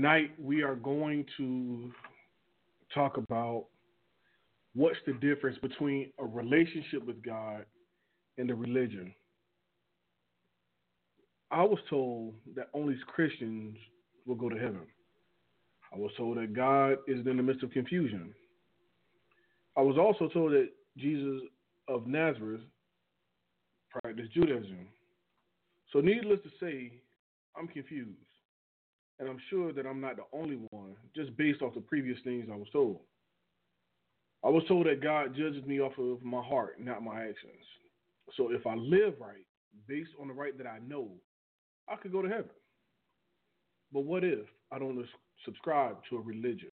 Tonight we are going to talk about what's the difference between a relationship with God and a religion. I was told that only Christians will go to heaven. I was told that God is in the midst of confusion. I was also told that Jesus of Nazareth practiced Judaism. So, needless to say, I'm confused. And I'm sure that I'm not the only one, just based off the previous things I was told. I was told that God judges me off of my heart, not my actions. So if I live right, based on the right that I know, I could go to heaven. But what if I don't subscribe to a religion,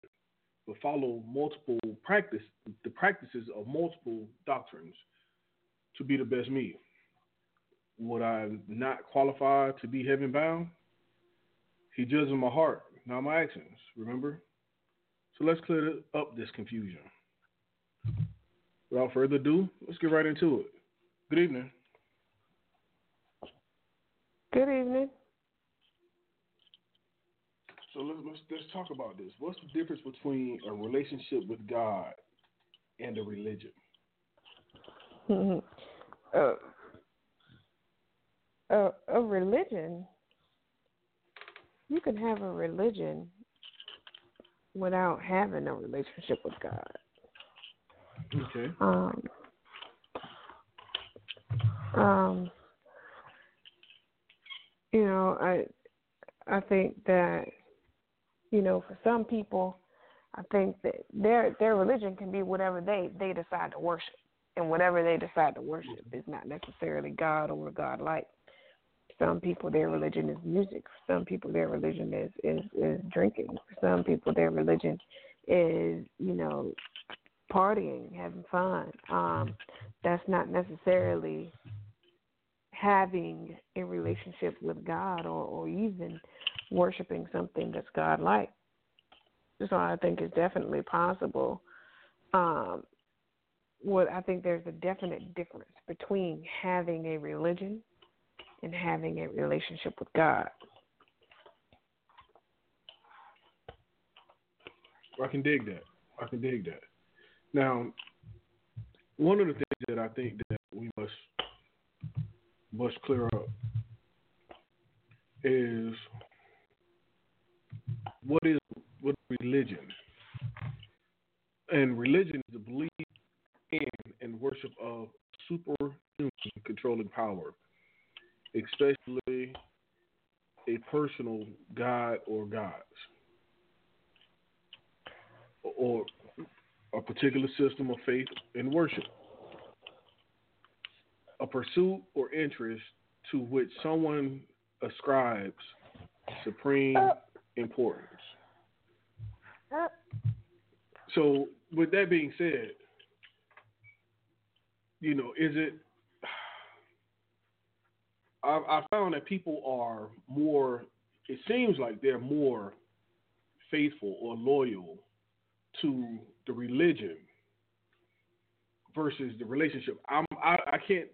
but follow multiple practice, the practices of multiple doctrines to be the best me? Would I not qualify to be heaven bound? He judges my heart, not my actions, remember? So let's clear up this confusion. Without further ado, let's get right into it. Good evening. Good evening. So let's, let's, let's talk about this. What's the difference between a relationship with God and a religion? uh, a, a religion you can have a religion without having a relationship with God. Okay. Um, um, you know, I I think that you know, for some people, I think that their their religion can be whatever they they decide to worship, and whatever they decide to worship is not necessarily God or God like some people their religion is music. For some people their religion is is is drinking. For some people their religion is you know partying, having fun. Um, that's not necessarily having a relationship with God or, or even worshiping something that's God like. So I think it's definitely possible. Um, what I think there's a definite difference between having a religion and having a relationship with God. I can dig that. I can dig that. Now, one of the things that I think that we must must clear up is what is what religion? And religion is the belief in and worship of superhuman controlling power especially a personal God or gods, or a particular system of faith and worship, a pursuit or interest to which someone ascribes supreme importance. So, with that being said, you know, is it I, I found that people are more. It seems like they're more faithful or loyal to the religion versus the relationship. I'm I, I can't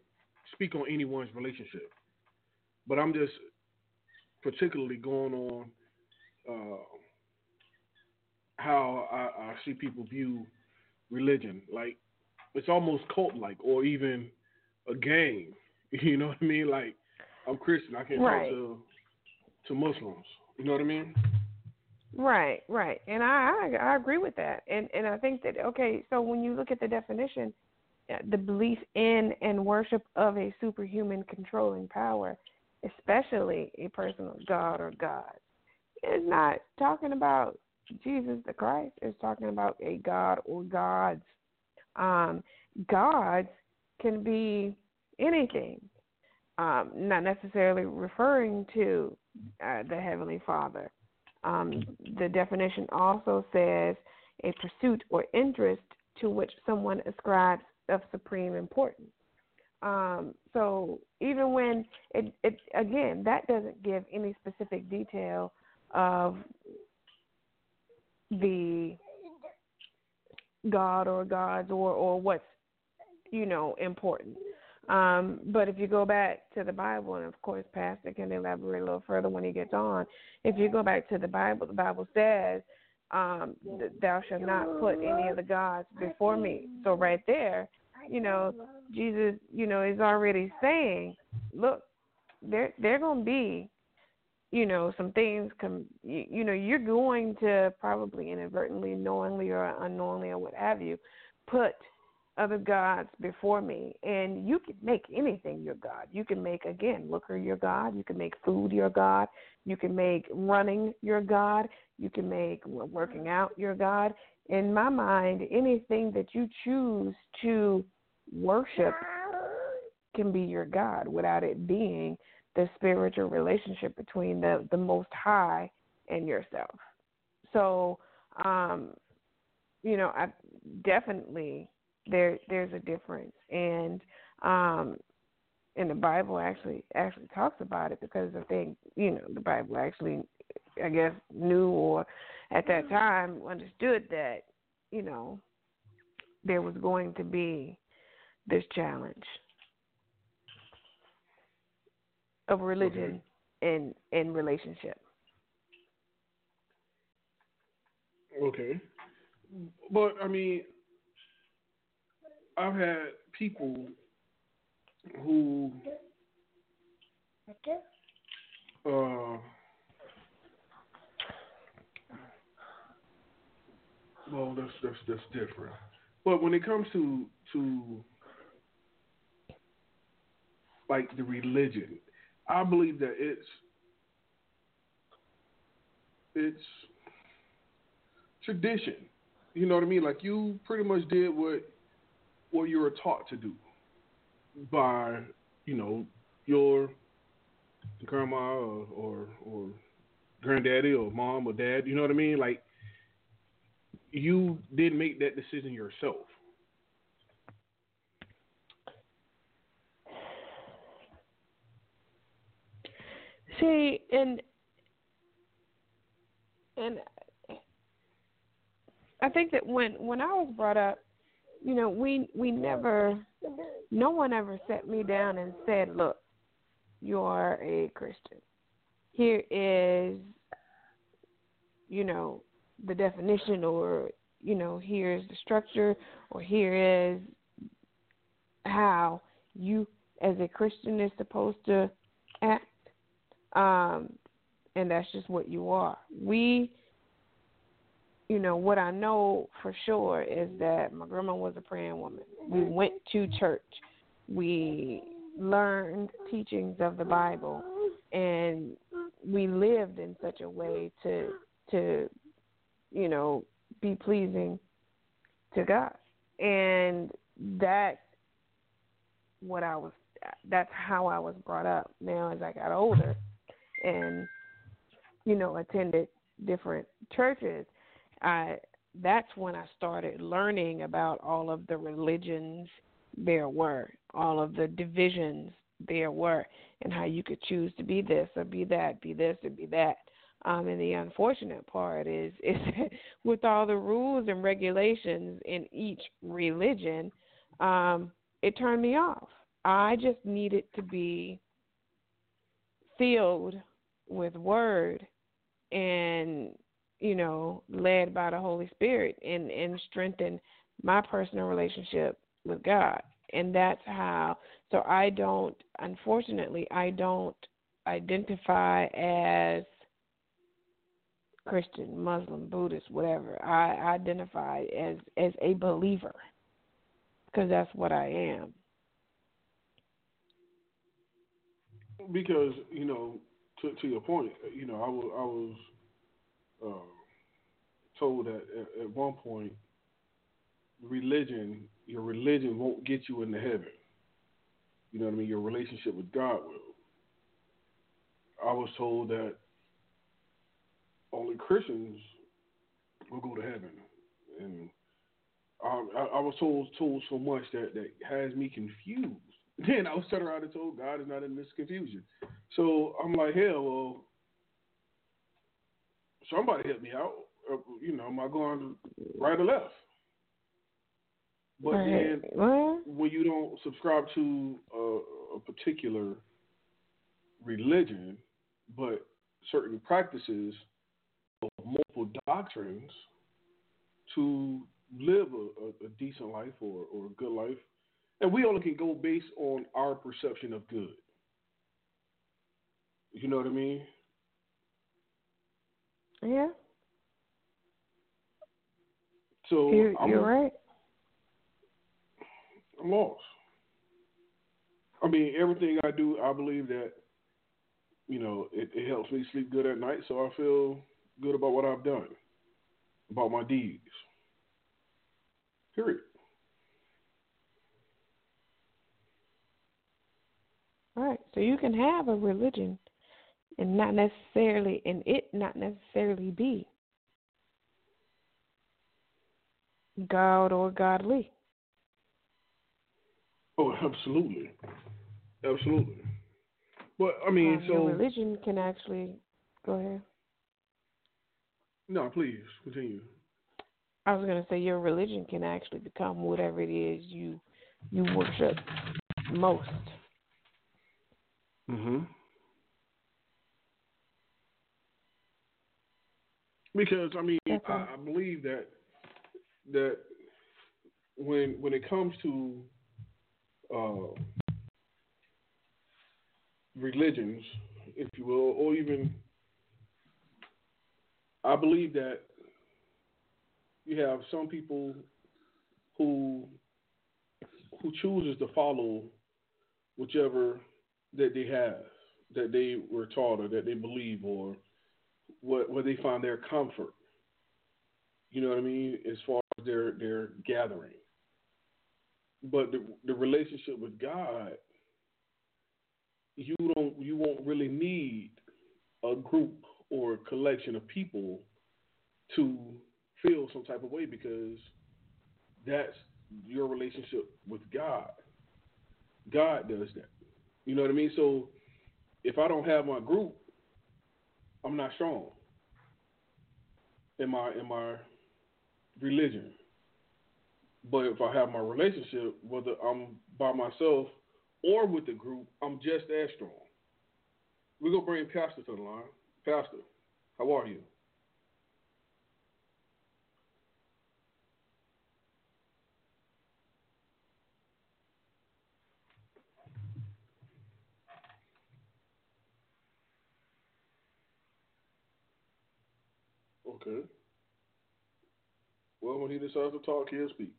speak on anyone's relationship, but I'm just particularly going on uh, how I, I see people view religion. Like it's almost cult like, or even a gang. You know what I mean? Like I'm Christian. I can't right. talk to to Muslims. You know what I mean? Right, right, and I, I I agree with that, and and I think that okay, so when you look at the definition, uh, the belief in and worship of a superhuman controlling power, especially a personal God or gods, is not talking about Jesus the Christ. It's talking about a God or gods. Um, gods can be anything um, not necessarily referring to uh, the Heavenly Father. Um, the definition also says a pursuit or interest to which someone ascribes of supreme importance. Um, so even when it, it again that doesn't give any specific detail of the God or gods or or what's you know important. Um, but if you go back to the Bible, and of course, Pastor can elaborate a little further when he gets on. If you go back to the Bible, the Bible says, um, "Thou shalt not put any of the gods before me." So right there, you know, Jesus, you know, is already saying, "Look, there, there are gonna be you know some things come you, you know you're going to probably inadvertently knowingly or unknowingly or what have you put other gods before me. And you can make anything your god. You can make again looker your god. You can make food your god. You can make running your god. You can make working out your god. In my mind anything that you choose to worship can be your god without it being the spiritual relationship between the the most high and yourself. So um you know i definitely there there's a difference and um and the bible actually actually talks about it because i think you know the bible actually i guess knew or at that time understood that you know there was going to be this challenge of religion okay. and and relationship. Okay, but I mean, I've had people who uh, well, that's that's that's different. But when it comes to to like the religion, I believe that it's it's tradition. You know what I mean? Like you pretty much did what what you were taught to do by, you know, your grandma or, or or granddaddy or mom or dad, you know what I mean? Like you didn't make that decision yourself. See, and and I think that when when I was brought up, you know, we we never, no one ever set me down and said, "Look, you are a Christian. Here is, you know, the definition, or you know, here's the structure, or here is how you, as a Christian, is supposed to act." Um, and that's just what you are. We, you know, what I know for sure is that my grandma was a praying woman. We went to church. We learned teachings of the Bible, and we lived in such a way to to, you know, be pleasing to God. And that what I was that's how I was brought up. Now as I got older, and you know attended different churches, I that's when I started learning about all of the religions there were, all of the divisions there were, and how you could choose to be this or be that, be this or be that. Um, and the unfortunate part is, is with all the rules and regulations in each religion, um, it turned me off. I just needed to be filled with word and you know led by the holy spirit and and strengthen my personal relationship with god. And that's how so i don't unfortunately i don't identify as christian muslim buddhist whatever. I identify as as a believer because that's what i am. Because you know to, to your point, you know, I was, I was uh, told that at, at one point, religion, your religion won't get you into heaven. You know what I mean? Your relationship with God will. I was told that only Christians will go to heaven, and I, I, I was told told so much that that has me confused. Then I was turned around and told God is not in this confusion. So I'm like, hell, well, somebody help me out. Uh, you know, am I going right or left? But right. then well, when you don't subscribe to a, a particular religion, but certain practices of multiple doctrines to live a, a, a decent life or, or a good life, and we only can go based on our perception of good. You know what I mean? Yeah, So you're, I'm, you're right. I'm lost. I mean, everything I do, I believe that, you know, it, it helps me sleep good at night, so I feel good about what I've done, about my deeds. Period. All right. So you can have a religion and not necessarily and it not necessarily be God or godly. Oh, absolutely, absolutely. But I mean, Um, so your religion can actually go ahead. no, please continue. I was gonna say your religion can actually become whatever it is you you worship most. Mm-hmm. Because I mean, I, I believe that that when when it comes to uh, religions, if you will, or even I believe that you have some people who who chooses to follow whichever that they have, that they were taught or that they believe or what where they find their comfort. You know what I mean? As far as their their gathering. But the the relationship with God, you don't you won't really need a group or a collection of people to feel some type of way because that's your relationship with God. God does that. You know what I mean? So if I don't have my group, I'm not strong in my in my religion. But if I have my relationship, whether I'm by myself or with the group, I'm just as strong. We're gonna bring Pastor to the line. Pastor, how are you? Okay. Well, when he decides to talk, he'll speak.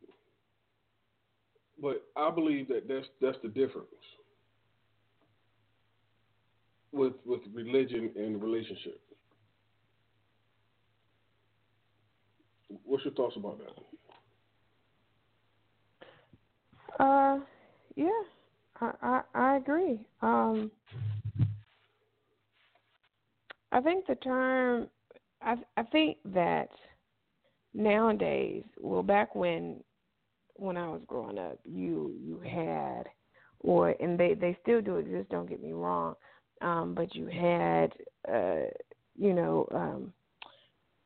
But I believe that that's that's the difference with with religion and relationship. What's your thoughts about that? Uh yeah. I I, I agree. Um I think the term I I think that nowadays, well back when when I was growing up, you you had or and they they still do exist, don't get me wrong. Um but you had uh you know um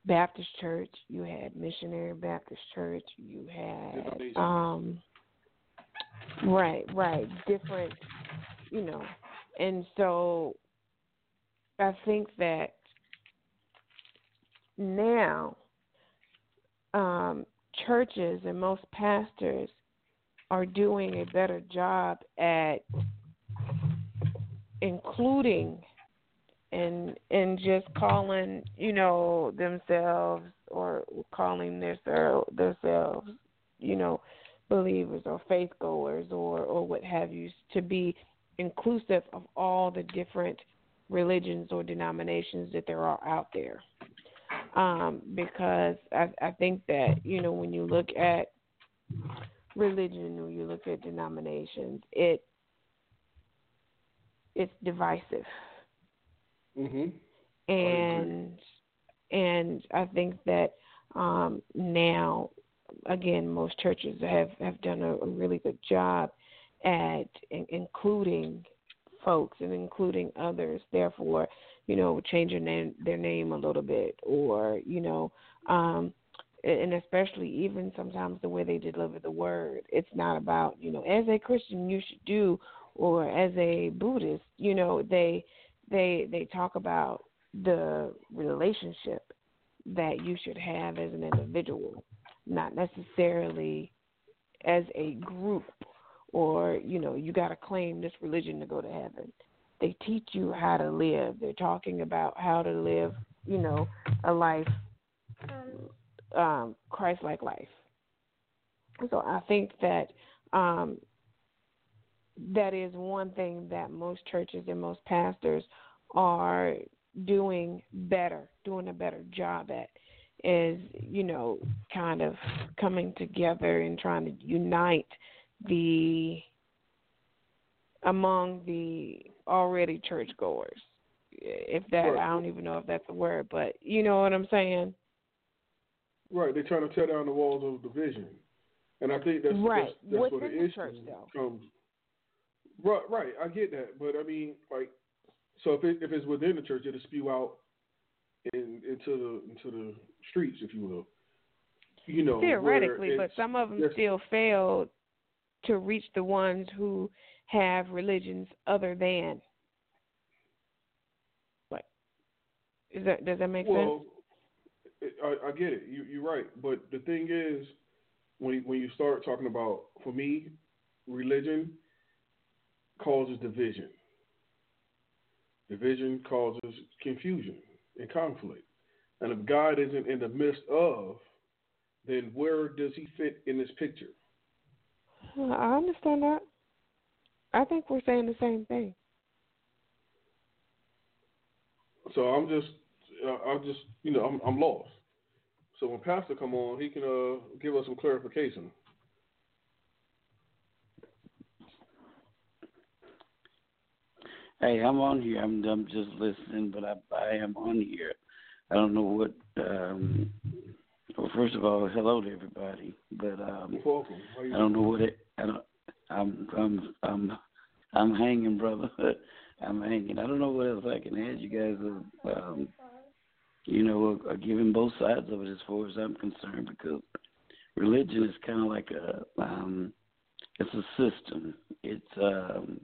Baptist church, you had missionary Baptist church, you had um right, right, different, you know. And so I think that now um churches and most pastors are doing a better job at including and and just calling you know themselves or calling their themselves you know believers or faith goers or or what have you to be inclusive of all the different religions or denominations that there are out there um because i i think that you know when you look at religion or you look at denominations it it's divisive Mm-hmm. and and I think that um, now, again, most churches have have done a, a really good job at in, including folks and including others. Therefore, you know, changing their, their name a little bit, or you know, um, and especially even sometimes the way they deliver the word. It's not about you know as a Christian you should do, or as a Buddhist, you know they they they talk about the relationship that you should have as an individual, not necessarily as a group or you know you got to claim this religion to go to heaven. They teach you how to live. They're talking about how to live you know a life um christ like life. So i think that um that is one thing that most churches and most pastors are doing better doing a better job at is you know kind of coming together and trying to unite the among the already churchgoers. If that right. I don't even know if that's a word, but you know what I'm saying. Right, they're trying to tear down the walls of division, and I think that's right. That's, that's where the issue church, though. comes. Right, right, I get that, but I mean, like, so if it, if it's within the church, it'll spew out in, into the into the streets, if you will. You know, theoretically, but some of them still fail to reach the ones who have religions other than. Like, is that does that make well, sense? I, I get it. You, you're right, but the thing is, when when you start talking about, for me, religion causes division. Division causes confusion and conflict. And if God isn't in the midst of, then where does he fit in this picture? I understand that. I think we're saying the same thing. So I'm just, uh, I'm just, you know, I'm, I'm lost. So when Pastor come on, he can uh, give us some clarification. Hey, I'm on here. I'm I'm just listening, but I I am on here. I don't know what. Um, well, first of all, hello to everybody. But um, welcome. I don't know what it. I don't. I'm I'm I'm I'm hanging, brother. I'm hanging. I don't know what else I can add. You guys are, um, you know, are giving both sides of it as far as I'm concerned because religion is kind of like a um, it's a system. It's um,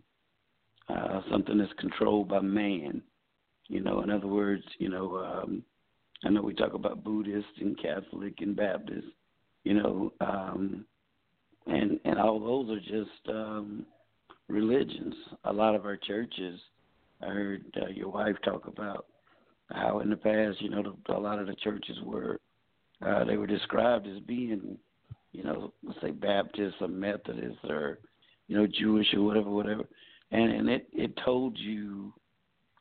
uh, something that's controlled by man. You know, in other words, you know, um, I know we talk about Buddhist and Catholic and Baptist. You know, um, and and all those are just um, religions. A lot of our churches. I heard uh, your wife talk about how in the past, you know, the, a lot of the churches were uh, they were described as being, you know, let's say Baptist or Methodist or you know Jewish or whatever, whatever and and it it told you,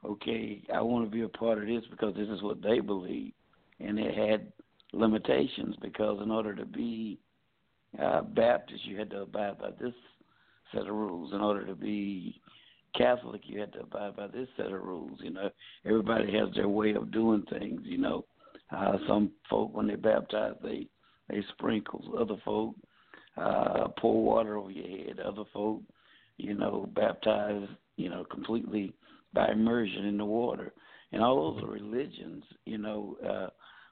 okay, I want to be a part of this because this is what they believe, and it had limitations because in order to be uh, Baptist, you had to abide by this set of rules. In order to be Catholic, you had to abide by this set of rules. You know, everybody has their way of doing things. You know, uh, some folk when they baptize, they they sprinkle. Other folk uh, pour water over your head. Other folk you know, baptize. you know, completely by immersion in the water. And all those are religions, you know, uh,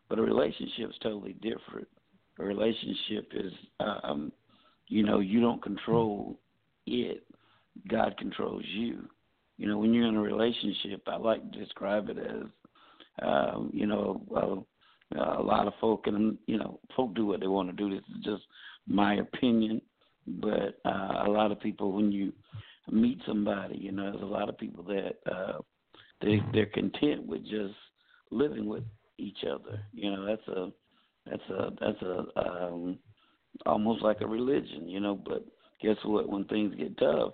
but a relationship is totally different. A relationship is, um, you know, you don't control it, God controls you. You know, when you're in a relationship, I like to describe it as, um, you know, uh, a lot of folk and you know, folk do what they want to do. This is just my opinion but uh, a lot of people when you meet somebody, you know, there's a lot of people that uh, they they're content with just living with each other. You know, that's a that's a that's a um, almost like a religion, you know. But guess what? When things get tough,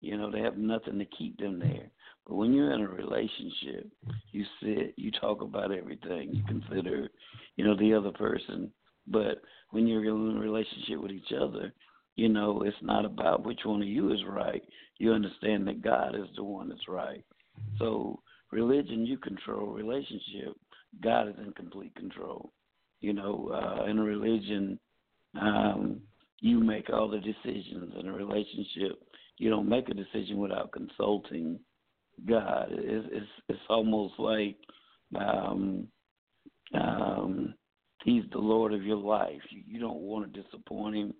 you know, they have nothing to keep them there. But when you're in a relationship, you sit, you talk about everything, you consider, you know, the other person. But when you're in a relationship with each other, you know, it's not about which one of you is right. You understand that God is the one that's right. So religion you control, relationship God is in complete control. You know, uh, in a religion, um, you make all the decisions. In a relationship, you don't make a decision without consulting God. It's it's, it's almost like um, um, He's the Lord of your life. You, you don't want to disappoint him.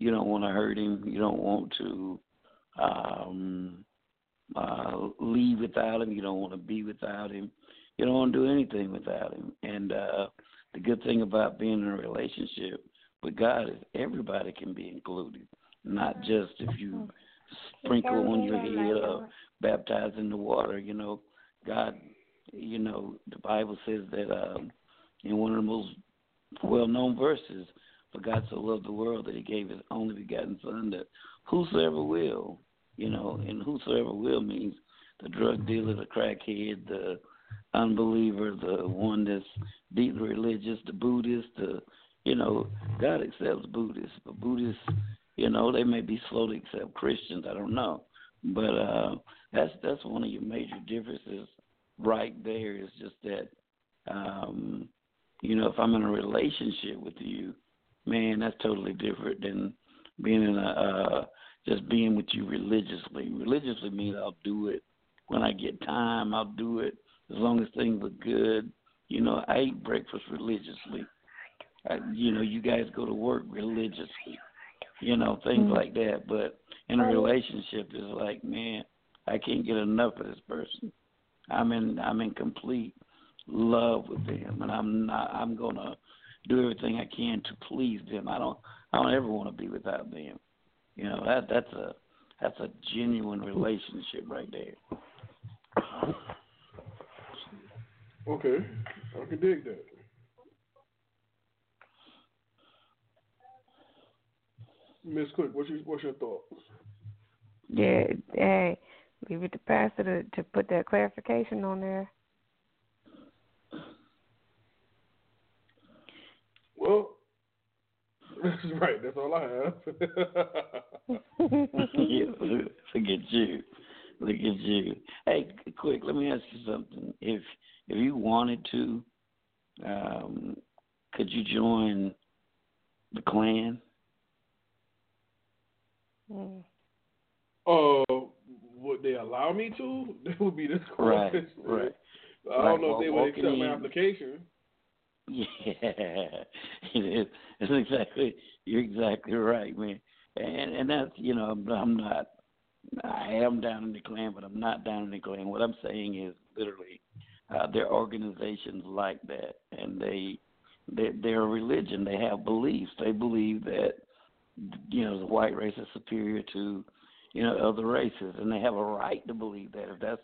You don't want to hurt him. You don't want to um, uh, leave without him. You don't want to be without him. You don't want to do anything without him. And uh, the good thing about being in a relationship with God is everybody can be included, not just if you sprinkle on your head or baptize in the water. You know, God, you know, the Bible says that um, in one of the most well-known verses, for God so loved the world that He gave His only begotten Son, that whosoever will, you know, and whosoever will means the drug dealer, the crackhead, the unbeliever, the one that's deeply religious, the Buddhist, the you know, God accepts Buddhists, but Buddhists, you know, they may be slow to accept Christians. I don't know, but uh, that's that's one of your major differences right there. Is just that, um, you know, if I'm in a relationship with you, man, that's totally different than being in a uh, just being with you religiously. Religiously means I'll do it when I get time. I'll do it as long as things look good. You know, I eat breakfast religiously. I, you know, you guys go to work religiously. You know, things mm-hmm. like that. But in a relationship, it's like, man, I can't get enough of this person. I'm in, I'm in complete love with them, and I'm not. I'm gonna do everything I can to please them. I don't, I don't ever want to be without them. You know, that that's a that's a genuine relationship right there. Okay, I can dig that. Miss Quick, what's your what's your thoughts? Yeah, hey, leave it to Pastor to to put that clarification on there. Well, that's right. That's all I have. yeah, look at you. Look at you. Hey, quick. Let me ask you something. If if you wanted to, um, could you join the Klan? Mm. Uh, would they allow me to? That would be the question. Right, right. I don't know if they would accept in, my application. Yeah, it is. It's exactly. You're exactly right, man. And and that's you know I'm, not. I am down in the Klan, but I'm not down in the Klan. What I'm saying is literally, uh, there are organizations like that, and they, they they're a religion. They have beliefs. They believe that you know the white race is superior to you know other races, and they have a right to believe that if that's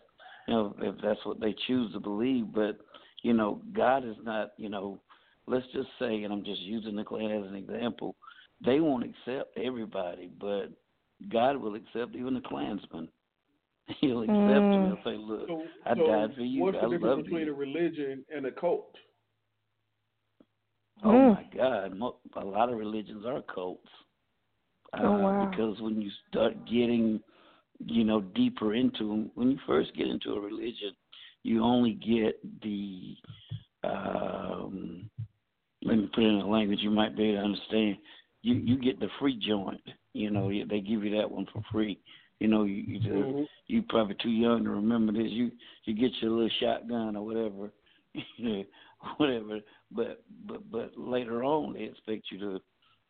you know if that's what they choose to believe. But you know God is not you know let's just say, and I'm just using the Klan as an example, they won't accept everybody, but God will accept even the Klansman. He'll accept mm. them. He'll say, "Look, so, I so died for you. What's I the difference between you. a religion and a cult? Oh mm. my God! A lot of religions are cults. Uh, oh, wow. Because when you start getting, you know, deeper into them, when you first get into a religion, you only get the, um, let me put it in a language you might be able to understand. You you get the free joint. You know, they give you that one for free. You know, you you, mm-hmm. you probably too young to remember this. You you get your little shotgun or whatever, whatever. But but but later on, they expect you to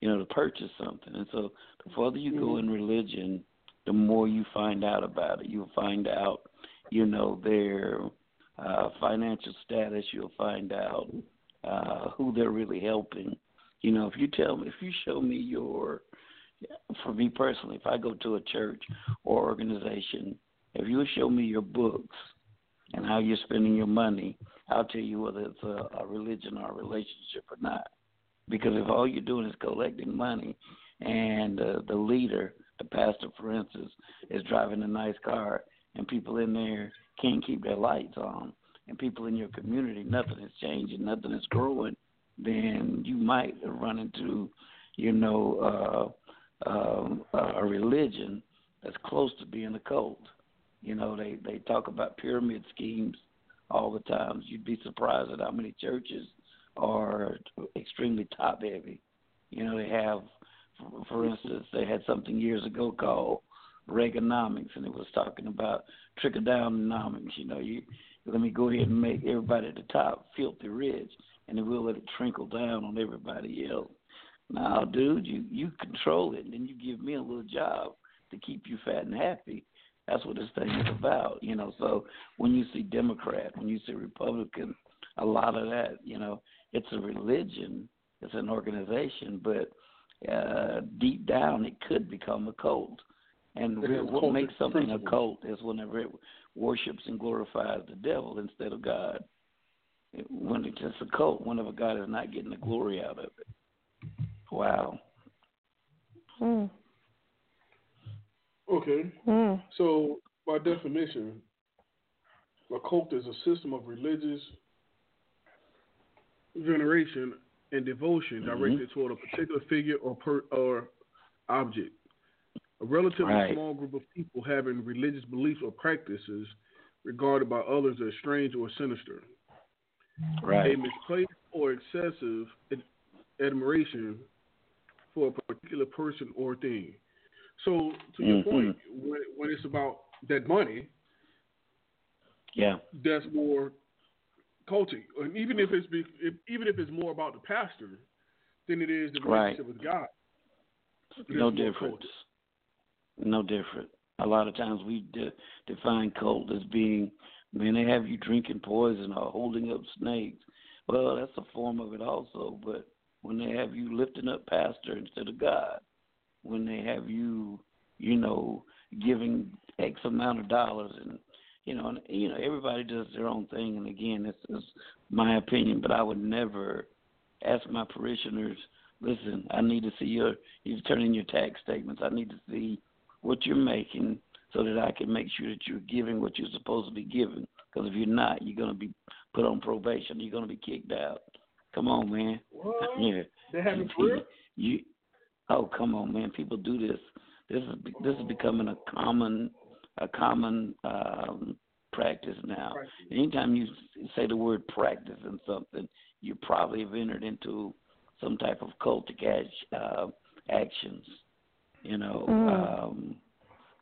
you know, to purchase something. And so the further you go in religion, the more you find out about it. You'll find out, you know, their uh, financial status. You'll find out uh, who they're really helping. You know, if you tell me, if you show me your, for me personally, if I go to a church or organization, if you show me your books and how you're spending your money, I'll tell you whether it's a, a religion or a relationship or not. Because if all you're doing is collecting money, and uh, the leader, the pastor, for instance, is driving a nice car, and people in there can't keep their lights on, and people in your community, nothing is changing, nothing is growing, then you might run into, you know, uh, um, a religion that's close to being a cult. You know, they they talk about pyramid schemes all the time. You'd be surprised at how many churches are extremely top heavy. You know, they have, for instance, they had something years ago called Reaganomics, and it was talking about trickle down economics. You know, you let me go ahead and make everybody at the top filthy rich, and then we'll let it trickle down on everybody else. Now, dude, you you control it, and then you give me a little job to keep you fat and happy. That's what this thing is about, you know. So when you see Democrat, when you see Republican, a lot of that, you know, it's a religion, it's an organization, but uh, deep down it could become a cult. And what makes something principles. a cult is whenever it worships and glorifies the devil instead of God. When it's just a cult, whenever God is not getting the glory out of it. Wow. Mm. Okay. Mm. So, by definition, a cult is a system of religious veneration and devotion mm-hmm. directed toward a particular figure or per, or object. A relatively right. small group of people having religious beliefs or practices regarded by others as strange or sinister. Right. A misplaced or excessive admiration for a particular person or thing. So, to your mm-hmm. point, when, when it's about that money, yeah, that's more culty. And even if it's be, if, even if it's more about the pastor than it is the relationship right. with God. No difference. No different. A lot of times we de- define cult as being, man, they have you drinking poison or holding up snakes. Well, that's a form of it also. But when they have you lifting up pastor instead of God, when they have you, you know, giving X amount of dollars and you know, and you know, everybody does their own thing and again, this is my opinion, but I would never ask my parishioners, listen, I need to see your you turn in your tax statements. I need to see what you're making so that I can make sure that you're giving what you're supposed to be giving. Because if you're not, you're going to be put on probation. You're going to be kicked out. Come on, man. What? yeah. They have you, you, Oh, come on, man! People do this. This is this is becoming a common a common um, practice now. Practice. Anytime you say the word practice in something, you probably have entered into some type of cultic uh, actions. You know, mm. um,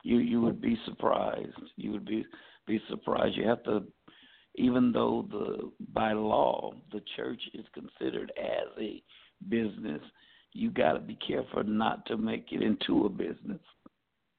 you you would be surprised. You would be be surprised. You have to, even though the by law the church is considered as a business you got to be careful not to make it into a business.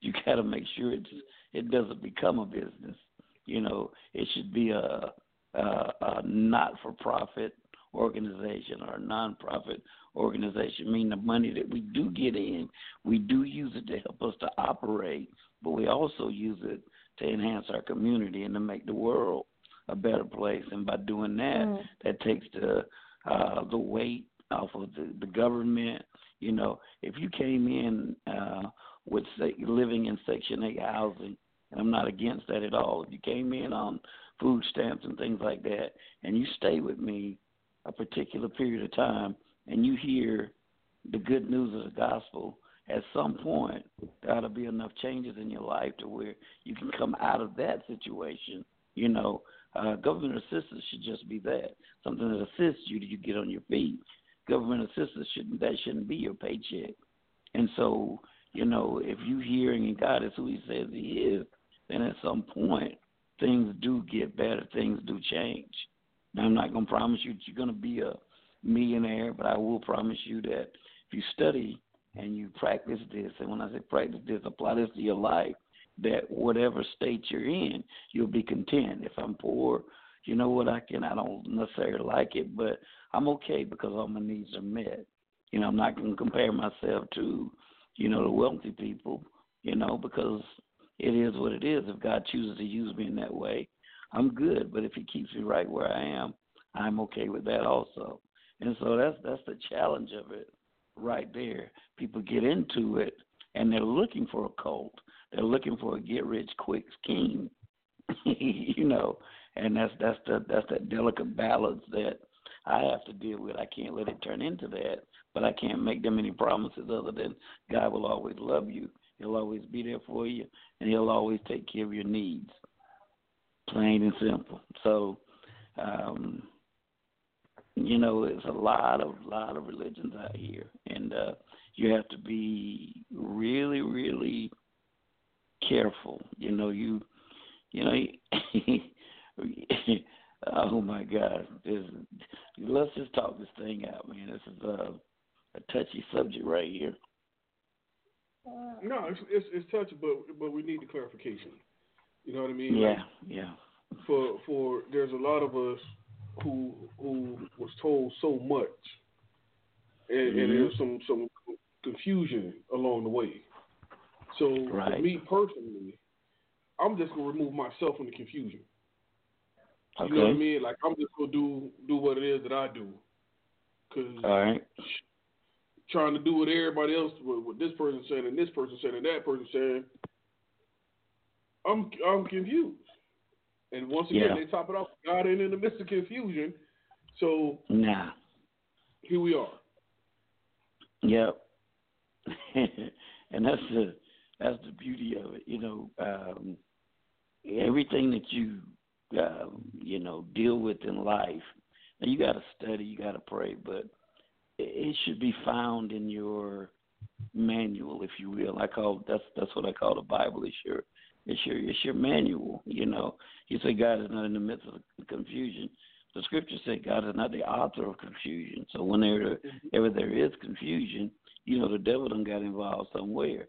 You got to make sure it's it doesn't become a business. You know, it should be a, a, a not-for-profit organization or a non-profit organization. I mean, the money that we do get in, we do use it to help us to operate, but we also use it to enhance our community and to make the world a better place. And by doing that, mm. that takes the uh, the weight off of the, the government. You know, if you came in uh, with say, living in Section 8 housing, and I'm not against that at all. If you came in on food stamps and things like that, and you stay with me a particular period of time, and you hear the good news of the gospel, at some point there ought to be enough changes in your life to where you can come out of that situation. You know, uh, government assistance should just be that something that assists you to you get on your feet government assistance shouldn't that shouldn't be your paycheck. And so, you know, if you hearing and God is who He says He is, then at some point things do get better, things do change. I'm not going to promise you that you're going to be a millionaire, but I will promise you that if you study and you practice this, and when I say practice this, apply this to your life, that whatever state you're in, you'll be content. If I'm poor, you know what I can I don't necessarily like it, but I'm okay because all my needs are met. You know, I'm not going to compare myself to, you know, the wealthy people, you know, because it is what it is. If God chooses to use me in that way, I'm good. But if He keeps me right where I am, I'm okay with that also. And so that's that's the challenge of it, right there. People get into it and they're looking for a cult. They're looking for a get rich quick scheme, you know, and that's that's the that's that delicate balance that I have to deal with. I can't let it turn into that, but I can't make them any promises other than God will always love you. He'll always be there for you, and He'll always take care of your needs. Plain and simple. So, um, you know, there's a lot of lot of religions out here, and uh, you have to be really, really careful. You know, you, you know. Oh my God! This, let's just talk this thing out, man. This is a, a touchy subject right here. No, it's, it's it's touchy, but but we need the clarification. You know what I mean? Yeah, like, yeah. For for there's a lot of us who who was told so much, and, mm-hmm. and there's some some confusion along the way. So right. for me personally, I'm just gonna remove myself from the confusion. Okay. You know what I mean? Like I'm just gonna do do what it is that I do. Cause All right. Trying to do what everybody else, what, what this person said and this person said and that person said, I'm I'm confused. And once again, yeah. they top it off. God ain't in the midst of confusion, so nah. Here we are. Yep. and that's the that's the beauty of it. You know, um, everything that you um, you know deal with in life. Now you got to study, you got to pray, but it should be found in your manual, if you will. I call that's that's what I call the Bible. It's your it's your it's your manual. You know, you say God is not in the midst of confusion. The scripture said God is not the author of confusion. So whenever ever there is confusion, you know the devil done got involved somewhere.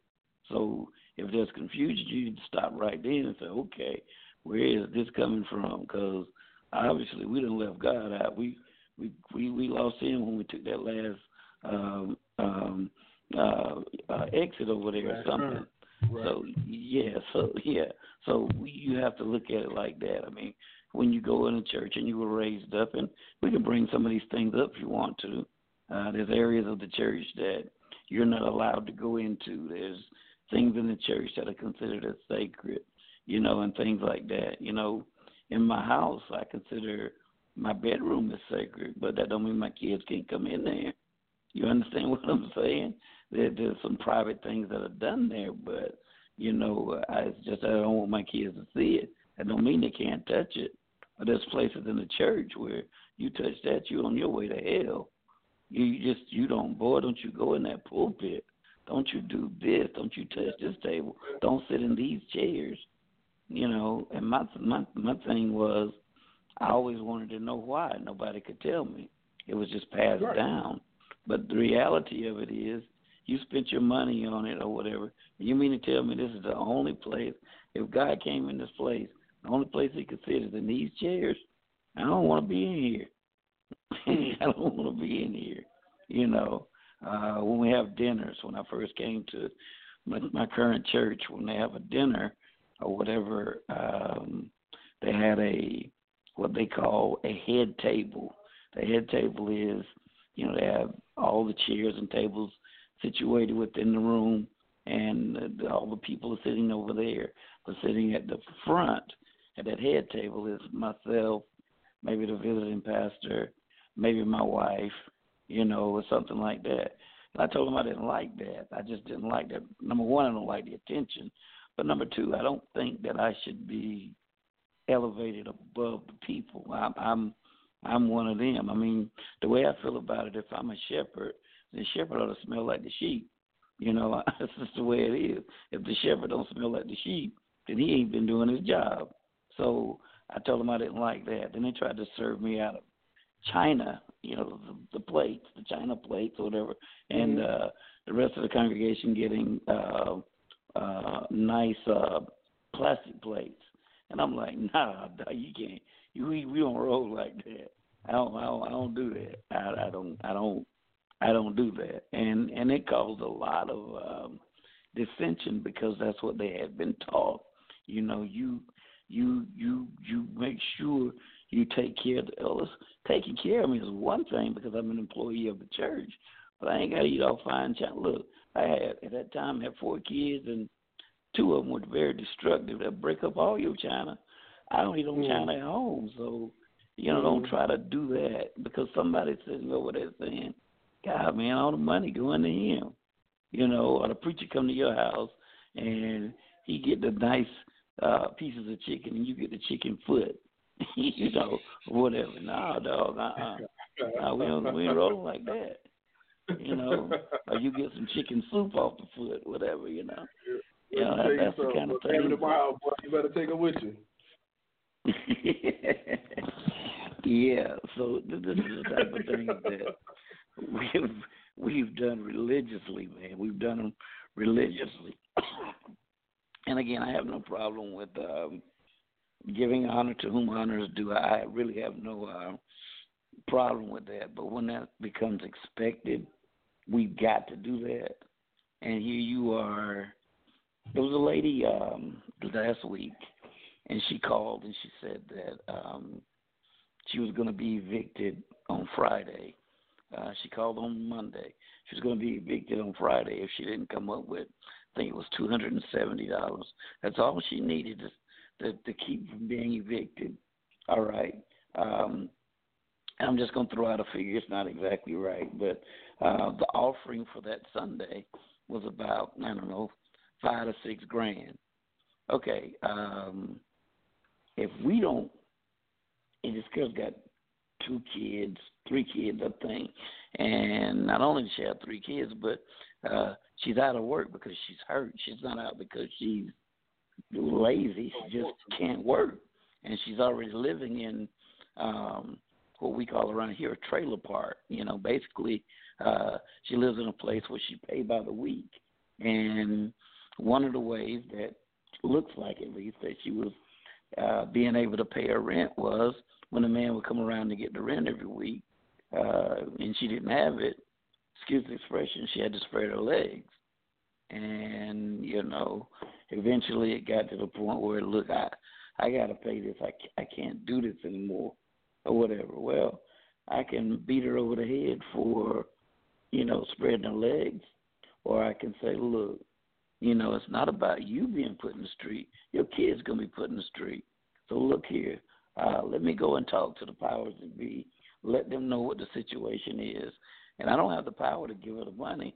So if there's confusion, you need to stop right then and say, okay, where is this coming from? Because obviously we didn't left God out. We we we we lost him when we took that last um, um, uh, uh, exit over there or something. Right. So yeah, so yeah, so you have to look at it like that. I mean, when you go in a church and you were raised up, and we can bring some of these things up if you want to. Uh, there's areas of the church that you're not allowed to go into. There's things in the church that are considered as sacred, you know, and things like that. You know, in my house, I consider my bedroom is sacred, but that don't mean my kids can't come in there. You understand what I'm saying? There, there's some private things that are done there, but you know, I, it's just I don't want my kids to see it. I don't mean they can't touch it. But there's places in the church where you touch that, you're on your way to hell. You just you don't boy, don't you go in that pulpit. Don't you do this? Don't you touch this table? Don't sit in these chairs. You know, and my my my thing was I always wanted to know why. Nobody could tell me. It was just passed right. down. But the reality of it is, you spent your money on it or whatever. You mean to tell me this is the only place? If God came in this place, the only place He could sit is in these chairs. I don't want to be in here. I don't want to be in here. You know, uh, when we have dinners, when I first came to my, my current church, when they have a dinner or whatever, um, they had a what they call a head table. The head table is, you know, they have all the chairs and tables situated within the room, and all the people are sitting over there. But sitting at the front at that head table is myself, maybe the visiting pastor, maybe my wife, you know, or something like that. And I told him I didn't like that. I just didn't like that. Number one, I don't like the attention. But number two, I don't think that I should be elevated above the people. I'm I'm I'm one of them. I mean, the way I feel about it, if I'm a shepherd, the shepherd ought to smell like the sheep. You know, that's just the way it is. If the shepherd don't smell like the sheep, then he ain't been doing his job. So I told him I didn't like that. Then they tried to serve me out of China, you know, the, the plates, the China plates or whatever, and mm-hmm. uh, the rest of the congregation getting uh, uh, nice uh, plastic plates. And I'm like, nah, you can't. You we, we don't roll like that. I don't, I don't I don't do that. I, I don't I don't I don't do that. And and it caused a lot of um, dissension because that's what they had been taught. You know, you you you you make sure you take care of the elders. Taking care of me is one thing because I'm an employee of the church, but I ain't got to eat all fine china. Look, I had at that time I had four kids and two of them were very destructive. They'll break up all your china. I don't eat on mm. china at home, so you know, mm. don't try to do that because somebody's sitting over there saying, "God, man, all the money going to him." You know, or the preacher come to your house and he get the nice uh pieces of chicken and you get the chicken foot. you know, whatever. No, dog, uh uh-uh. no, we don't we ain't rolling like that. You know. or you get some chicken soup off the foot, whatever, you know. Yeah, that, that's the kind of thing. Tomorrow, boy, you better take it with you. Yeah, so this is the type of thing that we've we've done religiously, man. We've done them religiously. and again, I have no problem with um, giving honor to whom honor is due. I really have no uh, problem with that. But when that becomes expected, we've got to do that. And here you are. There was a lady um, last week, and she called and she said that um, she was going to be evicted on Friday. Uh, she called on Monday. She was going to be evicted on Friday if she didn't come up with, I think it was two hundred and seventy dollars. That's all she needed to, to to keep from being evicted. All right. Um, I'm just going to throw out a figure. It's not exactly right, but uh, the offering for that Sunday was about I don't know five to six grand. Okay. Um, if we don't and this girl's got two kids, three kids, I think. And not only does she have three kids, but uh she's out of work because she's hurt. She's not out because she's lazy. She just can't work. And she's already living in um what we call around here a trailer park. You know, basically uh she lives in a place where she paid by the week. And one of the ways that looks like at least that she was uh, being able to pay her rent was when the man would come around to get the rent every week, uh, and she didn't have it. Excuse the expression. She had to spread her legs, and you know, eventually it got to the point where look, I I got to pay this. I I can't do this anymore, or whatever. Well, I can beat her over the head for, you know, spreading her legs, or I can say, look, you know, it's not about you being put in the street. Your kid's gonna be put in the street. So look here, uh, let me go and talk to the powers that be. Let them know what the situation is. And I don't have the power to give her the money,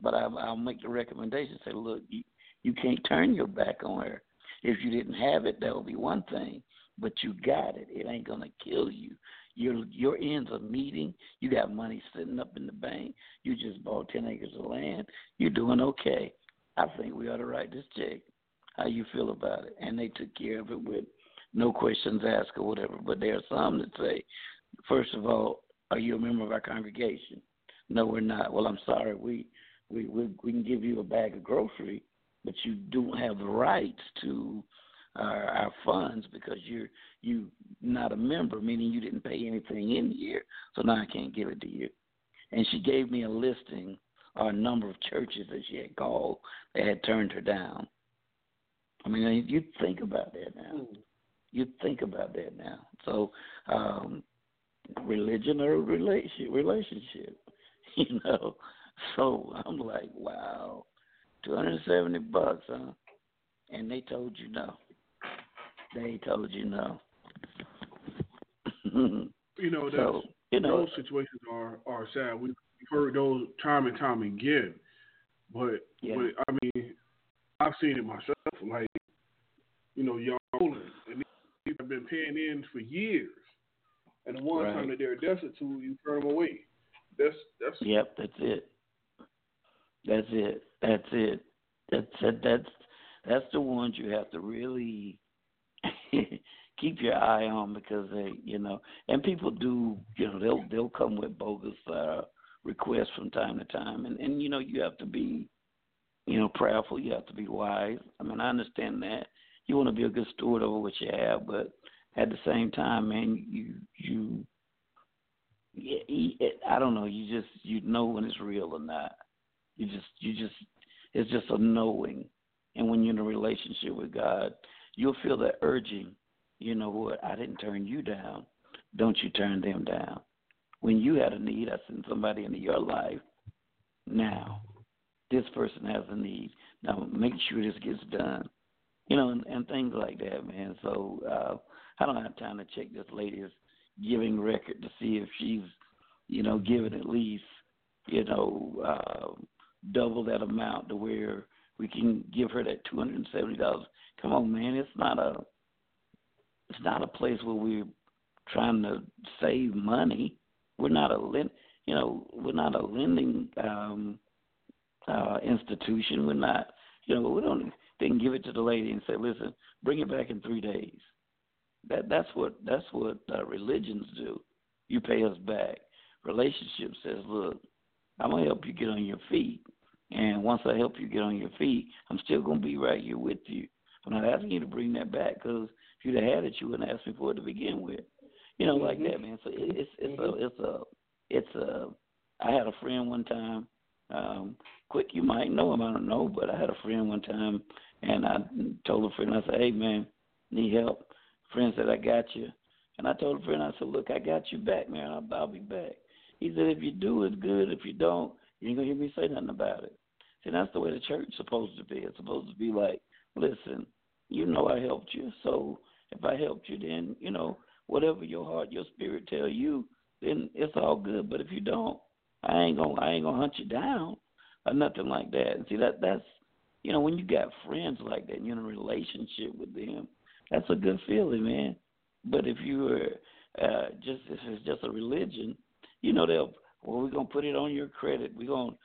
but I, I'll make the recommendation. Say, look, you, you can't turn your back on her. If you didn't have it, that would be one thing. But you got it. It ain't gonna kill you. Your your ends are meeting. You got money sitting up in the bank. You just bought ten acres of land. You're doing okay. I think we ought to write this check. How you feel about it? And they took care of it with no questions asked or whatever. But there are some that say, first of all, are you a member of our congregation? No, we're not. Well, I'm sorry. We we we, we can give you a bag of grocery, but you don't have the rights to our, our funds because you're you not a member, meaning you didn't pay anything in here. So now I can't give it to you. And she gave me a listing or a number of churches that she had called that had turned her down. I mean, you think about that now. Mm. You think about that now. So, um, religion or relationship, relationship, you know. So I'm like, wow, two hundred and seventy bucks, huh? And they told you no. They told you no. you know, that's, so, you know, those situations are are sad. We've heard those time and time again. But, yeah. but I mean, I've seen it myself. Like, you know, y'all and these have been paying in for years, and the one right. time that they're destitute, you turn them away. That's that's. Yep, that's it. That's it. That's it. That's it. That's that's the ones you have to really keep your eye on because they, you know, and people do, you know, they'll they'll come with bogus uh, requests from time to time, and and you know you have to be, you know, prayerful. You have to be wise. I mean, I understand that you want to be a good steward over what you have, but at the same time, man, you you. I don't know. You just you know when it's real or not. You just you just it's just a knowing, and when you're in a relationship with God, you'll feel that urging. You know what? I didn't turn you down. Don't you turn them down when you had a need, I sent somebody into your life. Now, this person has a need. Now, make sure this gets done. You know, and, and things like that, man. So uh, I don't have time to check this lady's giving record to see if she's, you know, given at least, you know, uh, double that amount to where we can give her that two hundred and seventy dollars. Come on, man. It's not a, it's not a place where we're trying to save money. We're not a lend, you know, we're not a lending um, uh, institution. We're not, you know, we don't. They can give it to the lady and say, "Listen, bring it back in three days." That that's what that's what uh, religions do. You pay us back. Relationship says, look, I'm gonna help you get on your feet, and once I help you get on your feet, I'm still gonna be right here with you. I'm not asking you to bring that back because if you'd have had it, you wouldn't ask me for it to begin with. You know, like that, man. So it, it's it's a it's a it's a. I had a friend one time. Um, quick, you might know him. I don't know, but I had a friend one time, and I told a friend, I said, "Hey, man, need help?" Friend said, "I got you." And I told a friend, I said, "Look, I got you back, man. I'll, I'll be back." He said, "If you do, it's good. If you don't, you ain't gonna hear me say nothing about it." See, that's the way the church supposed to be. It's supposed to be like, "Listen, you know I helped you, so if I helped you, then you know whatever your heart, your spirit tell you, then it's all good. But if you don't, I ain't gonna I ain't gonna hunt you down or nothing like that. And see that that's you know when you got friends like that, and you're in a relationship with them, that's a good feeling, man. But if you were uh, just if it's just a religion, you know they'll well we're gonna put it on your credit. We're gonna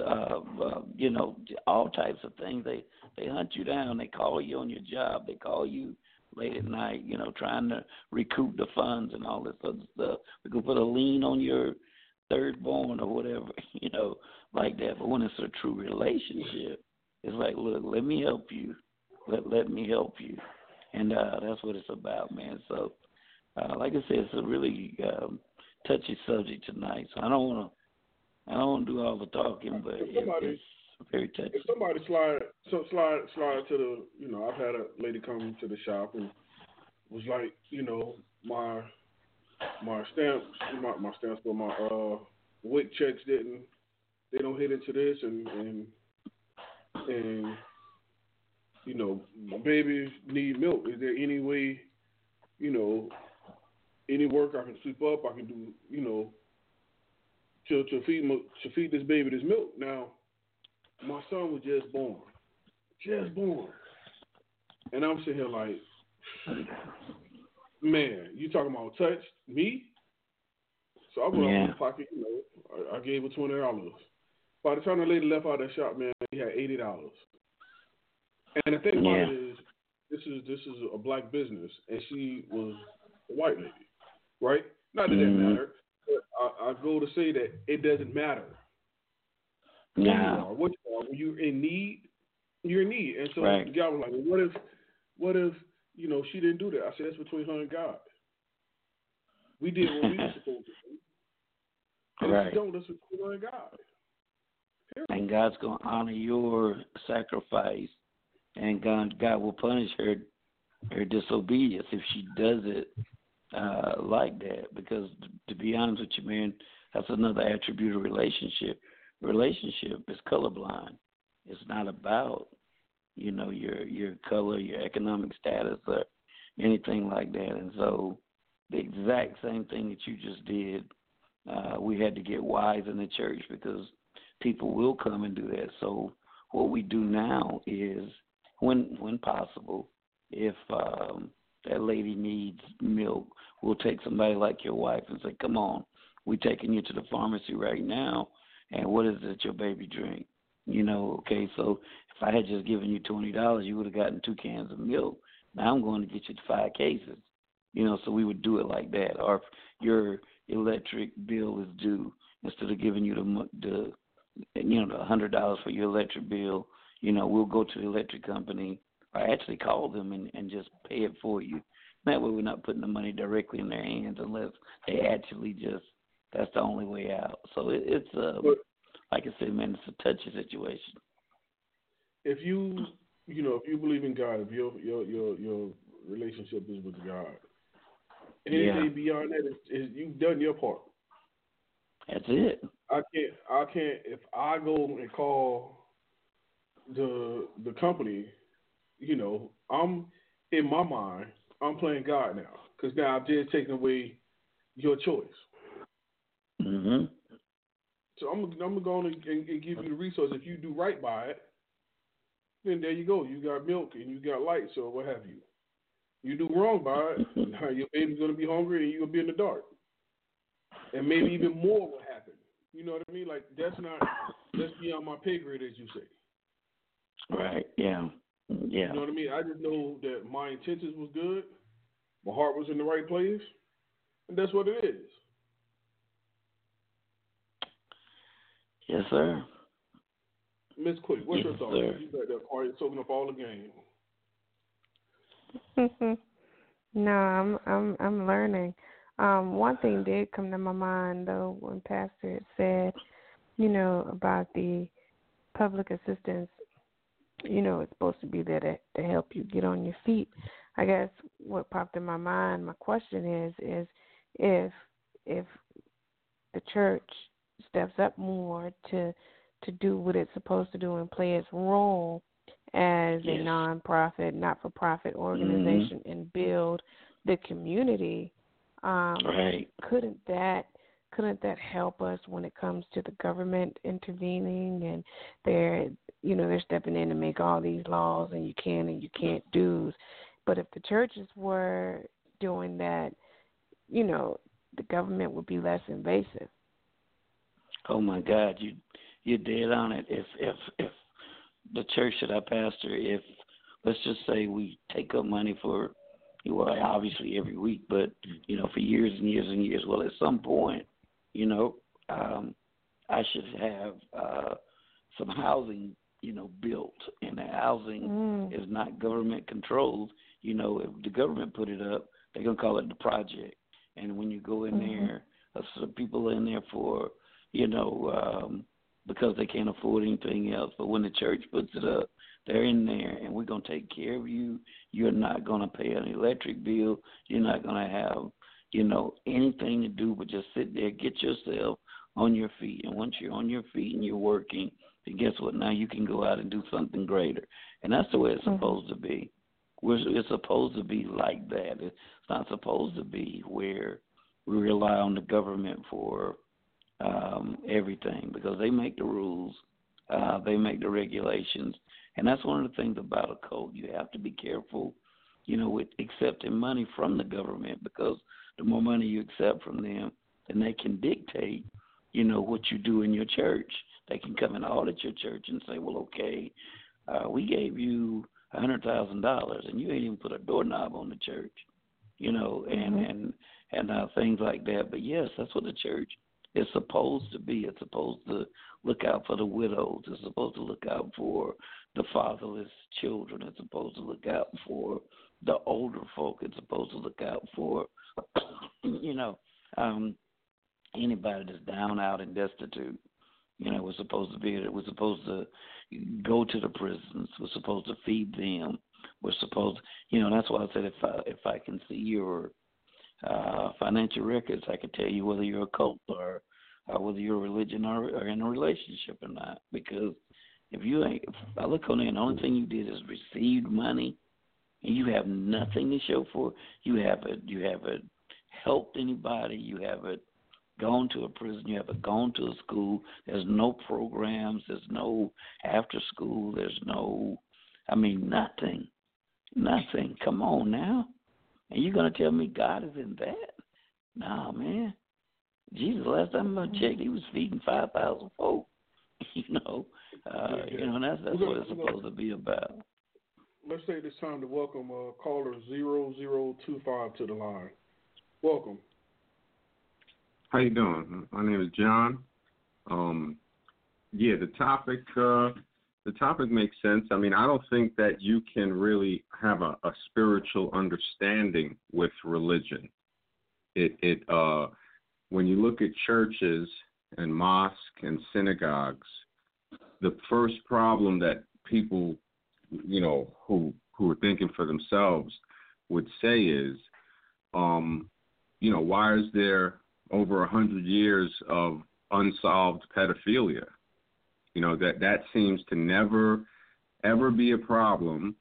uh, uh, you know all types of things. They they hunt you down. They call you on your job. They call you late at night, you know, trying to recoup the funds and all this other stuff. We could put a lien on your third born or whatever, you know, like that. But when it's a true relationship, it's like, look, let me help you. Let let me help you. And uh that's what it's about, man. So uh like I said, it's a really um touchy subject tonight. So I don't wanna I don't wanna do all the talking but it, it's very touchy. If somebody slide so slide slide to the you know, I've had a lady come to the shop and was like, you know, my my stamps my my stamps but my uh WIC checks didn't they don't hit into this and and and you know, my babies need milk. Is there any way, you know, any work I can sweep up, I can do, you know, to to feed my, to feed this baby this milk. Now, my son was just born, just born, and I'm sitting here like, man, you talking about touch me? So I went Yeah. out my pocket, you know, I, I gave her twenty dollars. By the time the lady left out of that shop, man, he had eighty dollars. And the thing about Yeah. it is, this is this is a black business, and she was a white lady, right? Not that Mhm. that matter. But I, I go to say that it doesn't matter who you Now, are, what you are. When you're in need, you're in need. And so Right. the guy was like, well, "What if, what if you know she didn't do that?" I said, "That's between her and God. We did what we were supposed to do. And if Right. you don't, that's between her and God." and God's going to honor your sacrifice, and God God will punish her her disobedience if she does it uh, like that. Because to be honest with you, man, that's another attribute of relationship. Relationship is colorblind. It's not about you know your your color, your economic status, or anything like that. And so, the exact same thing that you just did, uh, we had to get wise in the church because people will come and do that. So what we do now is when when possible, if um that lady needs milk, we'll take somebody like your wife and say, Come on, we're taking you to the pharmacy right now and what is it your baby drink? You know, okay, so if I had just given you twenty dollars you would have gotten two cans of milk. Now I'm going to get you five cases. You know, so we would do it like that. Or if your electric bill is due, instead of giving you the the you know, the hundred dollars for your electric bill, you know, we'll go to the electric company or actually call them and, and just pay it for you. That way we're not putting the money directly in their hands unless they actually just that's the only way out. So it, it's uh But- like I said, man, it's a touchy situation. If you, you know, if you believe in God, if your your your your relationship is with God, anything Yeah. beyond that is, is you've done your part. That's it. I can't. I can't. If I go and call the the company, you know, I'm in my mind. I'm playing God now because now I've just taken away your choice. Mhm. So I'm I'm going to and, and give you the resource. If you do right by it, then there you go. You got milk and you got lights or what have you. You do wrong by it, now your baby's going to be hungry and you're going to be in the dark. And maybe even more will happen. You know what I mean? Like that's not that's beyond my pay grade, as you say. Right. Yeah. Yeah. You know what I mean? I just know that my intentions was good, My heart was in the right place, and that's what it is. Yes, sir. Miss Quick, what's yes, your thoughts? Sir. You got that quiet, soaking up all the game. no, I'm I'm I'm learning. Um, one thing did come to my mind though when Pastor said, you know, about the public assistance. You know, it's supposed to be there to to help you get on your feet. I guess what popped in my mind, my question is, is if if the church steps up more to to do what it's supposed to do and play its role as yes. a nonprofit, not for profit organization mm-hmm. and build the community. Um, right. Couldn't that couldn't that help us when it comes to the government intervening and they're you know they're stepping in to make all these laws and you can and you can't do but if the churches were doing that you know the government would be less invasive. Oh my god. You you're dead on it. If if if the church that i pastor if let's just say we take up money for well obviously every week but you know for years and years and years well at some point you know, um, I should have uh, some housing, you know, built, and the housing mm. is not government controlled. You know, if the government put it up, they're gonna call it the project, and when you go in mm-hmm. there, uh, some people are in there for, you know, um, because they can't afford anything else. But when the church puts it up, they're in there, and we're gonna take care of you. You're not gonna pay an electric bill. You're not gonna have you know, anything to do but just sit there, get yourself on your feet. And once you're on your feet and you're working, then guess what? Now you can go out and do something greater. And that's the way it's mm-hmm. supposed to be. We're, it's supposed to be like that. It's not supposed to be where we rely on the government for um, everything because they make the rules, uh, they make the regulations. And that's one of the things about a code. You have to be careful, you know, with accepting money from the government because – the more money you accept from them, then they can dictate, you know, what you do in your church. They can come and audit your church and say, well, okay, uh, we gave you a hundred thousand dollars and you ain't even put a doorknob on the church, you know, and mm-hmm. and and uh, things like that. But yes, that's what the church is supposed to be. It's supposed to look out for the widows. It's supposed to look out for the fatherless children. It's supposed to look out for the older folk. It's supposed to look out for you know, um, anybody that's down, out, and destitute. You know, we're supposed to be. We're supposed to go to the prisons. We're supposed to feed them. We're supposed, you know. That's why I said if I if I can see your uh, financial records, I can tell you whether you're a cult or uh, whether you're a religion or, or in a relationship or not. Because if you ain't, if I look on there, and the only thing you did is received money and you have nothing to show for it, you haven't you haven't helped anybody, you haven't gone to a prison, you haven't gone to a school, there's no programs, there's no after school, there's no I mean nothing. Nothing. Come on now. And you're gonna tell me God is in that? Nah man. Jesus last time I checked he was feeding five thousand folk. you know. Uh you know, and that's that's what it's supposed to be about let's take this time to welcome uh, caller 0025 to the line. Welcome. How you doing? My name is John. Um, yeah, the topic uh, the topic makes sense. I mean, I don't think that you can really have a, a spiritual understanding with religion. It it uh, when you look at churches and mosques and synagogues, the first problem that people you know, who who are thinking for themselves would say is, um, you know, why is there over a hundred years of unsolved pedophilia? You know, that that seems to never ever be a problem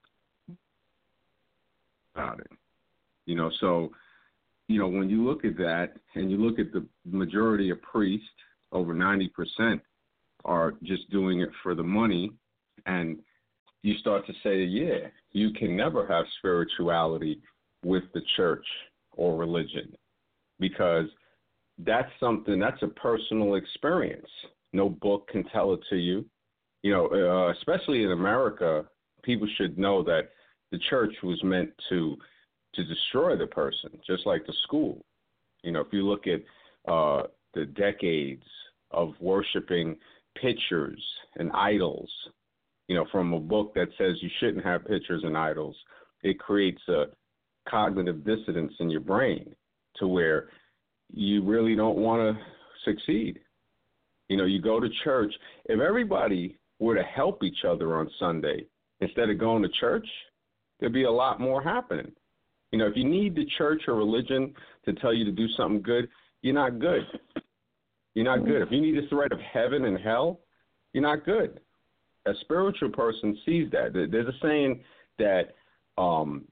about it. You know, so you know, when you look at that and you look at the majority of priests, over ninety percent are just doing it for the money and you start to say, yeah, you can never have spirituality with the church or religion because that's something that's a personal experience. No book can tell it to you. You know, uh, especially in America, people should know that the church was meant to to destroy the person, just like the school. You know, if you look at uh, the decades of worshiping pictures and idols, you know, from a book that says you shouldn't have pictures and idols, it creates a cognitive dissonance in your brain to where you really don't want to succeed. You know, you go to church. If everybody were to help each other on Sunday instead of going to church, there'd be a lot more happening. You know, if you need the church or religion to tell you to do something good, you're not good. You're not good. If you need the threat of heaven and hell, you're not good. A spiritual person sees that. There's a saying that um,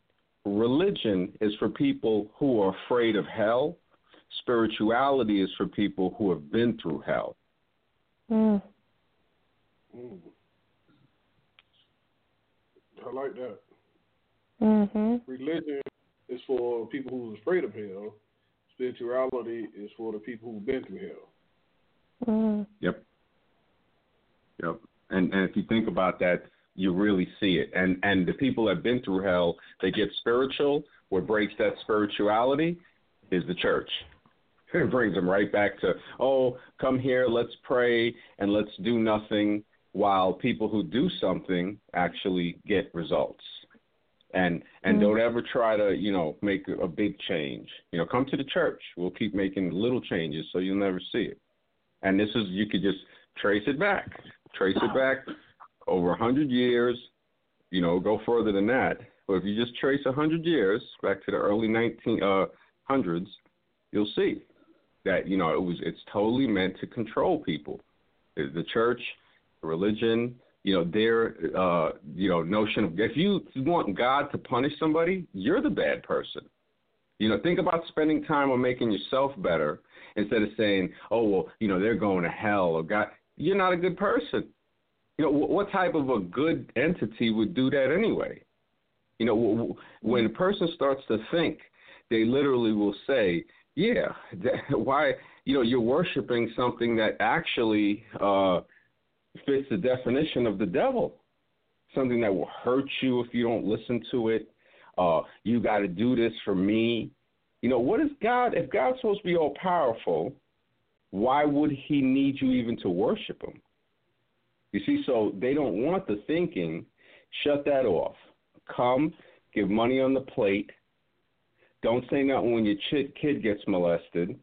religion is for people who are afraid of hell. Spirituality is for people who have been through hell. Mm. Mm. I like that. Mhm. Religion is for people who's afraid of hell. Spirituality is for the people who've been through hell. Mm. Yep. Yep. And and if you think about that, you really see it. And and the people that have been through hell, they get spiritual. What breaks that spirituality is the church. It brings them right back to, oh, come here, let's pray, and let's do nothing, while people who do something actually get results. And and Mm. don't ever try to, you know, make a big change. You know, come to the church. We'll keep making little changes so you'll never see it. And this is you could just trace it back, trace it back over a hundred years. You know, go further than that. But if you just trace a hundred years back to the early nineteen uh, hundreds, you'll see that you know it was it's totally meant to control people. The the church, religion, you know their uh, you know notion of if you want God to punish somebody, you're the bad person. You know, think about spending time on making yourself better instead of saying, "Oh, well, you know, they're going to hell or God." You're not a good person. You know, what type of a good entity would do that anyway? You know, when a person starts to think, they literally will say, "Yeah, why? You know, you're worshiping something that actually uh, fits the definition of the devil, something that will hurt you if you don't listen to it. Uh, you got to do this for me. You know, what is God? If God's supposed to be all powerful, why would He need you even to worship Him? You see, so they don't want the thinking. Shut that off. Come, give money on the plate. Don't say nothing when your ch- kid gets molested.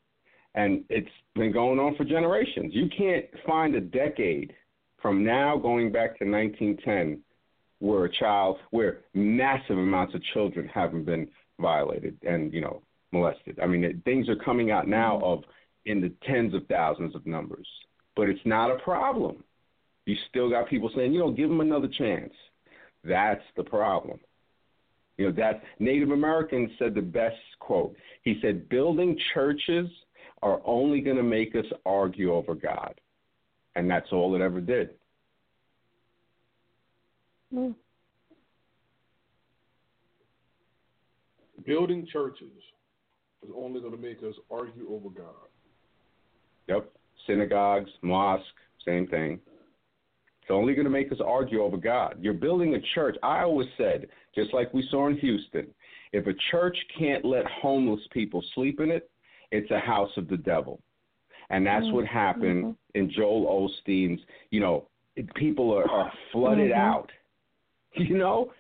And it's been going on for generations. You can't find a decade from now going back to 1910 where a child, where massive amounts of children haven't been violated and, you know, molested. I mean, it, things are coming out now of in the tens of thousands of numbers, but it's not a problem. You still got people saying, you know, give them another chance. That's the problem. You know, that Native Americans said the best quote. He said, building churches are only going to make us argue over God. And that's all it ever did. Mm. Building churches is only going to make us argue over God. Yep. Synagogues, mosque, same thing. It's only going to make us argue over God. You're building a church. I always said, just like we saw in Houston, if a church can't let homeless people sleep in it, it's a house of the devil. And that's what happened Mm-hmm. in Joel Osteen's, you know, people are, are flooded Mhm. out, you know?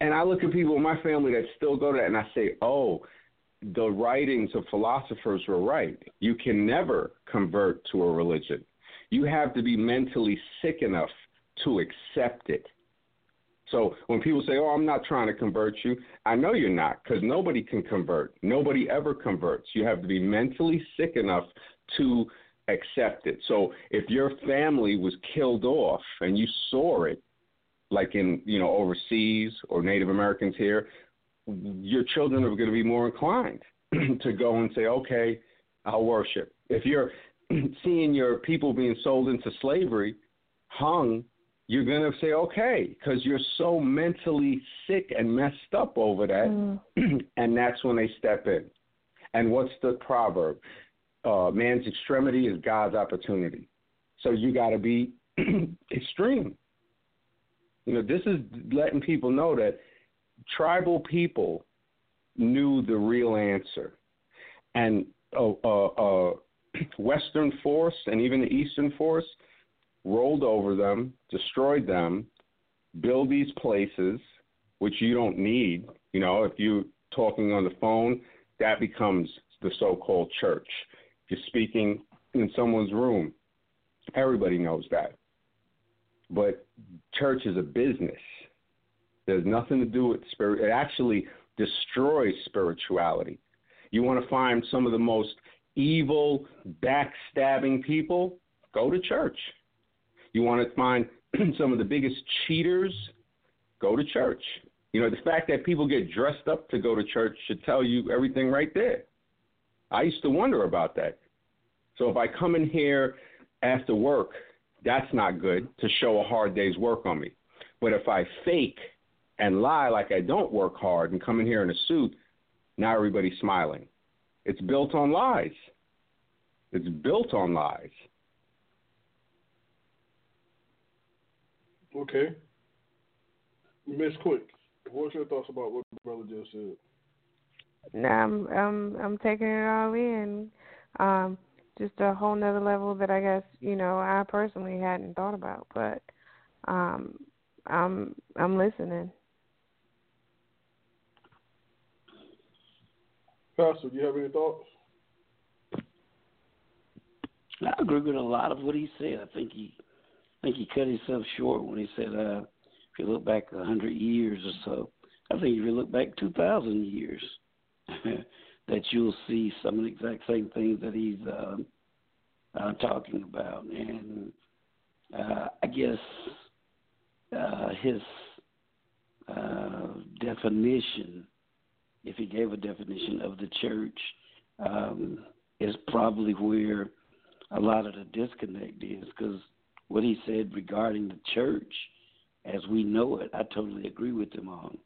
And I look at people in my family that still go to that and I say, oh, the writings of philosophers were right. You can never convert to a religion. You have to be mentally sick enough to accept it. So when people say, "Oh, I'm not trying to convert you," I know you're not because nobody can convert. Nobody ever converts. You have to be mentally sick enough to accept it. So if your family was killed off and you saw it, like in you know overseas or Native Americans here, your children are going to be more inclined to go and say, "Okay, I'll worship." If you're seeing your people being sold into slavery, hung, you're going to say, "Okay," because you're so mentally sick and messed up over that, Mm. and that's when they step in. And what's the proverb? Uh, man's extremity is God's opportunity. So you got to be extreme. You know, this is letting people know that tribal people knew the real answer. And uh, uh, uh, Western force and even the Eastern force rolled over them, destroyed them, build these places which you don't need. You know, if you're talking on the phone, that becomes the so-called church. If you're speaking in someone's room, everybody knows that. But church is a business. There's nothing to do with spirit. It actually destroys spirituality. You want to find some of the most evil, backstabbing people? Go to church. You want to find some of the biggest cheaters? Go to church. You know, the fact that people get dressed up to go to church should tell you everything right there. I used to wonder about that. So if I come in here after work, that's not good to show a hard day's work on me. But if I fake and lie like I don't work hard and come in here in a suit, now everybody's smiling. It's built on lies. It's built on lies. Okay. Miss Quick, what's your thoughts about what the brother just said? Nah, I'm I'm I'm taking it all in. Um, just a whole nother level that I guess you know I personally hadn't thought about, but um, I'm I'm listening. Pastor, do you have any thoughts? I agree with a lot of what he said. I think he, I think he cut himself short when he said, uh, if you look back a hundred years or so, I think if you look back two thousand years, that you'll see some of the exact same things that he's uh, uh, talking about, and uh, I guess uh, his uh, definition if he gave a definition of the church, um, is probably where a lot of the disconnect is. Because what he said regarding the church, as we know it, I totally agree with him on.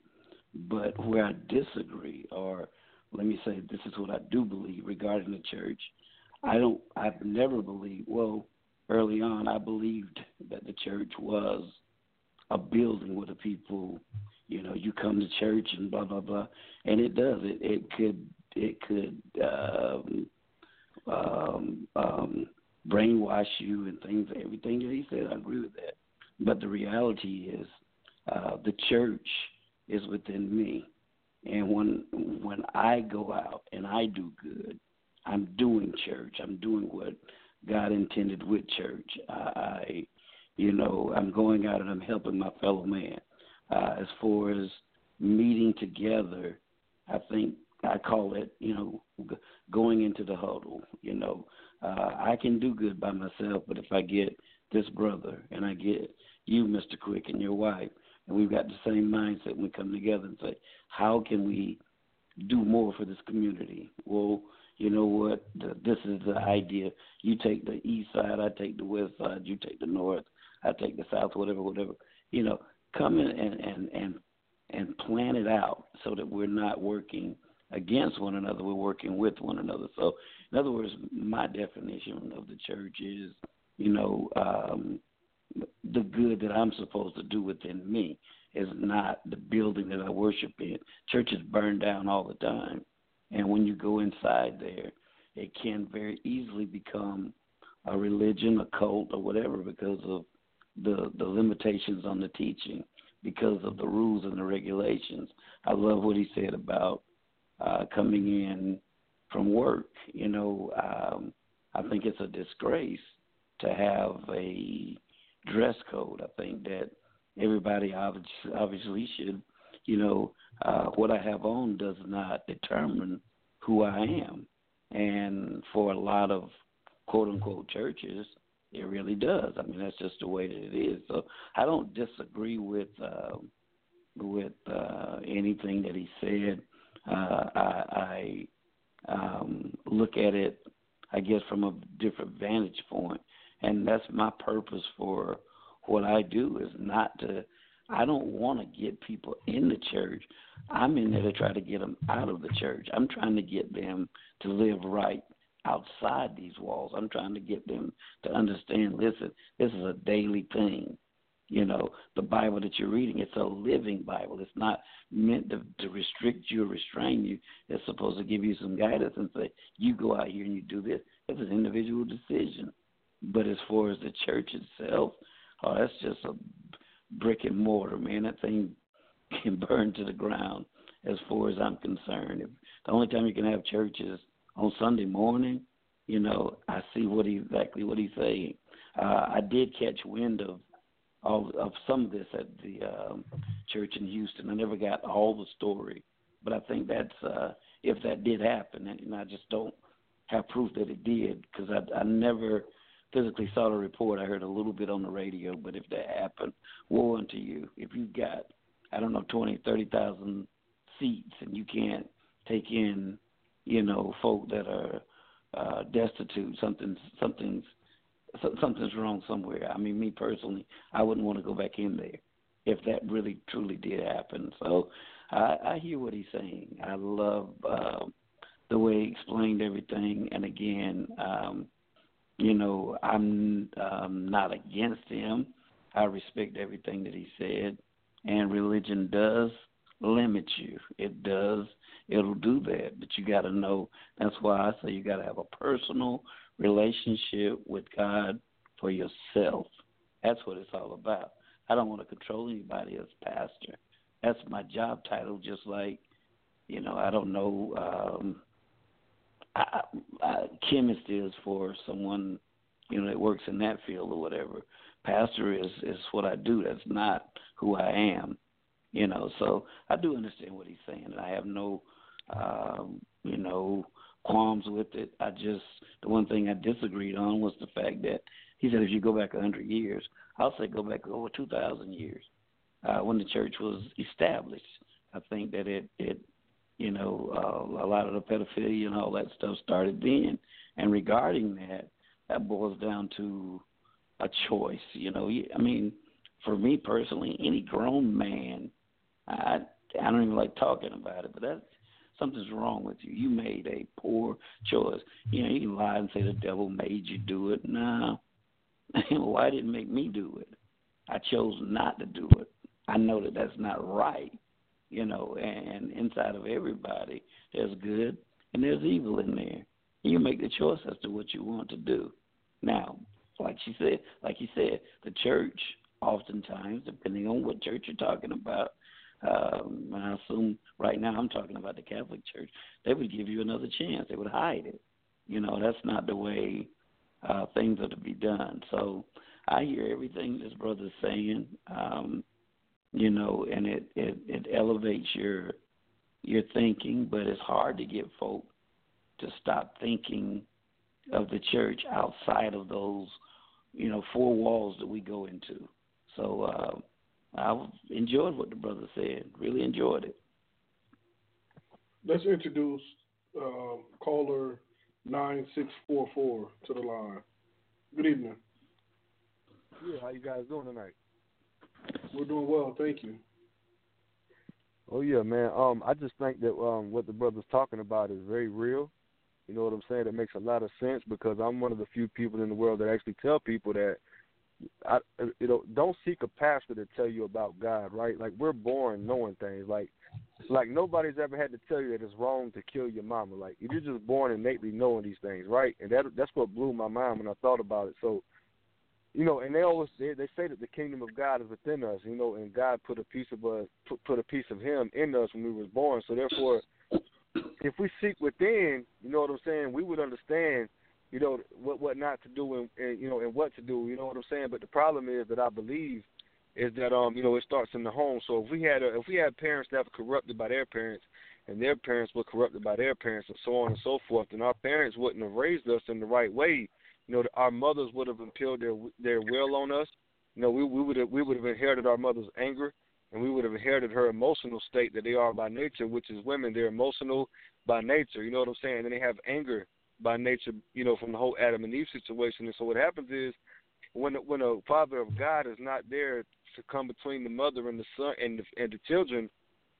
But where I disagree, or let me say, this is what I do believe regarding the church. I don't. I've never believed. Well, early on, I believed that the church was a building where the people you know, you come to church and blah blah blah, and it does. It it could it could um, um, um, brainwash you and things. Everything that he said, I agree with that. But the reality is, uh, the church is within me, and when when I go out and I do good, I'm doing church. I'm doing what God intended with church. I, I you know, I'm going out and I'm helping my fellow man uh, as far as meeting together. I think I call it, you know, g- going into the huddle. You know, uh, I can do good by myself, but if I get this brother and I get you, Mr. Quick, and your wife, and we've got the same mindset, we come together and say, how can we do more for this community? Well, you know what? The, this is the idea. You take the east side, I take the west side. You take the north, I take the south, whatever, whatever. You know, come in and and and and plan it out so that we're not working against one another we're working with one another. So in other words my definition of the church is you know um the good that i'm supposed to do within me. Is not the building that i worship in. Churches burn down all the time. And when you go inside there it can very easily become a religion a cult or whatever because of the the limitations on the teaching because of the rules and the regulations. I love what he said about uh, coming in from work. You know, um, I think it's a disgrace to have a dress code. I think that everybody obviously, obviously should, you know, uh, what I have on does not determine who I am. And for a lot of quote unquote churches, it really does. I mean, that's just the way that it is. So I don't disagree with uh, with uh, anything that he said. Uh, I, I um, look at it, I guess, from a different vantage point. and that's my purpose for what I do is not to. I don't want to get people in the church. I'm in there to try to get them out of the church. I'm trying to get them to live right outside these walls. I'm trying to get them to understand listen, this is a daily thing. you know the Bible that you're reading. It's a living Bible. It's not meant to, to restrict you or restrain you. It's supposed to give you some guidance and say, you go out here and you do this. It's an individual decision. But as far as the church itself, oh, that's just a brick and mortar, man. That thing can burn to the ground as far as I'm concerned. If the only time you can have church is on Sunday morning, you know, I see what he exactly what he's saying. Uh, I did catch wind of of, of some of this at the um, church in Houston. I never got all the story, but I think that's uh, if that did happen, and I just don't have proof that it did because I, I never physically saw the report. I heard a little bit on the radio, but if that happened, woe unto you. If you've got, I don't know, twenty, thirty thousand seats, and you can't take in, you know, folk that are uh, destitute, something's something's something's wrong somewhere. I mean, me personally, I wouldn't want to go back in there if that really truly did happen. So I, I hear what he's saying. I love uh, the way he explained everything, and again, um, you know, I'm um, not against him. I respect everything that he said, and religion does limit you. It does. It'll do that, but you got to know. That's why I say you got to have a personal relationship with God for yourself. That's what it's all about. I don't want to control anybody as pastor. That's my job title. Just like, you know, I don't know. um I, I, chemist is for someone you know that works in that field or whatever. Pastor is is what I do. That's not who I am. You know, so I do understand what he's saying, and I have no, um, you know, qualms with it. I just the one thing I disagreed on was the fact that he said if you go back a hundred years, I'll say go back over two thousand years uh, when the church was established. I think that it it you know, uh, a lot of the pedophilia and all that stuff started then. And regarding that, that boils down to a choice. You know, I mean, for me personally, any grown man, I I don't even like talking about it, but that's something's wrong with you. You made a poor choice. You know, you can lie and say the devil made you do it. No, why didn't make me do it? I chose not to do it. I know that that's not right you know, and inside of everybody there's good and there's evil in there. You make the choice as to what you want to do. Now, like she said, like you said, the church oftentimes, depending on what church you're talking about, um, I assume right now I'm talking about the Catholic Church, they would give you another chance. They would hide it. You know, that's not the way uh, things are to be done. So I hear everything this brother's saying. Um, you know, and it, it, it elevates your your thinking, but it's hard to get folk to stop thinking of the church outside of those, you know, four walls that we go into. So uh, I enjoyed what the brother said. Really enjoyed it. Let's introduce uh, caller nine six four four to the line. Good evening. Yeah, how you guys doing tonight? We're doing well, thank you. Oh yeah, man. Um, I just think that um, what the brother's talking about is very real. You know what I'm saying? It makes a lot of sense because I'm one of the few people in the world that actually tell people that I, you know, don't seek a pastor to tell you about God, right? Like we're born knowing things. Like, like nobody's ever had to tell you that it's wrong to kill your mama. Like, you're just born innately knowing these things, right? And that that's what blew my mind when I thought about it. So, you know, and they always they, they say that the kingdom of God is within us, you know, and God put a piece of us put, put a piece of Him in us when we was born. So therefore, if we seek within, you know what I'm saying, we would understand, you know, what what not to do and, and you know and what to do. You know what I'm saying. But the problem is that I believe is that um you know it starts in the home. So if we had a, if we had parents that were corrupted by their parents, and their parents were corrupted by their parents, and so on and so forth, then our parents wouldn't have raised us in the right way you know, our mothers would have impelled their their will on us. You know, we we would have we would have inherited our mother's anger, and we would have inherited her emotional state that they are by nature, which is women. They're emotional by nature. You know what I'm saying? And they have anger by nature. You know, from the whole Adam and Eve situation. And so what happens is, when when a father of God is not there to come between the mother and the son and the, and the children,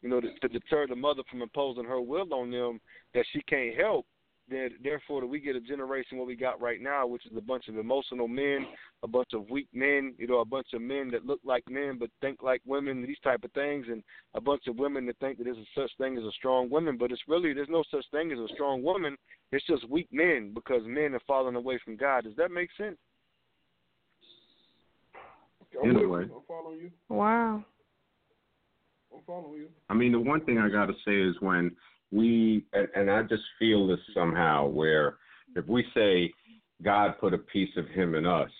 you know, to, to deter the mother from imposing her will on them that she can't help then therefore that we get a generation what we got right now, which is a bunch of emotional men, a bunch of weak men, you know, a bunch of men that look like men but think like women, these type of things, and a bunch of women that think that there's a such thing as a strong woman, but it's really there's no such thing as a strong woman. It's just weak men because men are falling away from God. Does that make sense? I'm, In a way. you. I'm following you. Wow. I'm following you. I mean, the one thing I got to say is when we and, and I just feel this somehow where if we say God put a piece of him in us,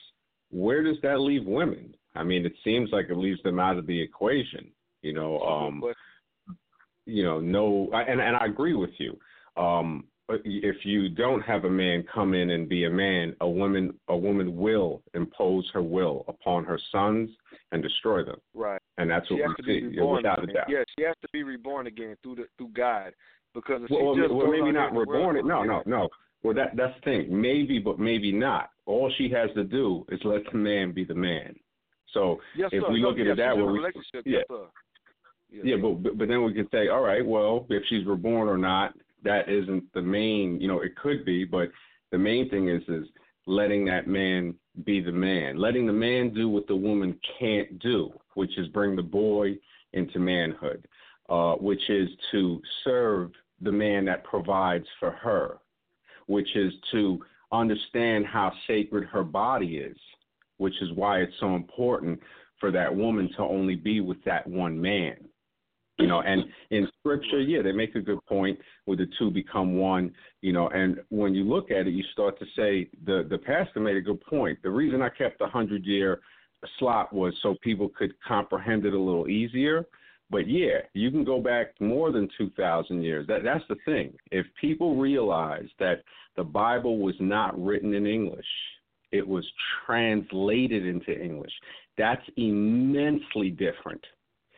where does that leave women? I mean, it seems like it leaves them out of the equation. You know, um, you know, no, and and I agree with you. Um, if you don't have a man come in and be a man, a woman a woman will impose her will upon her sons and destroy them, right. and that's She what we see without a doubt. Yeah, she has to be reborn again through the through God. Because Well, just well, maybe not there in the world- reborn it. No, no, no. Well, that that's the thing. Maybe, but maybe not. All she has to do is let the man be the man. So Yes, if sir. we look at yeah, it that way, we- yeah. Yes. Yeah, but but- but then we can say, all right, well, if she's reborn or not, that isn't the main. You know, it could be, but the main thing is is letting that man be the man, letting the man do what the woman can't do, which is bring the boy into manhood, uh, which is to serve the man that provides for her, which is to understand how sacred her body is, which is why it's so important for that woman to only be with that one man. You know, and in scripture, yeah, they make a good point where the two become one, you know, and when you look at it, you start to say the the pastor made a good point. The reason I kept the hundred year slot was so people could comprehend it a little easier. But yeah, you can go back more than 2,000 years. That that's the thing. If people realize that the Bible was not written in English, it was translated into English. That's immensely different.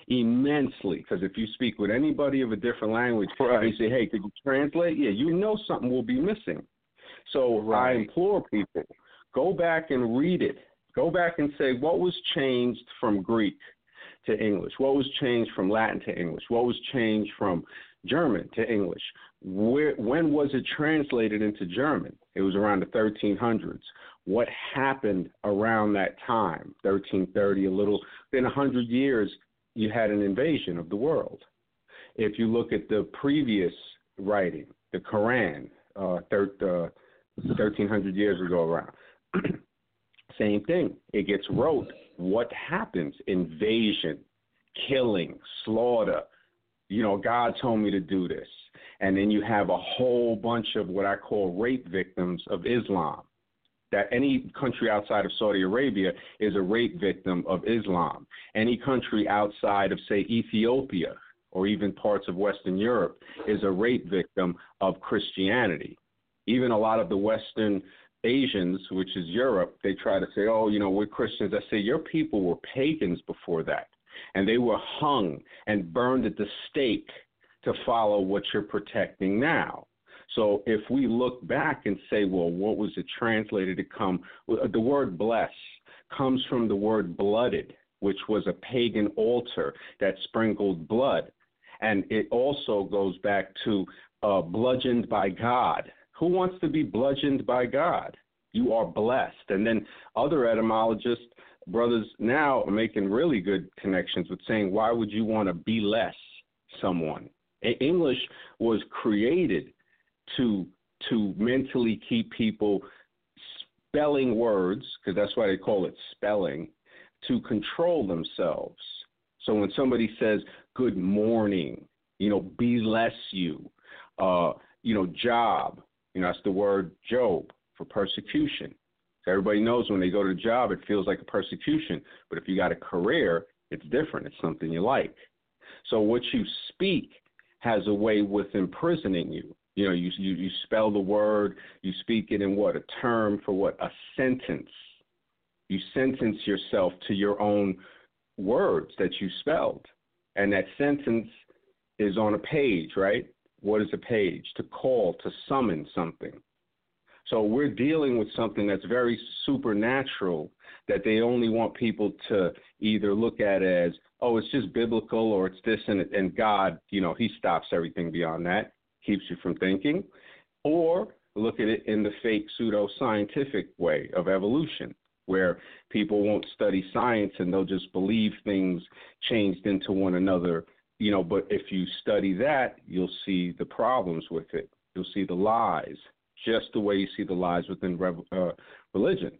Immensely, because if you speak with anybody of a different language, Right. you say, "Hey, could you translate?" Yeah, you know something will be missing. So I implore people, go back and read it. Go back and say what was changed from Greek to English, what was changed from Latin to English, what was changed from German to English. Where, when was it translated into German? It was around the 1300s. What happened around that time, 1330, a little, in 100 years, you had an invasion of the world. If you look at the previous writing, the Quran, uh, thir- uh, 1300 years ago around, same thing. It gets wrote. What happens? Invasion, killing, slaughter. You know, God told me to do this. And then you have a whole bunch of what I call rape victims of Islam. That any country outside of Saudi Arabia is a rape victim of Islam. Any country outside of, say, Ethiopia or even parts of Western Europe is a rape victim of Christianity. Even a lot of the Western Asians, which is Europe, they try to say, oh, you know, we're Christians. I say, your people were pagans before that, and they were hung and burned at the stake to follow what you're protecting now. So if we look back and say, well, what was it translated to come? The word bless comes from the word blooded, which was a pagan altar that sprinkled blood. And it also goes back to uh, bludgeoned by God. Who wants to be bludgeoned by God? You are blessed. And then other etymologists, brothers, now are making really good connections with saying, why would you want to be less someone? English was created to to mentally keep people spelling words because that's why they call it spelling to control themselves. So when somebody says good morning, you know, bless you, uh, you know, job, you know, that's the word Job for persecution. So everybody knows when they go to the job, it feels like a persecution. But if you got a career, it's different. It's something you like. So what you speak has a way with imprisoning you. You know, you, you you spell the word, you speak it in what a term for what a sentence. You sentence yourself to your own words that you spelled, and that sentence is on a page, right? What is a page? To call, to summon something. So we're dealing with something that's very supernatural that they only want people to either look at as, oh, it's just biblical or it's this and, and God, you know, he stops everything beyond that, keeps you from thinking. Or look at it in the fake pseudo scientific way of evolution, where people won't study science and they'll just believe things changed into one another. You know, but if you study that, you'll see the problems with it. You'll see the lies, just the way you see the lies within uh, religion.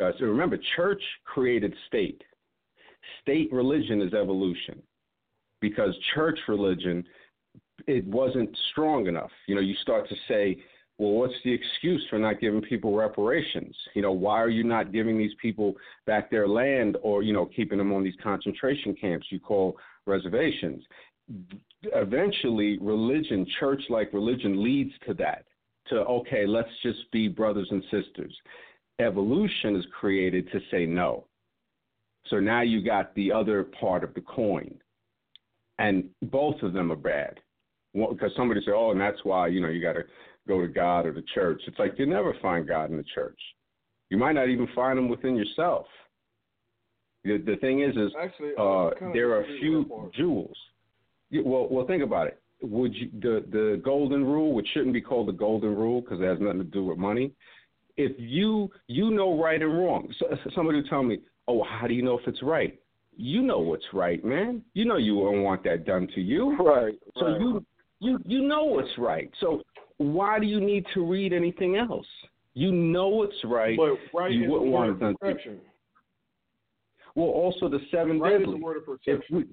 Uh, so remember, church created state. State religion is evolution because church religion it wasn't strong enough. You know, you start to say, well, what's the excuse for not giving people reparations? You know, why are you not giving these people back their land or, you know, keeping them on these concentration camps you call reservations? Eventually, religion, church like religion, leads to that. To, okay, let's just be brothers and sisters. Evolution is created to say no. So now you got the other part of the coin. And both of them are bad. Because somebody say, oh, and that's why, you know, you got to go to God or the church. It's like you never find God in the church. You might not even find him within yourself. The, the thing is, is Actually, uh, there are a few jewels. Well, well, think about it. Would you, the the golden rule, which shouldn't be called the golden rule because it has nothing to do with money. If you you know right and wrong, so, somebody will tell me, oh, how do you know if it's right? You know what's right, man. You know you won't want that done to you. Right. So right. you you you know what's right. So why do you need to read anything else? You know what's right. But right you wouldn't want it done of perception. Well, also the seven Right is deadly. the word of we,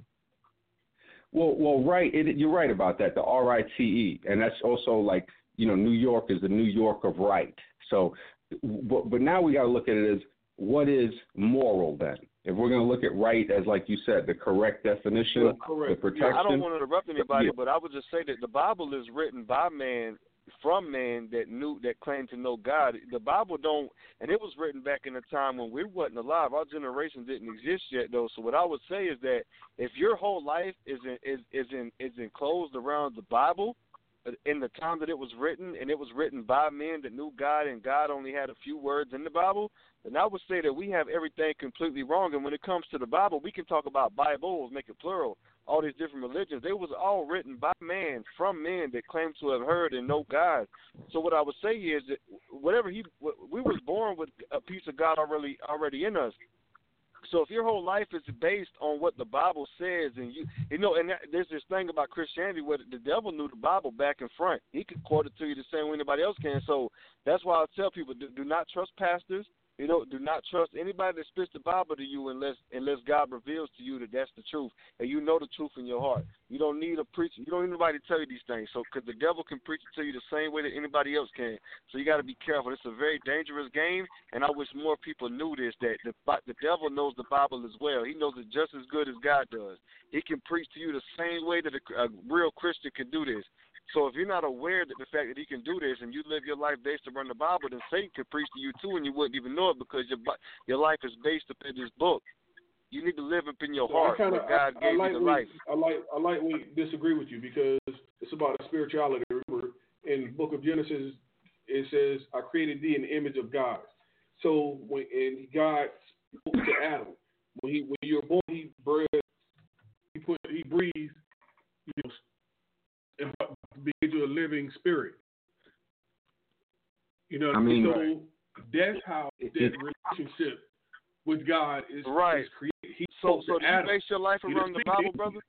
well, well, right. It, you're right about that. The R I T E, and that's also like you know, New York is the New York of right. So, but, but now we got to look at it as what is moral then. If we're going to look at right as, like you said, the correct definition, Well, correct. the protection. I don't want to interrupt anybody, Yeah. but I would just say that the Bible is written by man from man that knew that claimed to know God. The Bible don't, and it was written back in a time when we wasn't alive. Our generation didn't exist yet, though. So what I would say is that if your whole life is in, is is in is enclosed around the Bible, uh, in the time that it was written, and it was written by men that knew God, and God only had a few words in the Bible, then I would say that we have everything completely wrong. And when it comes to the Bible, we can talk about Bibles, make it plural, all these different religions. They was all written by man, from men that claim to have heard and know God. So what I would say is that whatever he, we was born with a piece of God already already in us. So if your whole life is based on what the Bible says, and you, you know, and that, there's this thing about Christianity where the devil knew the Bible back and front. He could quote it to you the same way anybody else can. So that's why I tell people: do, do not trust pastors. You know, do not trust anybody that spits the Bible to you unless unless God reveals to you that that's the truth and you know the truth in your heart. You don't need a preacher. You don't need anybody to tell you these things. So, because the devil can preach it to you the same way that anybody else can. So you got to be careful. It's a very dangerous game, and I wish more people knew this. That the the devil knows the Bible as well. He knows it just as good as God does. He can preach to you the same way that a, a real Christian can do this. So if you're not aware that the fact that he can do this and you live your life based around the Bible, then Satan can preach to you too, and you wouldn't even know it because your your life is based upon this book. You need to live up in your So I heart kinda, where God I, gave I you the life. I like I lightly disagree with you because it's about spirituality. Remember, in the book of Genesis, it says, "I created thee in the image of God." So when and God spoke to Adam, when he when you were born, he breathed, he put he breathed, you know, and became to a living spirit. You know, I mean- so that's how that relationship with God is, Right. is created. He So, so to do you base your life You around the just- Bible, brother?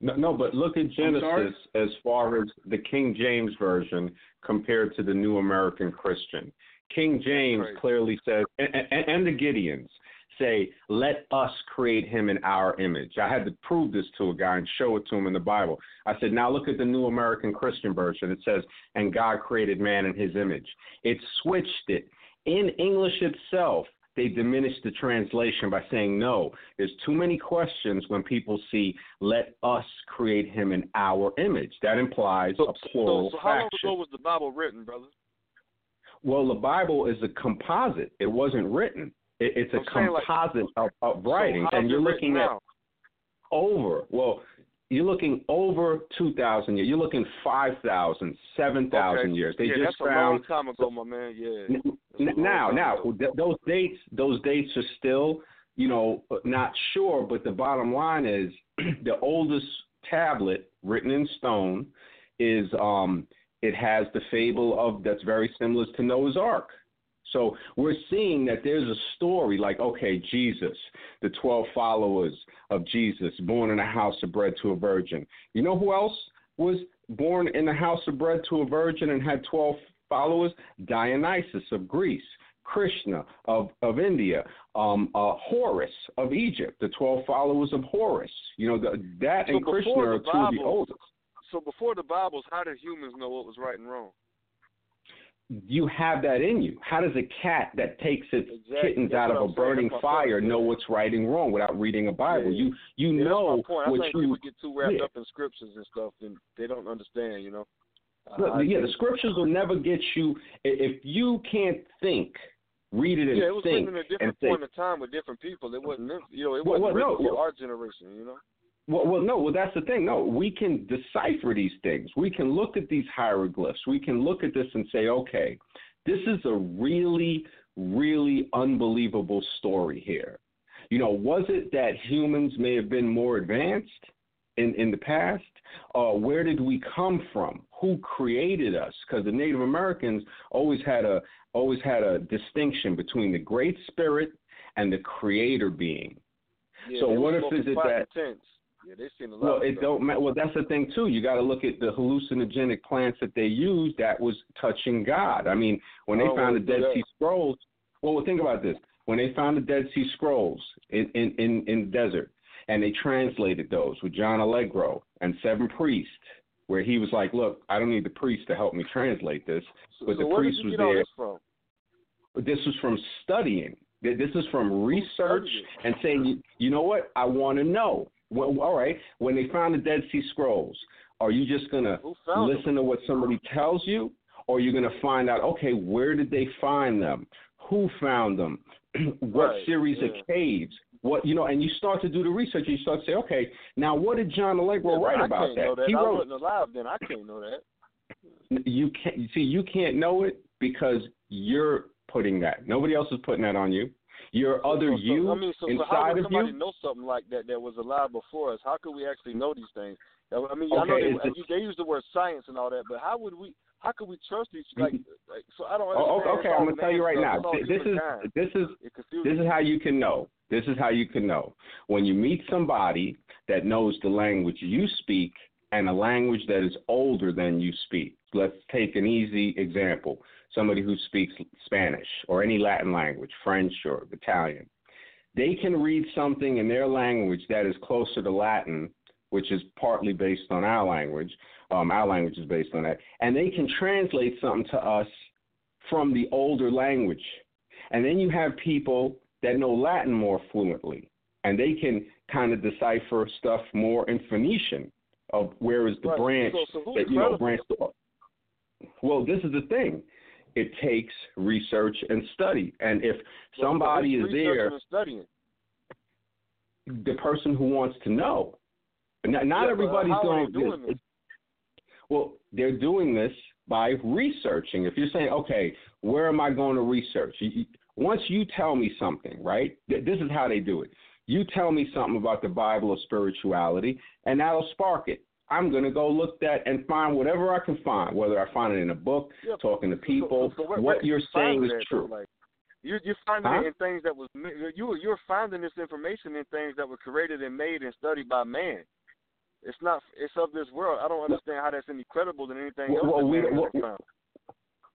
No, no, but look at Genesis as far as the King James version compared to the New American Christian. King James Right. clearly says, and, and, and the Gideons say, "Let us create him in our image." I had to prove this to a guy and show it to him in the Bible. I said, "Now look at the New American Christian version. It says, and God created man in His image." It switched it in English itself. They diminished the translation by saying, no, there's too many questions when people see, let us create him in our image. That implies So, a plural so, so how long ago was the Bible written, brother? Well, the Bible is a composite. It wasn't written. It, it's a I'm saying, like- composite of, of writings, so and you're looking at over. Well, you're looking over 2,000 years. You're looking 5,000, 7,000 Okay. years. They yeah, just that's a long time ago, my man. Yeah. N- That's a long now, now, th- those dates, those dates are still, you know, not sure. But the bottom line is, the oldest tablet written in stone is um it has the fable of that's very similar to Noah's Ark. So we're seeing that there's a story like, okay, Jesus, the 12 followers of Jesus, born in a house of bread to a virgin. You know who else was born in a house of bread to a virgin and had 12 followers? Dionysus of Greece. Krishna of, of India, um, uh, Horus of Egypt, the 12 followers of Horus. You know, the, that So and Krishna are the two of the oldest. So before the Bibles, how did humans know what was right and wrong? You have that in you. How does a cat that takes its Exactly. kittens That's out of a burning fire point. know what's right and wrong without reading a Bible? Yeah. You you Yeah, know point. I what think you people get too wrapped yeah. up in scriptures and stuff, and they don't understand. You know. Look, I yeah, the scriptures will never get you if you can't think, read it and Yeah, it was think written at a different point in time with different people. It wasn't, you know, it wasn't well, written no, for well- our generation. You know. Well, well, no. Well, that's the thing. No, we can decipher these things. We can look at these hieroglyphs. We can look at this and say, okay, this is a really, really unbelievable story here. You know, was it that humans may have been more advanced in in the past? Uh, where did we come from? Who created us? Because the Native Americans always had a always had a distinction between the Great Spirit and the Creator being. Yeah, So what if is it that-. Yeah, they seen a lot. Well, it stuff. don't matter. Well, that's the thing too. You got to look at the hallucinogenic plants that they used that was touching God. I mean, when they Oh, found the Dead yeah. Sea Scrolls. Well, think about this. When they found the Dead Sea Scrolls in in in, in the desert, and they translated those with John Allegro and seven priests, where he was like, "Look, I don't need the priest to help me translate this." But so the priest was there. this from? This was from studying. This is from research and saying, you know what, I want to know. Well, all right, when they found the Dead Sea Scrolls, are you just going to Who found them? listen to what somebody tells you? Or are you going to find out, okay, where did they find them? Who found them? what Right, series yeah. of caves? What you know, and you start to do the research. And you start to say, okay, now what did John Allegro Yeah, write about know that. He I wrote wasn't alive then. I can't know that. you can't you see you can't know it because you're putting that. Nobody else is putting that on you. Your other so, so, you I mean, so, so how inside would of somebody you. know something like that that was alive before us? How could we actually know these things? I mean, I know they, it- they use the word science and all that, but how would we? How could we trust these? Like, like so I don't Oh, okay, I'm gonna tell you right now. stuff. It's all Th- This is this is this is how you can know. This is how you can know. When you meet somebody that knows the language you speak and a language that is older than you speak. Let's take an easy example. Somebody who speaks Spanish or any Latin language, French or Italian. They can read something in their language that is closer to Latin, which is partly based on our language. Um, our language is based on that. And they can translate something to us from the older language. And then you have people that know Latin more fluently, and they can kind of decipher stuff more in Phoenician of where is the Right. branch So- so that you know branch. Well, this is the thing. It takes research and study, and if somebody is there, studying. the person who wants to know. Not, not Yeah, everybody's going. doing this? Well, they're doing this by researching. If you're saying, okay, where am I going to research? Once you tell me something, right? This is how they do it. You tell me something about the Bible or spirituality, and that'll spark it. I'm going to go look that and find whatever I can find, whether I find it in a book, talking to so- so- people. so where- what you're you saying is that, true. Like, you you're finding Huh? it in things that was you you're finding this information in things that were created and made and studied by man. It's not. It's of this world. I don't understand how that's any credible than anything Well, else well, we- well.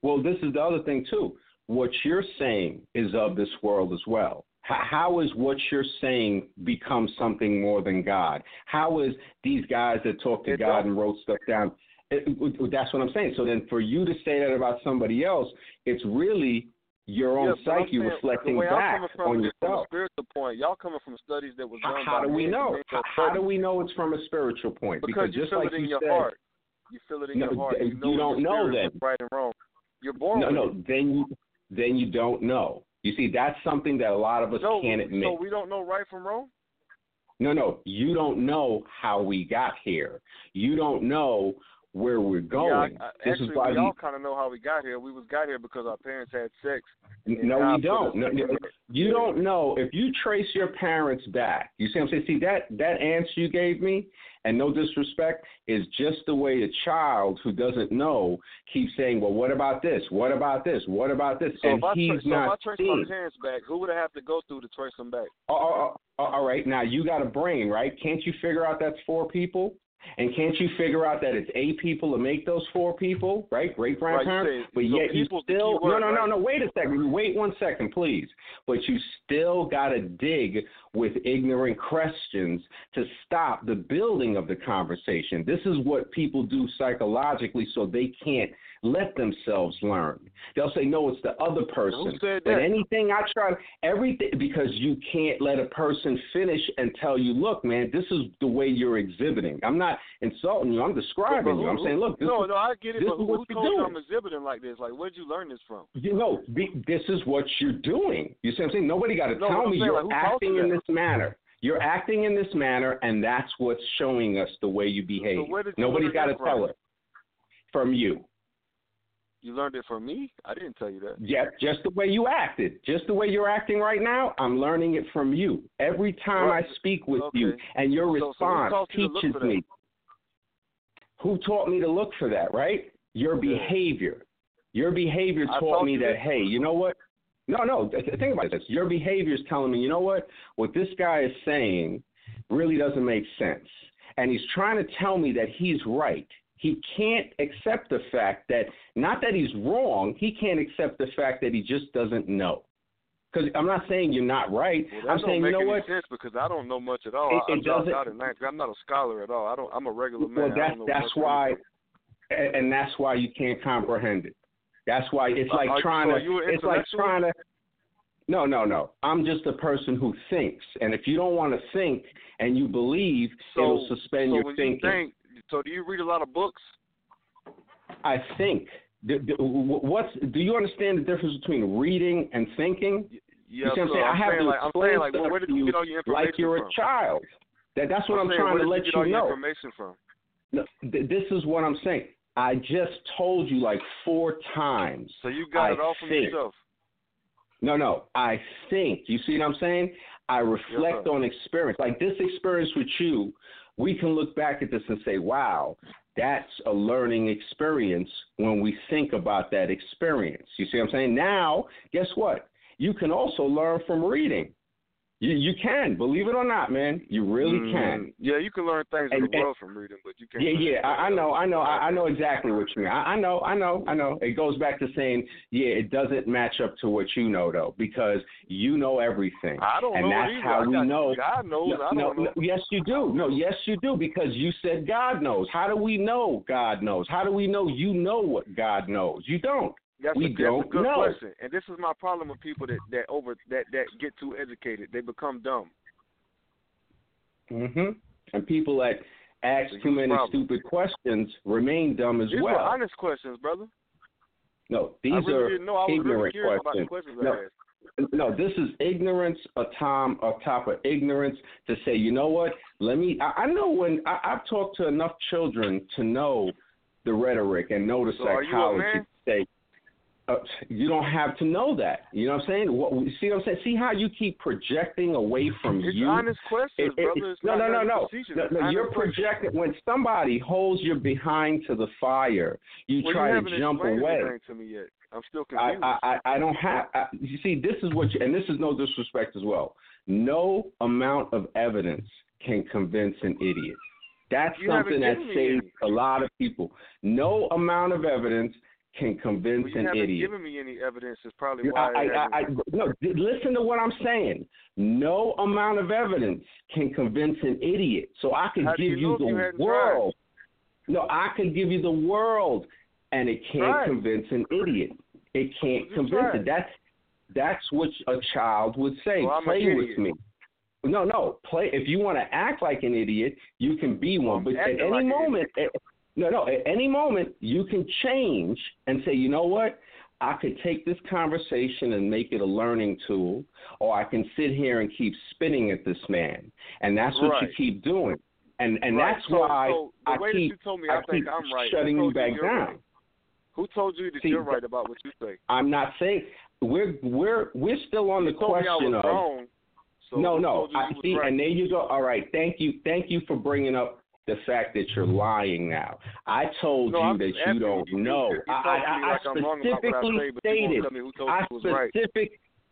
Well, this is the other thing too. What you're saying is of this world as well. How is what you're saying become something more than God? How is these guys that talk to God and wrote stuff down? It, that's what I'm saying. So then, for you to say that about somebody else, it's really your own Yeah, psyche saying, reflecting back on is from a yourself. spiritual point. Y'all coming from studies that was done how by do we know? How, how do we know it's from a spiritual point? Because, you just feel like it in you your said, heart. You feel it in No, your heart. you You, know in don't know that right and wrong. You're born no, no. it. Then you then you don't know. You see, that's something that a lot of us can't admit. so we don't know right from wrong. No, no, you don't know how we got here. You don't know where we're going. Yeah, I, I, this actually, is why we we, all kind of know how we got here. We was got here because our parents had sex. no, we don't. No, you don't know if you trace your parents back. You see what I'm saying? See that that answer you gave me, and no disrespect, is just the way a child who doesn't know keeps saying, "Well, what about this? What about this? What about this?" So and if I, he's tra- so if I trace my parents back, who would I have to go through to trace them back? Oh, oh, oh, all right, now you got a brain, right? Can't you figure out that's four people? And can't you figure out that it's eight people to make those four people, right? Great grandparents. Right, but so yet you still no no no no wait a second wait one second please but you still got to dig with ignorant questions to stop the building of the conversation this is what people do psychologically so they can't let themselves learn they'll say no it's the other person Who said but anything I try, everything because you can't let a person finish and tell you, look, man, this is the way you're exhibiting. I'm not insulting you. I'm describing But you. I'm saying, look, this no, is, no, I get it. this But who, who told you. I'm exhibiting like this? Like, where'd you learn this from? you know, be, this is what you're doing. You see what I'm saying? Nobody got to No, tell me saying, you're like, acting in this manner. You're acting in this manner, and that's what's showing us the way you behave. So where did you Nobody's got to tell it from you. You learned it from me? I didn't tell you that. Yeah, just the way you acted, just the way you're acting right now. I'm learning it from you. Every time Right. I speak with Okay. you, and your So- so response taught you to look teaches me. Who taught me to look for that? Right? Your Yeah. behavior. Your behavior taught me that. Hey, you know what? No, no. th- th- Think about this. Your behavior is telling me, you know what? What this guy is saying really doesn't make sense, and he's trying to tell me that he's right. He can't accept the fact that not that he's wrong. He can't accept the fact that he just doesn't know. Because I'm not saying you're not right. Well, I'm don't saying, make you know any what? sense because I don't know much at all. It- I, I it dropped doesn't- out in ninth grade. I'm not a scholar at all. I don't. I'm a regular man. Well, I that's that's why, and and that's why you can't comprehend it. That's why it's like are trying so to. It's like trying to. No, no, no. I'm just a person who thinks, and if you don't want to think and you believe, So, it'll suspend so your thinking. you think, so do you read a lot of books? I think. D- d- What's? Do you understand the difference between reading and thinking? Yeah, you see what I'm saying? I I'm have saying to like I'm explain saying like where did you you get all your information like you're from? a child. That that's what I'm, saying, trying to let you get you all your know. information from? No, th- this is what I'm saying. I just told you like four times. So you got I it all from think. yourself. No, no. I think. You see what I'm saying? I reflect on experience. Like this experience with you, we can look back at this and say, wow, that's a learning experience when we think about that experience. You see what I'm saying? Now, guess what? You can also learn from reading. You you can, believe it or not, man. You really Mm, can. Yeah, you can learn things in And- the and- world from reading, but you can't. Yeah, yeah, I, I know. I know, I, I know exactly what you mean. I, I know, I know, I know. It goes back to saying, yeah, it doesn't match up to what you know, though, because you know everything, I don't and know that's either. how I we got- know. God knows. No, I don't no, know. no, yes, you do. No, yes, you do, because you said God knows. How do we know God knows? How do we know you know what God knows? You don't. That's, we a, don't a good know. question, and this is my problem with people that that over that that get too educated. They become dumb. hmm And people that ask too many problem. stupid questions remain dumb as These well. were honest questions, brother. no, these really are didn't know. I was really ignorant the questions. questions No. No, this is ignorance atop atop of ignorance to say, you know what? Let me. I, I know when I, I've talked to enough children to know the rhetoric and know the So are you a psychology. man? Say, uh, you don't have to know that. You know what I'm saying? What, see what I'm saying? See how you keep projecting away from It's you. honest questions, It- it- brother. It's no, no, no, no, no, no. You're projecting when somebody holds you behind to the fire. You Well, try you to jump away. to me yet. I'm still confused. I, I I don't have. I, you see, this is what, you, and this is no disrespect as well. No amount of evidence can convince an idiot. That's You something that saves a lot of people. No amount of evidence can convince well, you an haven't idiot. given me any evidence. Is probably why. I, I, I, no, listen to what I'm saying. No amount of evidence can convince an idiot. So I could How give you if the you hadn't tried? world. No, I could give you the world, and it can't Right. convince an idiot. It can't Just convince try. it. That's that's what a child would say. Well, Play with me. No, no. Play. If you want to act like an idiot, you can be one. But at any like moment, no, no. At any moment, you can change and say, you know what? I could take this conversation and make it a learning tool, or I can sit here and keep spitting at this man, and that's what you keep doing. and and Right. that's so, why so I keep you told me, I I think keep I'm right. shutting you back you down. Right? Who told you that See, you're right about what you say? I'm not saying we're we're we're still on the you I question of wrong. So no, no. I see, right? and there you go. All right, thank you, thank you for bringing up the fact that you're lying now. I told no, you that you don't you, know. You, you I, I, I like I'm wrong about what I specifically say, but you won't stated. tell me who told I was right.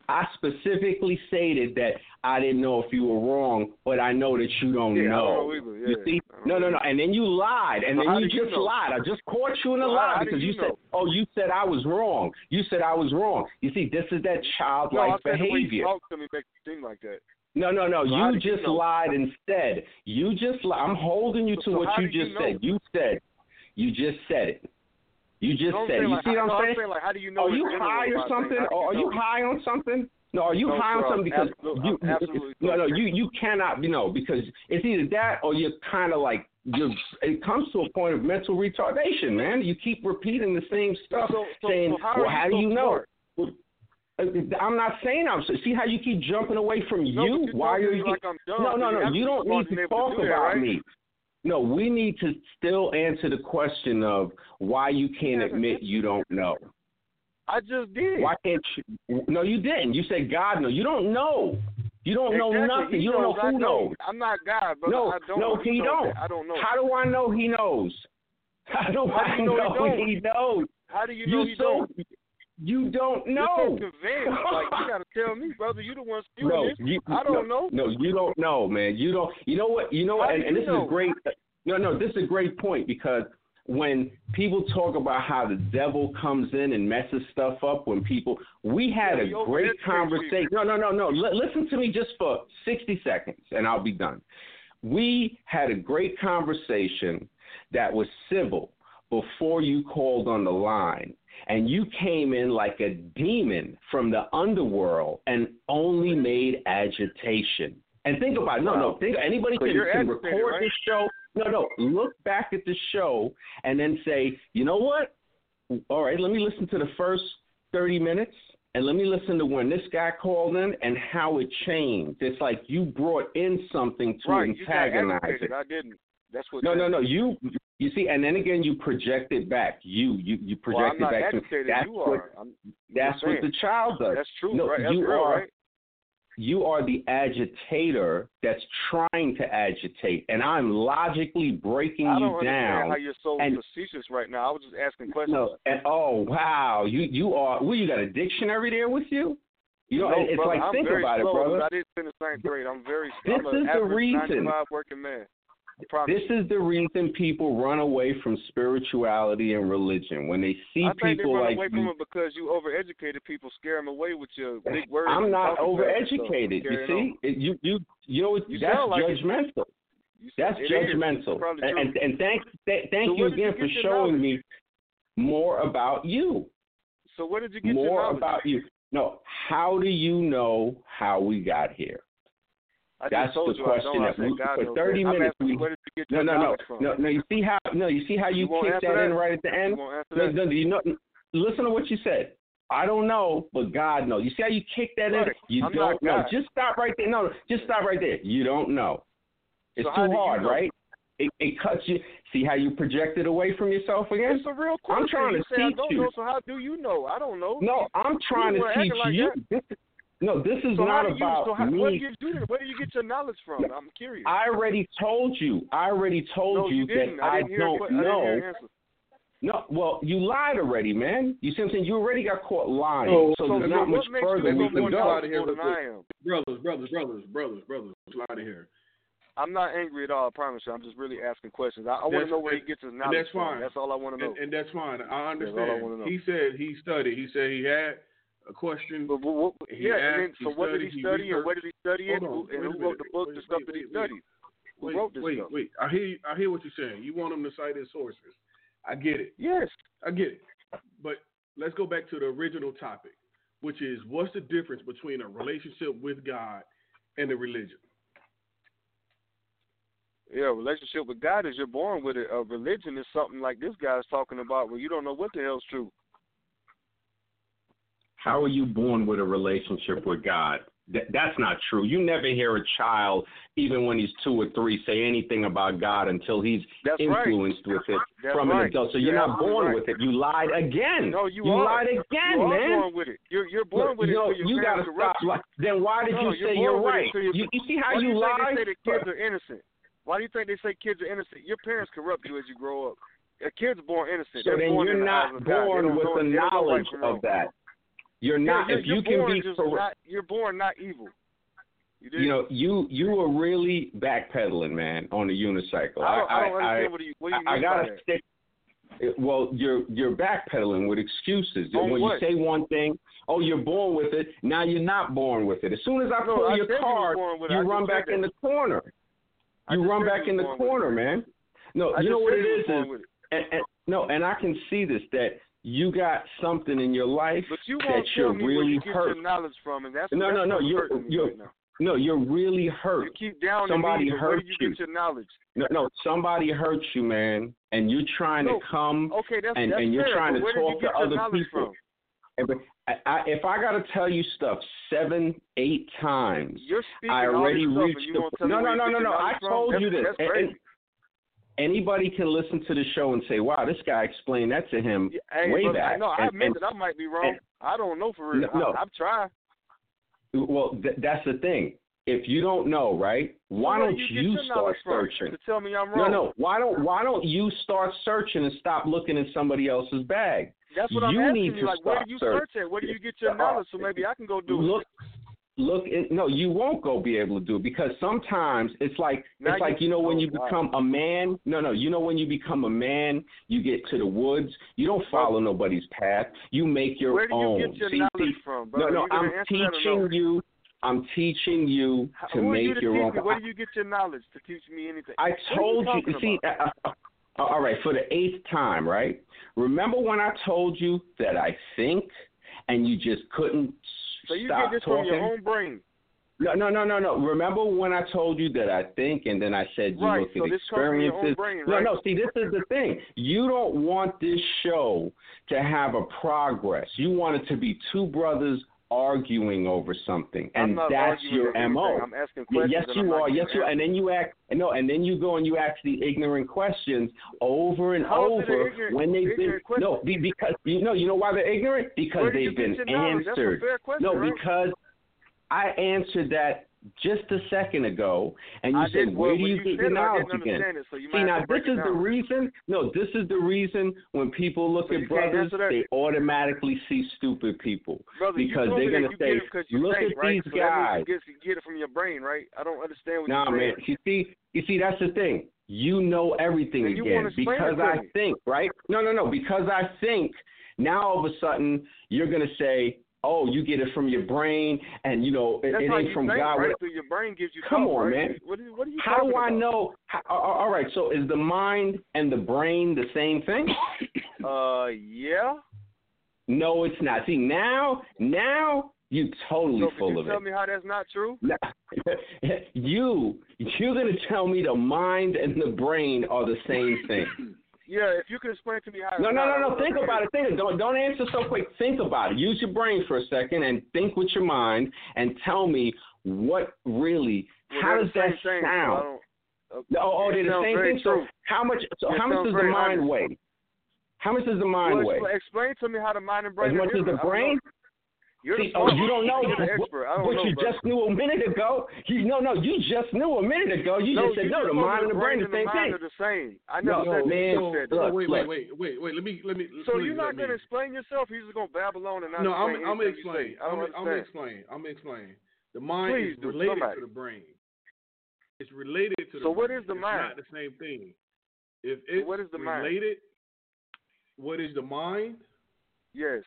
I specifically stated that I didn't know if you were wrong, but I know that you don't Yeah, know. don't know. Yeah, you see? No, no, no. And then you lied, and So then you just know? lied. I just caught you in a how- lie because you said? "Oh, you said I was wrong. You said I was wrong." You see, this is that No, childlike the way behavior. you talk to me makes you seem like that. No, no, no. So you do you just know? lied instead. You just li- I'm holding you to So what you do you just know? said. You said. You just said it. You just You know what I'm said it. You Like, see what I'm saying? saying? Like, how do you know Are you high or something? Or are you you high on something? No, are you No, high on something because absolute- you absolutely no no you you cannot you know because it's either that or you're kind of like you're it comes to a point of mental retardation man you keep repeating the same stuff So, so, saying so how well how do you know smart? Uh, I'm not saying I'm. See how you keep jumping away from No, you? Why are you? like no, no, no. You don't need to talk that, about right? me. No, we need to still answer the question of why you can't admit you don't know. I just did. Why can't you? No, you didn't. You said God knows. You don't know. You don't know nothing. He you don't know knows, who know. knows. I'm not God, but No, I don't. Know. No, know. he knows don't. that. I don't know. How do I know he knows? How do, How do I you know he know he knows? How do you know he so don't? You don't know. like you gotta tell me, brother. You the one spewing no, this. you, I don't no, know. No, you don't know, man. You don't. You know what? You know what? And, and this know? is great. No, no, this is a great point because when people talk about how the devil comes in and messes stuff up, when people, we had a great conversation. No, no, no, no. L- listen to me just for sixty seconds, and I'll be done. We had a great conversation that was civil before you called on the line. And you came in like a demon from the underworld and only made agitation. And think about it. No, no. Think anybody can, can record right? this show. No, no. Look back at the show and then say, you know what? All right, let me listen to the first 30 minutes and let me listen to when this guy called in and how it changed. It's like you brought in something to right. Antagonize it. I didn't. That's what. No, no, no. You, you see, and then again, you project it back. You, you, you Well, project not it back. to- that's you what, are. I'm, that's what the child does. That's true, no, right? That's you real, are, right? you are the agitator that's trying to agitate, and I'm logically breaking I don't you understand down. how you're so and- facetious right now. I was just asking questions. No, and oh wow, you you are. Well, you got a dictionary there with you? You know, no, it's brother, like I'm think very about slow, it, brother. I didn't finish ninth grade. I'm very. This I'm is the reason. working man. This is the reason people run away from spirituality and religion when they see I think they people run like away you. from it because you overeducated people, scare them away with your big words. I'm not overeducated. You see. It- you you you know You that's like judgmental. You That's judgmental. And, and and thank th- thank So you did you again for showing me more about you. so where did you get More about you. No, how do you know how we got here? I That's the question I. I that we- for 30 that. Minutes we- you get No, no, no, from? no, no. You see how no, you see how you, You kick answer that, in right at the end. No, that? no, you know, listen to what you said. I don't know, but God knows. You see how you kick that in? You I'm don't know. Just stop right there. No, just stop right there. You don't know. It's So too you hard, know? right? It, it cuts you. See how you projected away from yourself again? It's a real question. I'm trying you to say I teach don't you. know, so how do you know? I don't know. No, I'm trying You to teach like you. that. This is, no, this is so how not do you, about so how, me. Where do you do that? Where do you get your knowledge from? I'm curious. I already told you. I already told no, you, that didn't. I, hear. don't a, que- I know. hear an answer. No, well, you lied already, man. You see what I'm saying? You already got caught lying. So, so there's not much what makes further you we we can go. go. Out of here than I am? brothers, brothers, brothers, brothers, brothers. Slide in here. I'm not angry at all. I promise you. I'm just really asking questions. I, I want to know where he gets his and knowledge that's fine. from. That's all I want to know. And, and that's fine. I That's all I understand. wanna know. he said he studied. He said he had a question. But, but, what, He yeah, and then, asked, he so what did studied, he he study and where did he study it? On, and who wrote the book, Wait, the stuff that he wait, wait. studied? Who wait, wrote this wait, stuff? wait. I hear you, I hear what you're saying. You want him to cite his sources. I get it. Yes. I get it. But let's go back to the original topic, which is what's the difference between a relationship with God and a religion? Yeah, relationship with God is you're born with it. A religion is something like this guy's talking about where you don't know what the hell's true. How are you born with a relationship with God? Th- that's not true. You never hear a child, even when he's two or three, say anything about God until he's That's influenced right. with it That's from right. an adult. So You're you're not born right. with it. You lied again. No, you, you are. lied again, man. you man. born with it. You're you're born Look, with you it. you gotta stop. you. Like, then why did No, you you're say you're it right? till You, you see how Why do you you think lie? they say that kids are innocent? Why do you think they say kids are innocent? Your parents corrupt you as you grow up. A kid's born innocent. So They're then born you're not of God. They born with the they don't know right knowledge of that. You're not. you're, if you're you can be correct. you're born not evil. You. You know, you you were really backpedaling, man, on the unicycle. I don't, I, don't I, understand what do you what do you I, mean I gotta stick. Well, you're you're backpedaling with excuses. On when what? you say one thing, oh, you're born with it. Now you're not born with it. As soon as I No, pull I your you card, it. you run back in the corner. You run back in the was born with corner, man. No, I you know what it you is is and, and no, and I can see this that you got something in your life But you that you're tell me where really you hurt. knowledge from, and that's No, no, no, you're- you're- right. No, you're really hurt. You keep down Somebody me, but where hurt you, you. get your knowledge? No, no, somebody hurt you, man, and you're trying No. to come Okay, that's and, that's and you're fair, trying to talk you to other people. from? And I, I, if I got to tell you stuff seven, eight times, You're speaking I already reached you the. no, no, no, no, no. I knowledge from? told that's, you this. That's and anybody can listen to the show and say, "Wow, this guy explained that to him hey, way back." No, I admit and- that I might be wrong. and- I don't know for real. No, no. I, I've tried. Well, th- that's the thing. If you don't know, right? Why where don't you, you, start searching? To tell me I'm No, wrong. no. no. Why don't Why don't you start searching and stop looking in somebody else's bag? That's what I'm you asking need you. to Like, where do you search at? Where do you get your knowledge? So maybe I can go do look, it. Look. In, no, you won't go be able to do it because sometimes it's like Now it's like you know when oh, you become a man. No, no. You know when you become a man, you get to the woods. You don't follow nobody's path. You make your own. Where do you own. get your see, knowledge from, no, brother? no. you gonna I'm answer that or teaching you. I'm teaching you to Who make you to your own. me? Where do you get your knowledge to teach me anything? I told you. talking see, about? uh, uh, all right, for the eighth time, right? Remember when I told you that I think, and you just couldn't So you stop get this talking? from your own brain. No, no, no, no, no. Remember when I told you that I think, and then I said you Right, look so at this comes from your own experiences. brain, No, no. See, this is the thing. You don't want this show to have a progress. You want it to be two brothers arguing over something, and that's your mo. I'm asking questions. Yes, you are. Yes, you. And then you act. No, and then you go and you ask the ignorant questions over and How is it an over ignorant- when they've been ignorant question? no be, because you know you know why they're ignorant because Where do you they've been your? That's a answered. question, no, right? because I answered that just a second ago, and you I said, "Where well, do you you get your knowledge again?" it, so you See, now have to break this is the reason. No, this is the reason when people look So at brothers, they automatically see stupid people Brother, because they're gonna say, "Look think, at right? these so guys." You get, you get it from your brain, right? I don't understand what Nah, you're man. You see, you see, that's the thing. You know everything And again because I think, right? No, no, no. Because I think. Now all of a sudden you're gonna say, "Oh, you get it from your brain, and you know it, it ain't from think, God." right? What- your brain gives you Come thought, on, right? man. What, is, what are you How do I about? know? How, all right. So is the mind and the brain the same thing? Uh, yeah. no, it's not. See now, now you totally So full you of tell it. me how that's not true? You you're gonna tell me the mind and the brain are the same thing. Yeah, if you can explain to me how. No, no, no, no. Think about it. Think it. Don't don't answer so quick. Think about it. Use your brain for a second and think with your mind and tell me what really. Well, how does that thing, sound? uh, Oh, oh, they're the same thing. So how much? So It how much does the mind honest. weigh? How much does the mind well, weigh? explain, to me how the mind and brain As much as the brain? Know. You're See, the oh, you don't know You're the what, expert. I don't what know, you brother. just knew a minute ago. You no, no, you just knew a minute ago. You no, just said you no. just The mind and the brain and the same mind thing. Are the same. I No, never said man, you said that. look, wait, look. wait, wait, wait, wait. Let me, let me. So please you're not going to me- explain yourself? You're just going to babble on and not No, I'm, explain I'm anything you explain. I don't I'm, I'm understand. explain. I'm gonna explain. The mind Please is related somebody. to the brain. It's related to the So what is brain. is the it's mind? not the same thing. If it's what is the mind? related, what is the mind? Yes.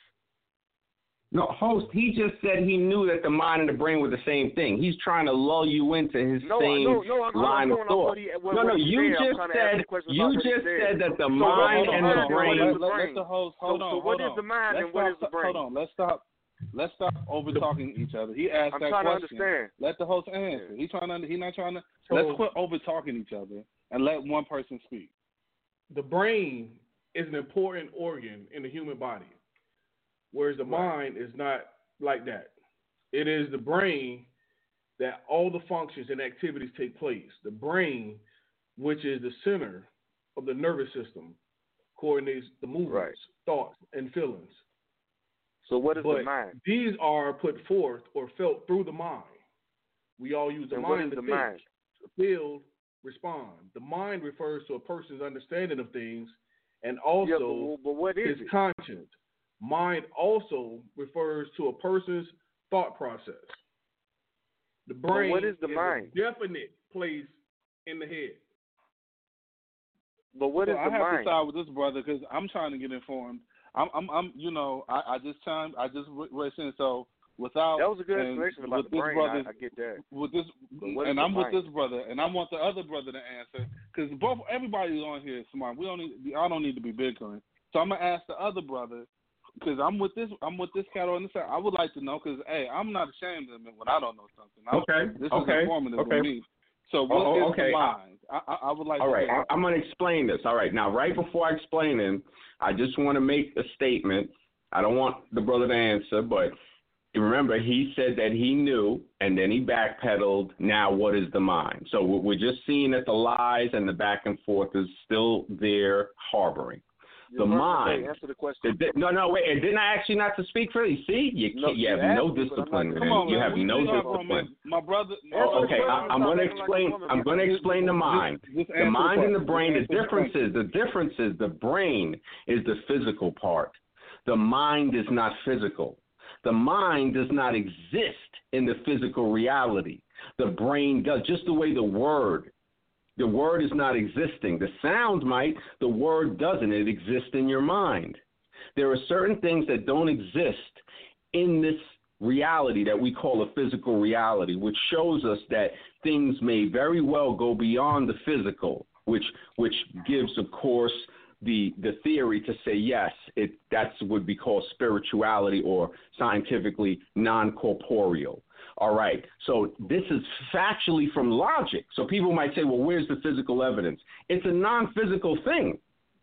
No, host. He just said he knew that the mind and the brain were the same thing. He's trying to lull you into his No, same no, no. I'm, line I'm of thought. what he, what, no, no. what he You said. I'm just trying to ask said you about what he just said that the So, mind on, and the brain. hold on. Let, let, the host hold So- on. so what hold is the mind let's and what stop, is the brain? Hold on. Let's stop. Let's stop over talking each other. He asked I'm that trying to question. understand. Let the host answer. He trying to. He not trying to. So- let's quit over talking each other and let one person speak. The brain is an important organ in the human body, whereas the mind is not like that. It is the brain that all the functions and activities take place. The brain, which is the center of the nervous system, coordinates the movements, Right. thoughts, and feelings. So what is but the mind? these are put forth or felt through the mind. We all use the And mind to the think, mind? feel, respond. The mind refers to a person's understanding of things and Yeah, also but, but what is his it? conscience. Mind also refers to a person's thought process. The But brain what is the a mind? definite place in the head. But what so is I the have mind? to side with this brother because I'm trying to get informed. I'm, I'm, I'm you know, I, I just time, I just raised in. So without That was a good explanation about with the this brain. brother, I, I get that. with this, But and I'm with this brother, and I want the other brother to answer because both everybody on here is smart. We don't need, I don't need to be bickering. So I'm gonna ask the other brother because I'm with this, I'm with this cat on the side. I would like to know because hey, I'm not ashamed of it when I don't know something. I'm, Okay, this okay, is informative okay. to me. So oh, what oh, is Oh, oh, okay. the mind? I, I, I would like. All to right. I, I'm going to explain this. All right, now, right before I explain it, I just want to make a statement. I don't want the brother to answer, but remember, he said that he knew, and then he backpedaled. Now, what is the mind? So we're just seeing that the lies and the back and forth is still there harboring. The mind. Answer the question. The- the- No, no, wait. And didn't I ask you not to speak freely? See, you, No, you you have no me, discipline, man. Come on, you man. have We- no discipline. My brother. Oh, okay. I, I'm going to acting like explain. I'm going to explain the mind. Just, just The mind and the brain. The Just answer difference is the difference is the brain is the physical part. The mind is not physical. The mind does not exist in the physical reality. The brain does. Just the way the word, the word is not existing. The sound might. The word doesn't. It exists in your mind. There are certain things that don't exist in this reality that we call a physical reality, which shows us that things may very well go beyond the physical, which which gives, of course, the the theory to say yes, it that's would be called spirituality or scientifically non-corporeal. All right. So this is factually from logic. So people might say, well, where's the physical evidence? It's a non-physical thing.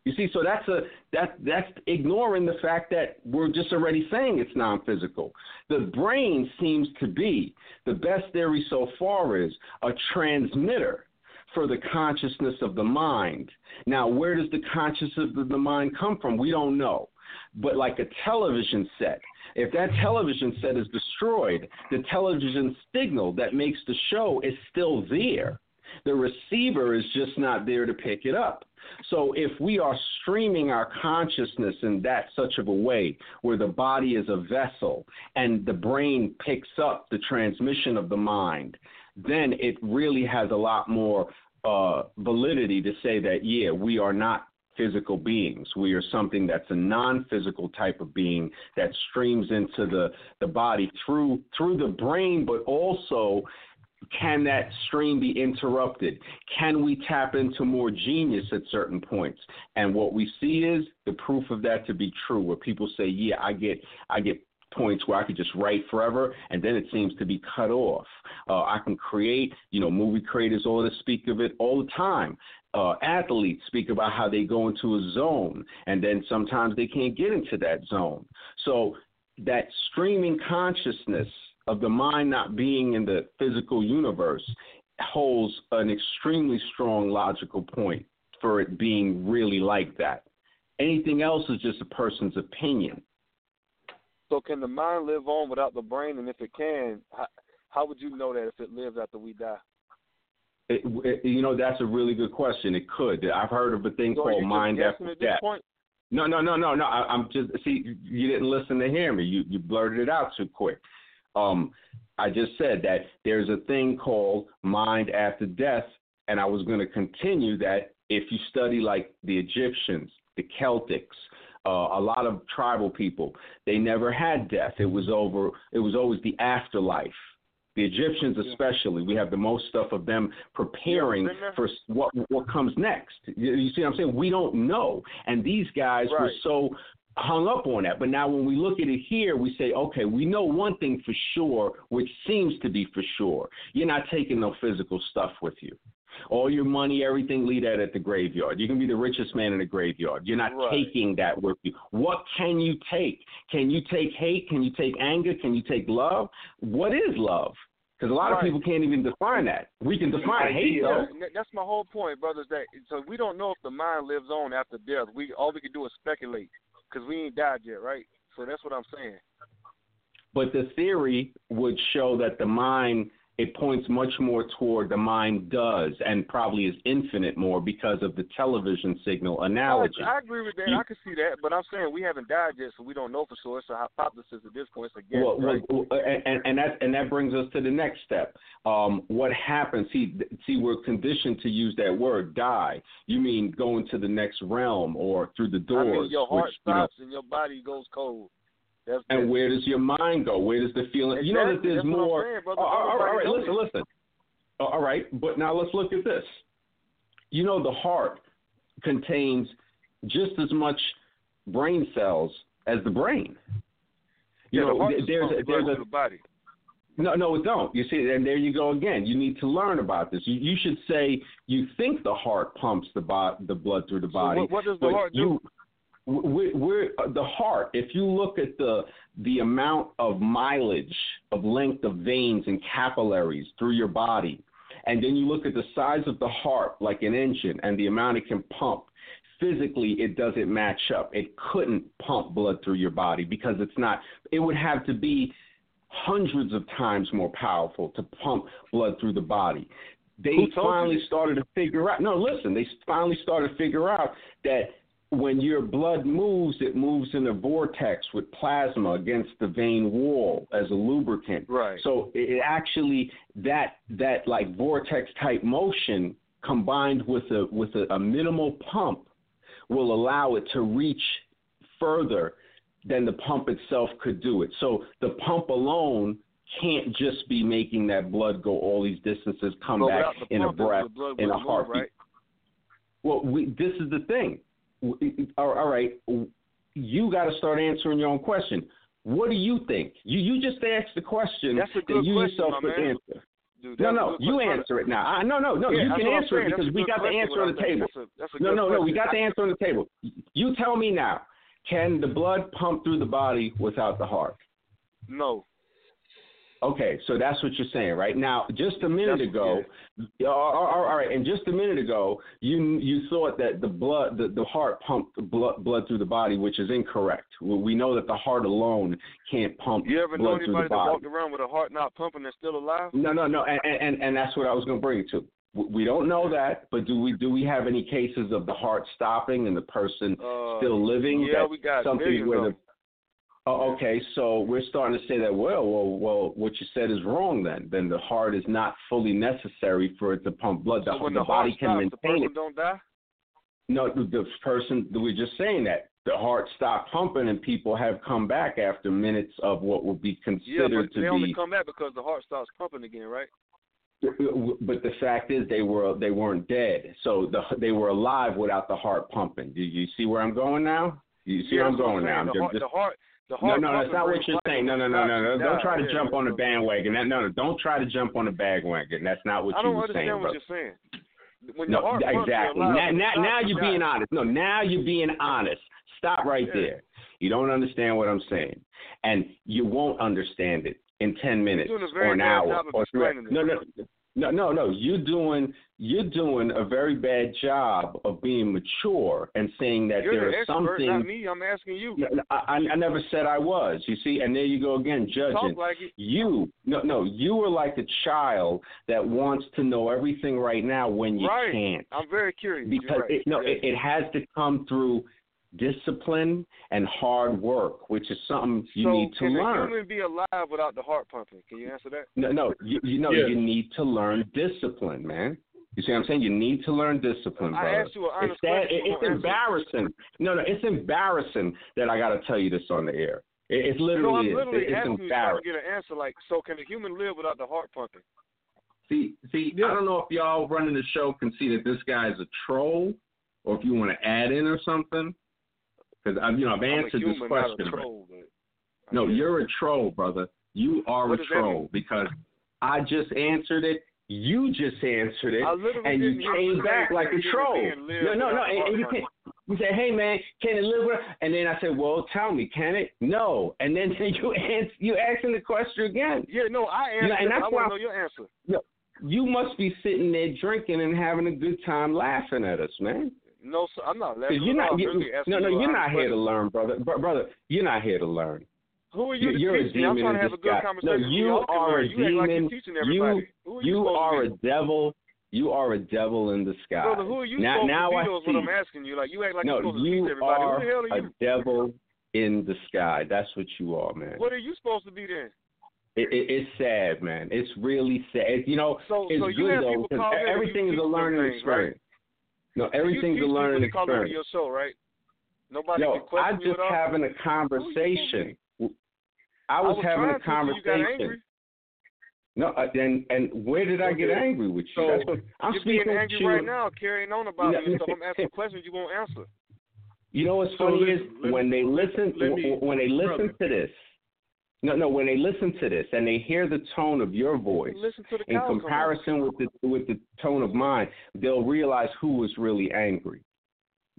You see, so that's a that that's ignoring the fact that we're just already saying it's non-physical. The brain seems to be the best theory so far is a transmitter for the consciousness of the mind. Now, where does the consciousness of the mind come from? We don't know. But like a television set, if that television set is destroyed, the television signal that makes the show is still there. The receiver is just not there to pick it up. So if we are streaming our consciousness in that such of a way where the body is a vessel and the brain picks up the transmission of the mind, then it really has a lot more uh, validity to say that yeah, we are not physical beings. We are something that's a non-physical type of being that streams into the, the body through through the brain, but also can that stream be interrupted? Can we tap into more genius at certain points? And what we see is the proof of that to be true, where people say, "Yeah, I get, I get points where I could just write forever, and then it seems to be cut off. Uh, I can create, you know, movie creators all to speak of it all the time. Uh, athletes speak about how they go into a zone, and then sometimes they can't get into that zone. So that streaming consciousness of the mind not being in the physical universe holds an extremely strong logical point for it being really like that. Anything else is just a person's opinion. So can the mind live on without the brain? And if it can, how, how would you know that if it lives after we die? It, it, you know, that's a really good question. It could. I've heard of a thing So called mind after at death. No, no, no, no, no. I, I'm just see. You didn't listen to hear me. You you blurted it out too quick. Um, I just said that there's a thing called mind after death, and I was going to continue that. If you study like the Egyptians, the Celtics, uh, a lot of tribal people, they never had death. It was over. It was always the afterlife. The Egyptians, especially, we have the most stuff of them preparing there? for what what comes next. You, you see what I'm saying? We don't know, and these guys were so hung up on that. But now when we look at it here, we say, okay, we know one thing for sure, which seems to be for sure. You're not taking no physical stuff with you. All your money, everything, leave that at the graveyard. You can be the richest man in the graveyard. You're not Right. taking that with you. What can you take? Can you take hate? Can you take anger? Can you take love? What is love? Because a lot of people can't even define that. We can define hate though. that's my whole point, brothers. That so we don't know if the mind lives on after death. We all we can do is speculate because we ain't died yet, right? So that's what I'm saying. But the theory would show that the mind it points much more toward the mind does and probably is infinite more because of the television signal analogy. I, I agree with that. You- I can see that, but I'm saying we haven't died yet, so we don't know for sure. It's a hypothesis at this point. It's a guess, Well, right? well, and, and that and that brings us to the next step. Um, what happens? See, see, we're conditioned to use that word "die." You mean going to the next realm or through the doors? I mean, your heart which, you know, stops and your body goes cold. That's and where does your mind go? Where does the feeling? You know that there's That's more. saying. Oh, all right, all right, listen, listen. All right, but now let's look at this. You know, the heart contains just as much brain cells as the brain. You yeah, know, the heart there's a, blood there's through a the body. no, no, it don't. You see, and there you go again. You need to learn about this. You, you should say you think the heart pumps the bo- the blood through the So body. what, what does the heart do? you, we're, we're, the heart. If you look at the the amount of mileage of length of veins and capillaries through your body, and then you look at the size of the heart like an engine and the amount it can pump, physically it doesn't match up. It couldn't pump blood through your body because it's not. It would have to be hundreds of times more powerful to pump blood through the body. They finally started to figure out. No, listen. They finally started to figure out that when your blood moves, it moves in a vortex with plasma against the vein wall as a lubricant. Right. So it actually that that like vortex type motion combined with a with a, a minimal pump will allow it to reach further than the pump itself could do it. So the pump alone can't just be making that blood go all these distances, come back in a breath, in a wouldn't move, heartbeat. right? Well, we, this is the thing. All right, you got to start answering your own question. What do you think? You you just asked the question That's a that good you question, yourself could man. answer. Dude, No, no, you question. answer it now. I, no, no, no, Yeah, you can answer it because we got the answer on the table. That's a, that's a No, no, no, we got the answer on the table. You tell me now. Can the blood pump through the body without the heart? No. Okay, so that's what you're saying, right? Now, just a minute That's- ago, all- all all right, and just a minute ago, you you thought that the blood, the, the heart pumped blood blood through the body, which is incorrect. We know that the heart alone can't pump You ever blood know anybody that walked around with a heart not pumping and still alive? No, no, no, and and and that's what I was going to bring it to. We- don't know that, but do we do we have any cases of the heart stopping and the person Uh, still living? yeah, we got something where the. Oh, okay, so we're starting to say that. Well, well, well, what you said is wrong. Then, then the heart is not fully necessary for it to pump blood. The, So when the the body heart can stops, the maintain person it. don't die? No, the, the person we're just saying that the heart stopped pumping, and people have come back after minutes of what would be considered Yeah, but they to only be. come back because the heart starts pumping again, right? But the fact is, they were they weren't dead, so the, they were alive without the heart pumping. Do you see where I'm going now? You see yeah, where I'm going now? The heart, just- the heart, the No, no, that's not what you're saying. No, no, no, no, no. Don't try to jump on the bandwagon. That, no, no, don't try to jump on the bandwagon. That's not what you were saying. I don't understand what you're saying. When No, exactly. Now, now, now you you're being honest. No, now you're being honest. Stop right Yeah. there. You don't understand what I'm saying, and you won't understand it in ten minutes doing a very or an hour or three. No, no, no, no, no. You're doing you're doing a very bad job of being mature and saying that there is something. You're there the are expert, some not me. I'm asking you. No, no, I, I never said I was. You see, and there you go again, judging. Talk like it. You no no you were like a child that wants to know everything right now when you Right. can't I'm very curious. Because right. it, no Yeah. it, it has to come through discipline and hard work, which is something you so need to learn. can learn. a human be alive without the heart pumping? Can you answer that? No, no, you, you know Yeah. you need to learn discipline, man. You see what I'm saying? You need to learn discipline, I brother. asked you an honest it's that, question. it- it's don't answer. embarrassing. No, no, it's embarrassing that I got to tell you this on the air. It, it's No, literally I'm is. literally It- it's asking you so I embarrassing. get an answer. Like, so can a human live without the heart pumping? See, see, I don't know if y'all running the show can see that this guy is a troll, or if you want to add in or something. Because I've, you know, I've answered human, this question. not a but- troll. But No, you're a troll, brother. You are What a troll because I just answered it. You just answered it, and you came back like a troll. No, no, no, and, and you can't. You say, "Hey man, can it live?" And then I said, "Well, tell me, can it?" No. And then you answer, you asking the question again. Yeah, no, I answered. You know, and that's I why to know your answer. You, you must be sitting there drinking and having a good time laughing at us, man. No, sir, I'm not laughing. You're not. You, really no, no, you you're not here to learn, brother. Br- brother, you're not here to learn. Who are you You're to a teach me? I'm demon trying to in have a good conversation. No, you y'all are a You act like demon. you're teaching everybody. Who are you, You are a devil. You are a devil in disguise. Brother, who are you now, supposed now to be? I see. what I'm asking you. Like you act like no, you're supposed to you teach everybody. are Who the hell are you? a devil in the sky. That's what you are, man. What are you supposed to be then? It, it, it's sad, man. It's really sad. You know, So, it's so you good though because call in and you everything is a learning things, right? experience. No, you everything's a learning to call experience. your show, right? Nobody Yo, can I question you just having a conversation. I was, was having a so you conversation. No, uh, and and where did I get angry with you? So, what I'm You're speaking being angry you. right now, carrying on about No, me and. I'm asking questions you won't answer. You know what's So funny listen, is let when they listen me- when they listen brother. to this. No, no, when they listen to this and they hear the tone of your voice Listen in cows come home. comparison with the with the tone of mine, they'll realize who was really angry.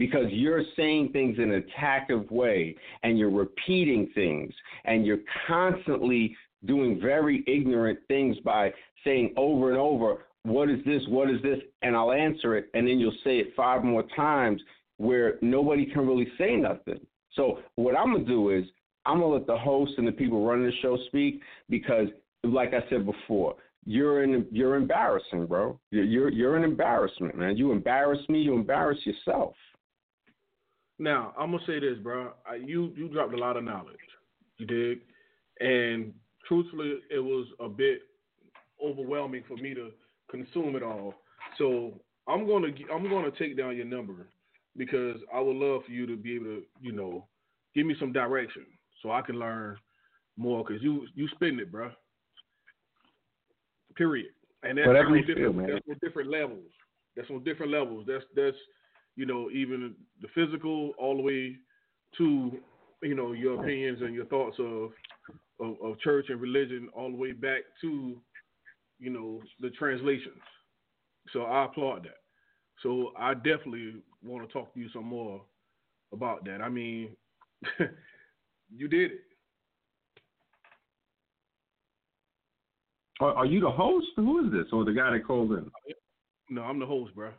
Because you're saying things in an attacktive way and you're repeating things and you're constantly doing very ignorant things by saying over and over, what is this? What is this? And I'll answer it and then you'll say it five more times where nobody can really say nothing. So what I'm gonna do is I'm gonna let the host and the people running the show speak because, like I said before, you're an you're embarrassing, bro. You're you're, you're an embarrassment, man. You embarrass me, you embarrass yourself. Now I'm gonna say this, bro. I, you you dropped a lot of knowledge. You did, and truthfully, it was a bit overwhelming for me to consume it all. So I'm gonna I'm gonna take down your number because I would love for you to be able to you know give me some direction so I can learn more because you you spitting it, bro. Period. And that's Whatever on different, feel. That's on different levels. That's on different levels. That's that's you know even the physical all the way to you know your opinions and your thoughts of of, of church and religion all the way back to you know the translations. So I applaud that. So I definitely want to talk to you some more about that. I mean, you did it. Are, are you the host? Who is this? Or the guy that called in? No, I'm the host, bro.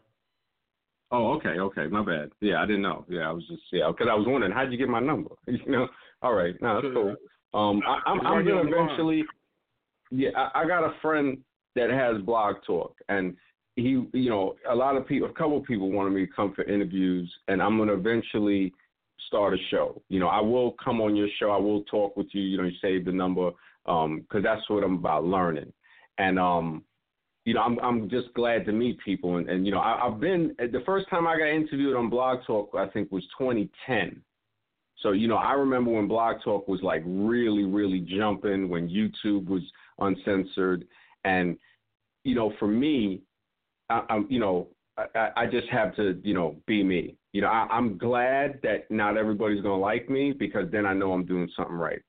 Oh, okay, okay, my bad. Yeah, I didn't know. Yeah, I was just yeah, because I was wondering how'd you get my number? you know. All right, no, that's cool. Um, I, I'm, I'm gonna on the line. eventually. Yeah, I, I got a friend that has Blog Talk, and he, you know, a lot of people, a couple of people wanted me to come for interviews, and I'm gonna eventually start a show. You know, I will come on your show. I will talk with you. You know, you save the number, um, because that's what I'm about learning, and um, you know, I'm I'm just glad to meet people, and, and you know, I, I've been the first time I got interviewed on Blog Talk, I think was 2010. So, you know, I remember when Blog Talk was like really, really jumping, when YouTube was uncensored. And, you know, for me, I, I'm, you know, I, I just have to, you know, be me. You know, I, I'm glad that not everybody's to like me because then I know I'm doing something right.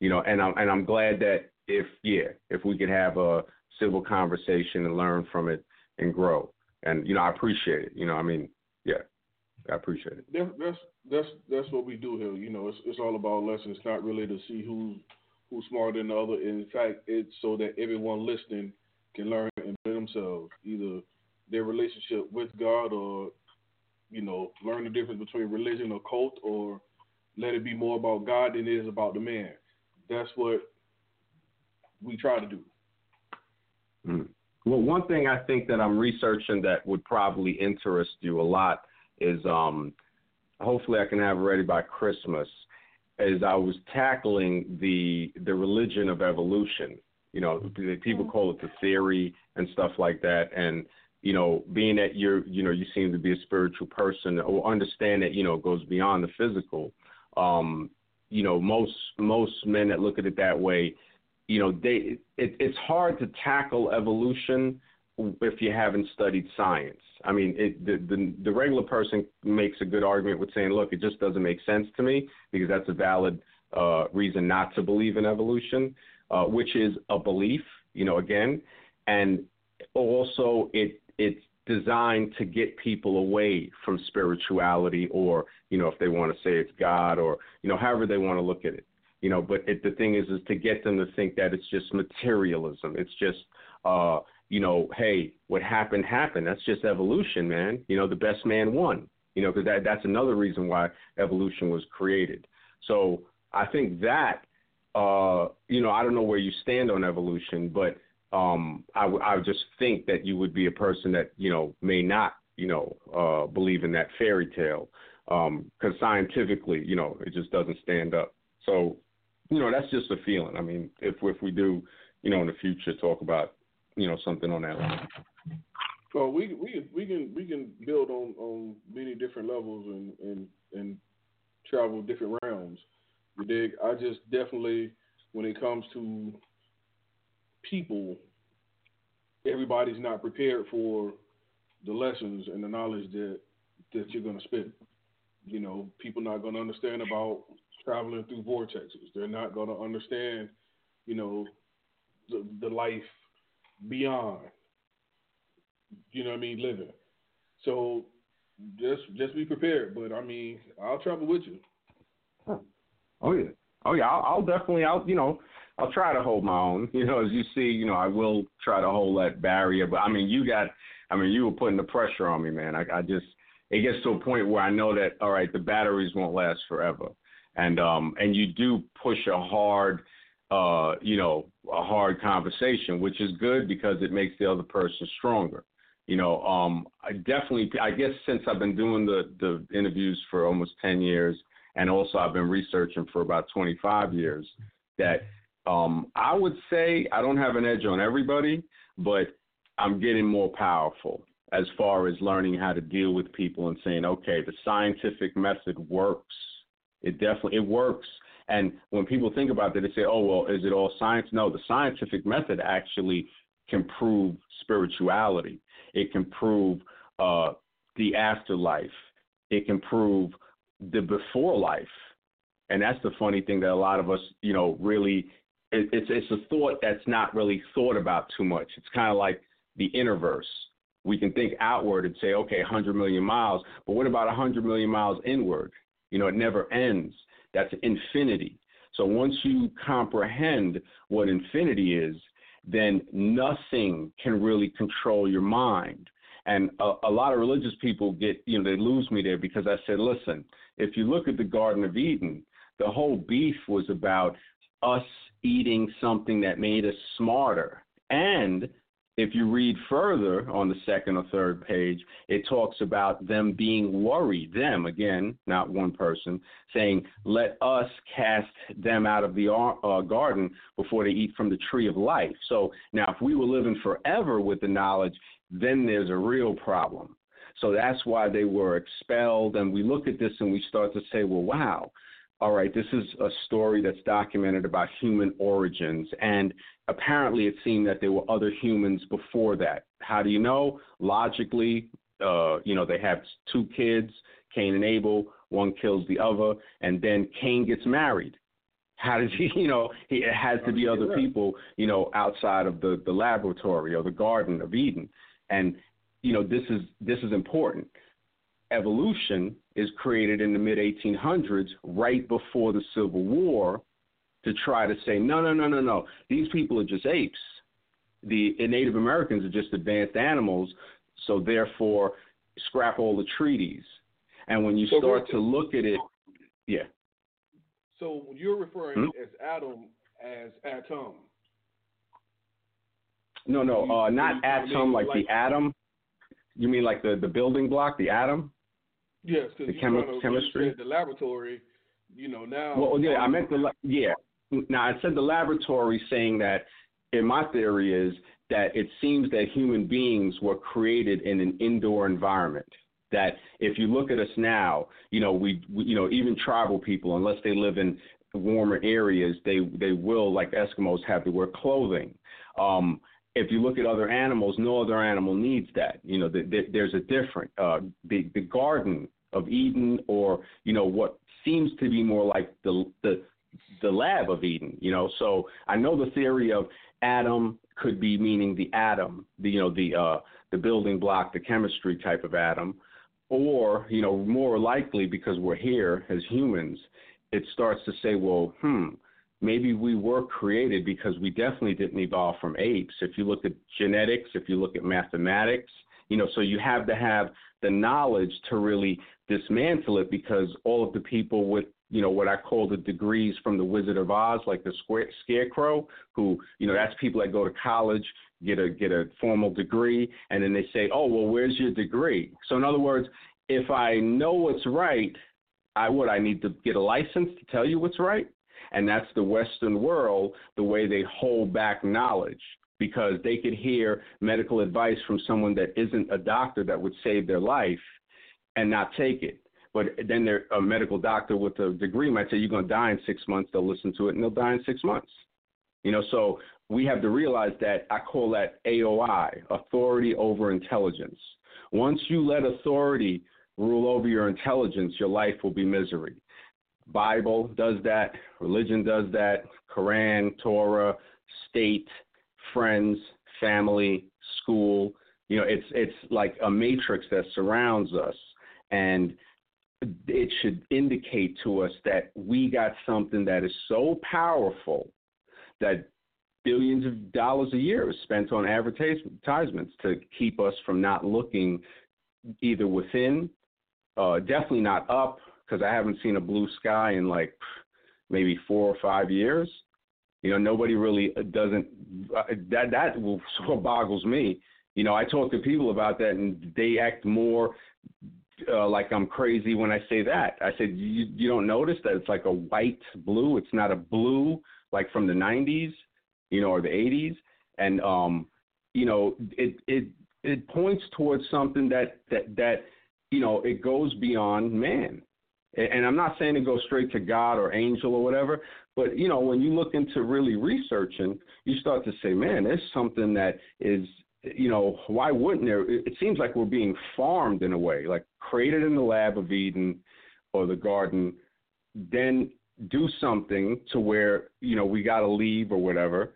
You know, and I'm, and I'm glad that if, yeah, if we could have a civil conversation and learn from it and grow. And, you know, I appreciate it. You know, I mean, yeah, I appreciate it. That's that's that's what we do here. You know, it's it's all about lessons. It's not really to see who's who's smarter than the other. In fact, it's so that everyone listening can learn and better themselves, either their relationship with God or you know, learn the difference between religion or cult, or let it be more about God than it is about the man. That's what we try to do. Mm. Well, one thing I think that I'm researching that would probably interest you a lot is um, hopefully I can have it ready by Christmas. Is I was tackling the the religion of evolution. You know, people call it the theory and stuff like that. And you know, being that you're you know you seem to be a spiritual person or understand that you know it goes beyond the physical. Um, you know, most most men that look at it that way you know they it, it's hard to tackle evolution if you haven't studied science. I mean, it, the, the the regular person makes a good argument with saying, "Look, it just doesn't make sense to me," because that's a valid uh, reason not to believe in evolution, uh, which is a belief, you know, again, and also it it's designed to get people away from spirituality or you know if they want to say it's god or you know however they want to look at it you know but it, the thing is is to get them to think that it's just materialism. It's just uh you know hey what happened happened. That's just evolution man. You know the best man won you know because that that's another reason why evolution was created. So i think that uh you know i don't know where you stand on evolution but um, I, w- I just think that you would be a person that you know may not you know uh, believe in that fairy tale. Um because scientifically you know it just doesn't stand up. So you know that's just a feeling. I mean, if if we do you know in the future talk about you know something on that line. Well, we we we can we can build on on many different levels and and and travel different realms. You dig? I just definitely when it comes to people, everybody's not prepared for the lessons and the knowledge that that you're to spit. You know, people not to understand about traveling through vortexes. They're not going to understand, you know, the the life beyond. You know what I mean? Living. So just just be prepared. But I mean, I'll travel with you. Oh yeah. Oh yeah. I'll, I'll definitely. I'll you know. I'll try to hold my own. You know, as you see, you know, I will try to hold that barrier. But I mean, you got, I mean, you were putting the pressure on me, man. I, I just, it gets to a point where I know that, all right, the batteries won't last forever, and um, and you do push a hard, uh, you know, a hard conversation, which is good because it makes the other person stronger. You know, um, I definitely, I guess since I've been doing the the interviews for almost ten years, and also I've been researching for about twenty five years, that um, I would say I don't have an edge on everybody, but I'm getting more powerful as far as learning how to deal with people and saying, okay, the scientific method works. It definitely it works. And when people think about that, they say, oh well, is it all science? No, the scientific method actually can prove spirituality. It can prove uh, the afterlife. It can prove the before life. And that's the funny thing that a lot of us, you know, really it, it's it's a thought that's not really thought about too much. It's kind of like the innerverse. We can think outward and say, okay, 100 million miles, but what about 100 million miles inward? You know, it never ends. That's infinity. So once you comprehend what infinity is, then nothing can really control your mind. And a, a, lot of religious people get, you know, they lose me there because I said, listen, if you look at the Garden of Eden, the whole beef was about us eating something that made us smarter. And if you read further on the second or third page, it talks about them being worried, them again, not one person, saying, Let us cast them out of the uh, garden before they eat from the tree of life. So now, if we were living forever with the knowledge, then there's a real problem. So that's why they were expelled. And we look at this and we start to say, Well, wow all right, this is a story that's documented about human origins. And apparently it seemed that there were other humans before that. How do you know? Logically, uh, you know, they have two kids, Cain and Abel, one kills the other, and then Cain gets married. How does he, you know, he, it has to be other people, you know, outside of the, the laboratory or the Garden of Eden. And, you know, this is this is important evolution is created in the mid 1800s, right before the Civil War, to try to say, no, no, no, no, no, these people are just apes. The Native Americans are just advanced animals, so therefore, scrap all the treaties. And when you so start to look at it, yeah. So you're referring hmm? as Adam as atom. No, no, uh, not atom like, like the atom. You mean like the, the building block, the atom? Yes, because the chemi- chemistry, the laboratory. You know now. Well, yeah, I meant the yeah. Now I said the laboratory, saying that in my theory is that it seems that human beings were created in an indoor environment. That if you look at us now, you know we, we you know even tribal people, unless they live in warmer areas, they they will like Eskimos have to wear clothing. Um, if you look at other animals, no other animal needs that. You know, the, the, there's a different uh, the the Garden of Eden, or you know what seems to be more like the the the lab of Eden. You know, so I know the theory of atom could be meaning the atom, the you know the uh, the building block, the chemistry type of atom, or you know more likely because we're here as humans, it starts to say, well, hmm, maybe we were created because we definitely didn't evolve from apes. If you look at genetics, if you look at mathematics, you know, so you have to have the knowledge to really dismantle it because all of the people with you know what I call the degrees from the Wizard of Oz, like the square, scarecrow, who you know that's people that go to college, get a get a formal degree, and then they say, oh well, where's your degree? So in other words, if I know what's right, I would I need to get a license to tell you what's right, and that's the Western world, the way they hold back knowledge because they could hear medical advice from someone that isn't a doctor that would save their life and not take it. But then there, a medical doctor with a degree might say you're going to die in six months. They'll listen to it and they'll die in six months. You know, so we have to realize that I call that AOI, authority over intelligence. Once you let authority rule over your intelligence, your life will be misery. Bible does that, religion does that, Quran, Torah, state, friends, family, school. You know, it's it's like a matrix that surrounds us and it should indicate to us that we got something that is so powerful that billions of dollars a year is spent on advertisements to keep us from not looking either within, uh, definitely not up, because I haven't seen a blue sky in like maybe four or five years. You know, nobody really doesn't. Uh, that that sort of boggles me. You know, I talk to people about that, and they act more uh, like I'm crazy when I say that. I said, you, you don't notice that it's like a white blue. It's not a blue like from the 90s, you know, or the 80s. And um, you know, it it it points towards something that that that you know it goes beyond man. And I'm not saying to go straight to God or angel or whatever, but you know, when you look into really researching, you start to say, man, there's something that is you know, why wouldn't there? It seems like we're being farmed in a way, like created in the lab of Eden or the garden, then do something to where, you know, we got to leave or whatever.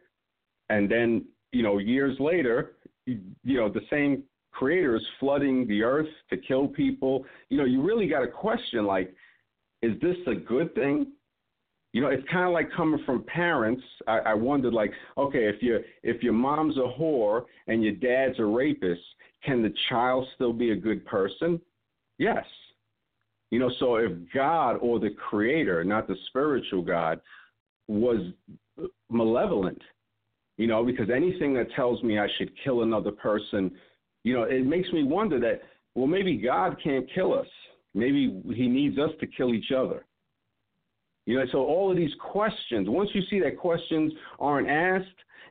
And then, you know, years later, you, you know, the same creator is flooding the earth to kill people. You know, you really got to question, like, is this a good thing? you know, it's kind of like coming from parents. I, I wondered, like, okay, if your if your mom's a whore and your dad's a rapist, can the child still be a good person? Yes. You know, so if God or the Creator, not the spiritual God, was malevolent, you know, because anything that tells me I should kill another person, you know, it makes me wonder that, well, maybe God can't kill us. Maybe He needs us to kill each other. You know, so all of these questions, once you see that questions aren't asked,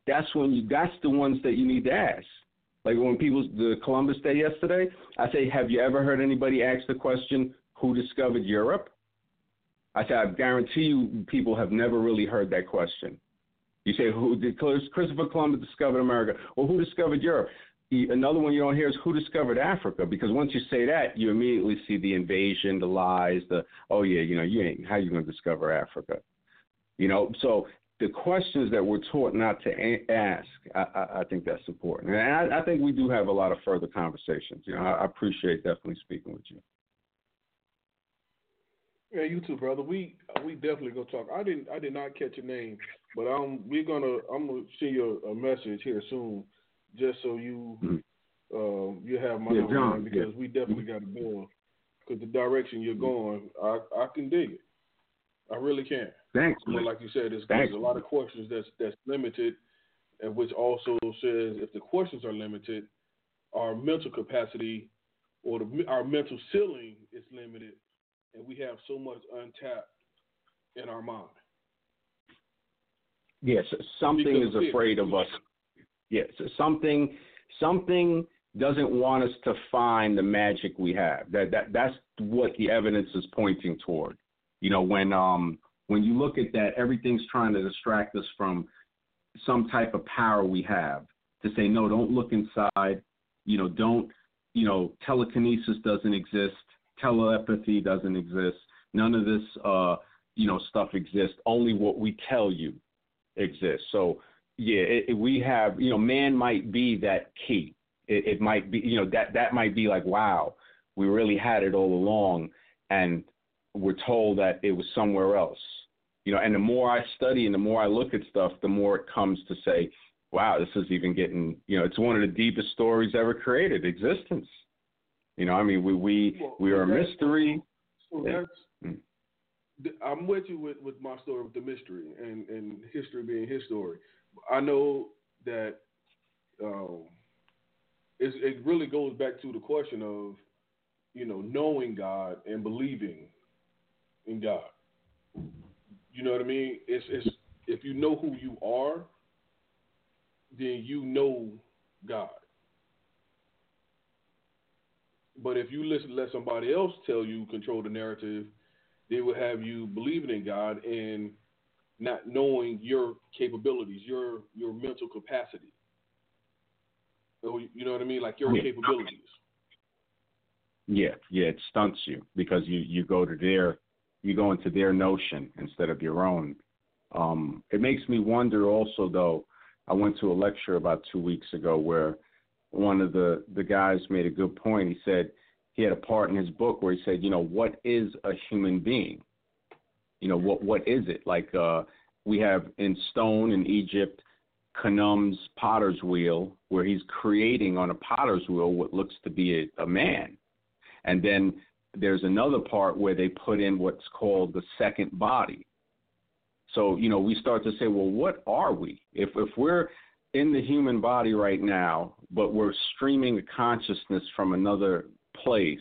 that's when you that's the ones that you need to ask. Like when people the Columbus Day yesterday, I say, have you ever heard anybody ask the question, who discovered Europe? I say, I guarantee you, people have never really heard that question. You say, who did Christopher Columbus discovered America? Well, who discovered Europe? Another one you don't hear is who discovered Africa, because once you say that, you immediately see the invasion, the lies, the oh yeah, you know, you ain't how you gonna discover Africa, you know. So the questions that we're taught not to ask, I, I, think that's important, and I, I, think we do have a lot of further conversations. You know, I, appreciate definitely speaking with you. Yeah, you too, brother. We we definitely go talk. I didn't I did not catch your name, but um we're gonna I'm gonna send you a message here soon just so you mm-hmm. uh, you have my yeah, number because yeah. we definitely got to go because the direction you're going, I I can dig it. I really can. Thanks. But like you said, there's, there's a lot of questions that's that's limited, and which also says if the questions are limited, our mental capacity or the, our mental ceiling is limited, and we have so much untapped in our mind. Yes, something because is afraid of us Yes, something something doesn't want us to find the magic we have. That that that's what the evidence is pointing toward. You know, when um when you look at that, everything's trying to distract us from some type of power we have. To say no, don't look inside. You know, don't you know telekinesis doesn't exist. Telepathy doesn't exist. None of this uh you know stuff exists. Only what we tell you exists. So yeah, it, it, we have you know, man might be that key. It, it might be you know that that might be like wow, we really had it all along, and we're told that it was somewhere else. You know, and the more I study and the more I look at stuff, the more it comes to say, wow, this is even getting you know, it's one of the deepest stories ever created, existence. You know, I mean, we we Well, we are a mystery. So Yeah. that's Mm. I'm with you with, with my story with the mystery and, and history being his story. I know that um, it's, it really goes back to the question of you know knowing God and believing in God. You know what I mean? It's it's if you know who you are, then you know God. But if you listen, let somebody else tell you control the narrative, they will have you believing in God and not knowing your capabilities, your your mental capacity. So, you know what I mean? Like your Yeah. capabilities. Yeah, yeah, it stunts you because you you go to their you go into their notion instead of your own. Um, it makes me wonder also though. I went to a lecture about two weeks ago where one of the the guys made a good point. He said he had a part in his book where he said, you know, what is a human being? You know, what what is it? Like uh, we have in stone in Egypt, Khnum's potter's wheel, where he's creating on a potter's wheel what looks to be a, a man. And then there's another part where they put in what's called the second body. So, you know, we start to say, well, what are we? If if we're in the human body right now, but we're streaming a consciousness from another place,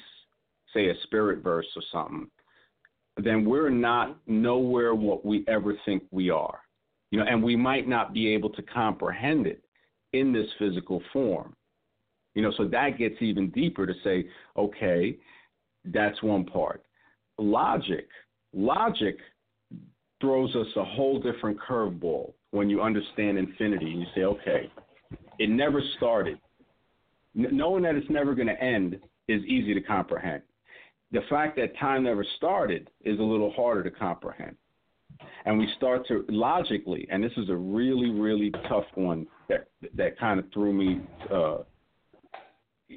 say a spirit verse or something, then we're not nowhere what we ever think we are. You know, and we might not be able to comprehend it in this physical form. You know, so that gets even deeper to say, okay, that's one part. Logic, logic throws us a whole different curveball when you understand infinity. And you say, okay, it never started. N- knowing that it's never going to end is easy to comprehend. The fact that time never started is a little harder to comprehend. And we start to logically, and this is a really, really tough one that that kind of threw me. Uh,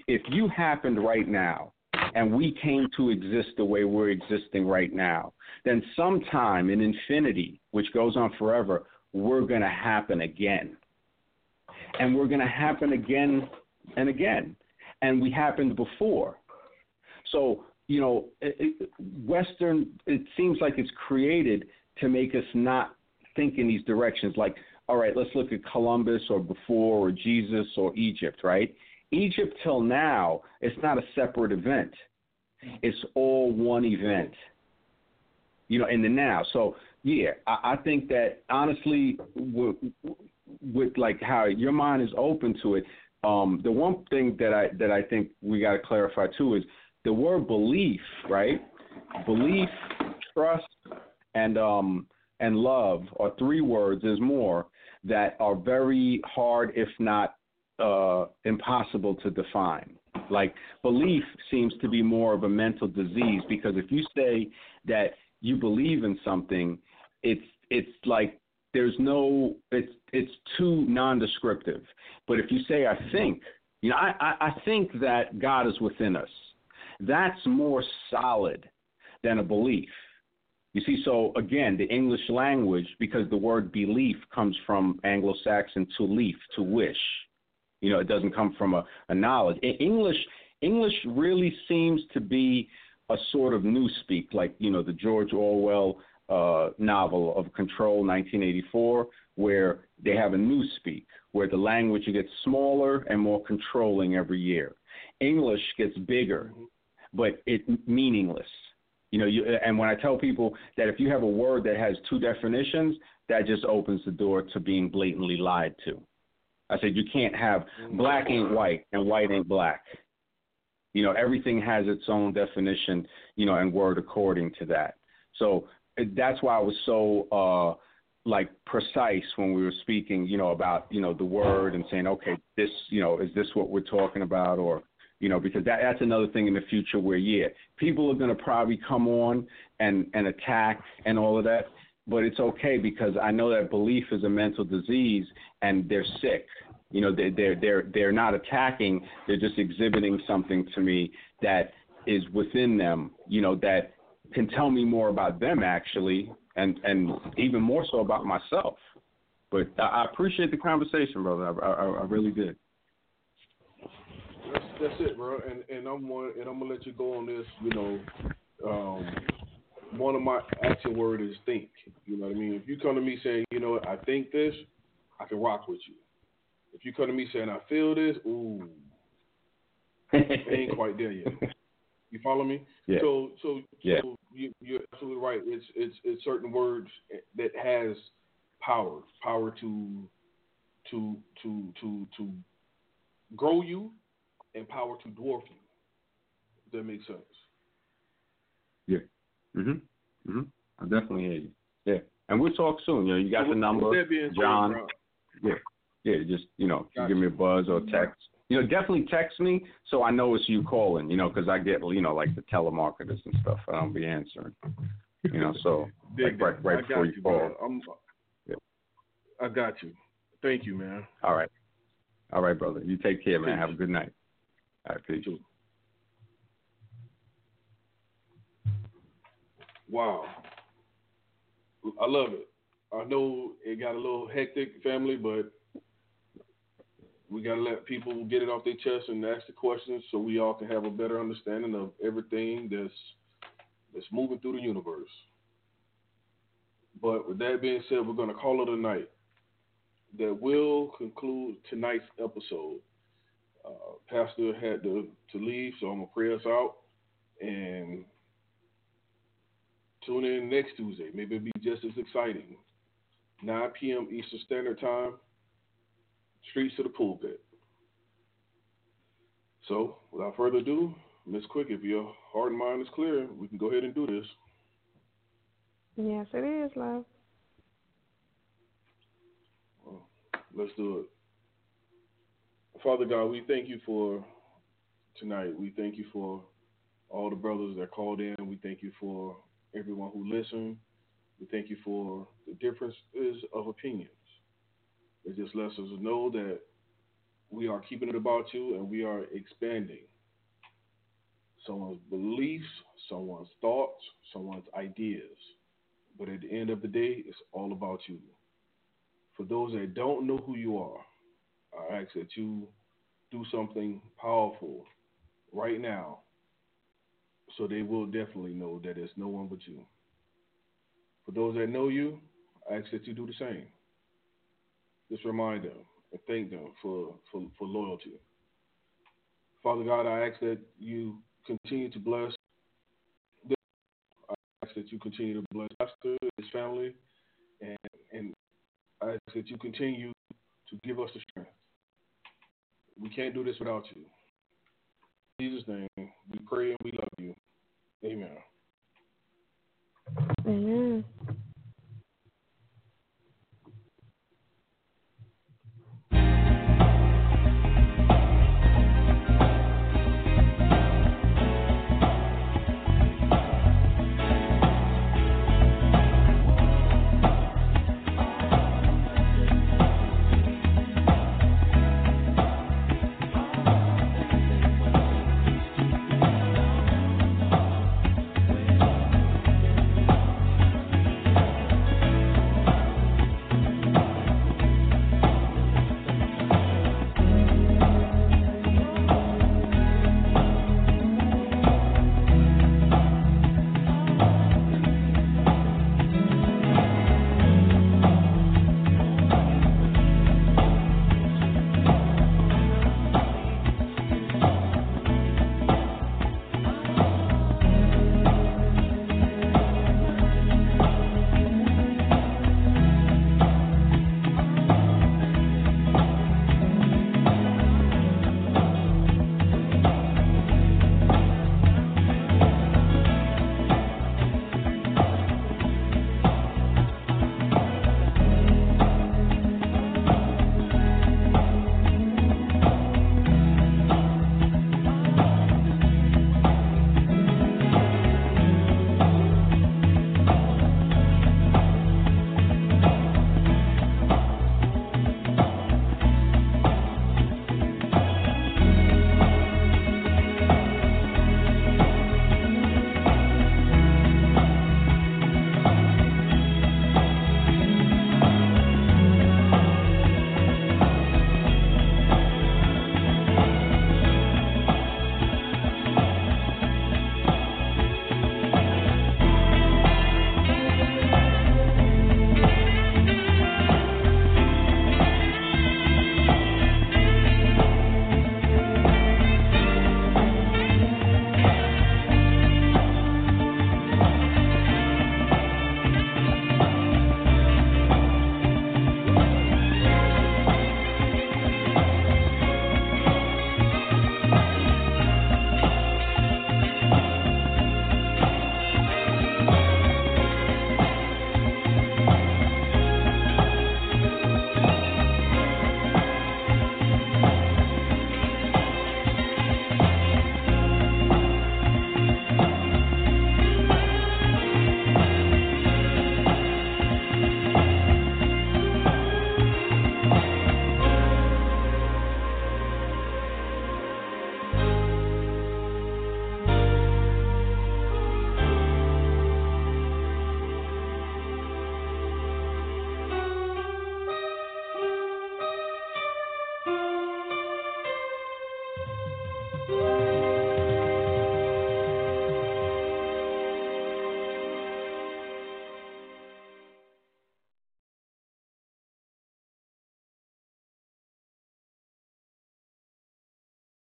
if you happened right now, and we came to exist the way we're existing right now, then sometime in infinity, which goes on forever, we're going to happen again. And we're going to happen again and again. And we happened before. So, you know, it, it, Western, it seems like it's created to make us not think in these directions. Like, all right, let's look at Columbus or before or Jesus or Egypt, right? Egypt till now, it's not a separate event. It's all one event. You know, in the now. So yeah, I, I think that honestly, with, with like how your mind is open to it, um, the one thing that I that I think we got to clarify too is the word belief, right? Belief, trust, and um and love are three words. There's more that are very hard, if not uh, impossible to define. Like belief seems to be more of a mental disease because if you say that you believe in something, it's it's like there's no it's it's too non-descriptive. But if you say I think, you know, I, I, I think that God is within us. That's more solid than a belief. You see, so again, the English language, because the word belief comes from Anglo-Saxon to leaf, to wish. You know, it doesn't come from a, a knowledge. In English, English really seems to be a sort of newspeak, like you know the George Orwell uh, novel of Control, 1984, where they have a newspeak, where the language gets smaller and more controlling every year. English gets bigger, but it meaningless. You know, you, and when I tell people that if you have a word that has two definitions, that just opens the door to being blatantly lied to. I said you can't have black ain't white and white ain't black. You know, everything has its own definition, you know, and word according to that. So that's why I was so uh like precise when we were speaking, you know, about, you know, the word and saying, okay, this, you know, is this what we're talking about or you know, because that, that's another thing in the future where, yeah, people are going to probably come on and, and attack and all of that. but it's okay because I know that belief is a mental disease and they're sick. You know, they they're they're they're not attacking, they're just exhibiting something to me that is within them, you know, that can tell me more about them actually and and even more so about myself. But I, appreciate the conversation, brother. I, I, I really did. That's that's it, bro. And and I'm one, and I'm gonna let you go on this. You know, um, one of my action word is think. You know what I mean? If you come to me saying, you know what, I think this, I can rock with you. If you come to me saying I feel this, ooh, ain't quite there yet. You follow me? Yeah. So so Yeah. so you, you're absolutely right. It's it's it's certain words that has power, power to to to to to grow you and power to dwarf you. If that makes sense. Yeah. Mhm. Mhm. I definitely hear you. Yeah. And we'll talk soon. You know, you got So the number, with that being said, John. Yeah. Yeah. Just you know, Gotcha. give me a buzz or text. You know, definitely text me so I know it's you calling. You know, because I get you know like the telemarketers and stuff. I don't be answering. You know, so like right, right before got you call. I'm, Yeah. I got you. Thank you, man. All right. All right, brother. You take care, man. Have a good night. All right, peace. Wow. I love it. I know it got a little hectic, family, but we got to let people get it off their chest and ask the questions so we all can have a better understanding of everything that's that's moving through the universe. But with that being said, we're going to call it a night. That will conclude tonight's episode. Uh, Pastor had to, to leave, so I'm going to pray us out. And tune in next Tuesday. Maybe it'll be just as exciting. 9 p.m. Eastern Standard Time, streets to the pulpit. So, without further ado, Miss Quick, if your heart and mind is clear, we can go ahead and do this. Yes, it is, love. Well, let's do it. Father God, we thank you for tonight. We thank you for all the brothers that called in. We thank you for everyone who listened. We thank you for the differences of opinions. It just lets us know that we are keeping it about you and we are expanding someone's beliefs, someone's thoughts, someone's ideas. But at the end of the day, it's all about you. For those that don't know who you are, I ask that you do something powerful right now so they will definitely know that it's no one but you. For those that know you, I ask that you do the same. Just remind them and thank them for, for, for loyalty. Father God, I ask that you continue to bless this. I ask that you continue to bless Pastor, his family, and, and I ask that you continue to give us the strength. We can't do this without you. In Jesus' name, we pray and we love you. Amen. Amen.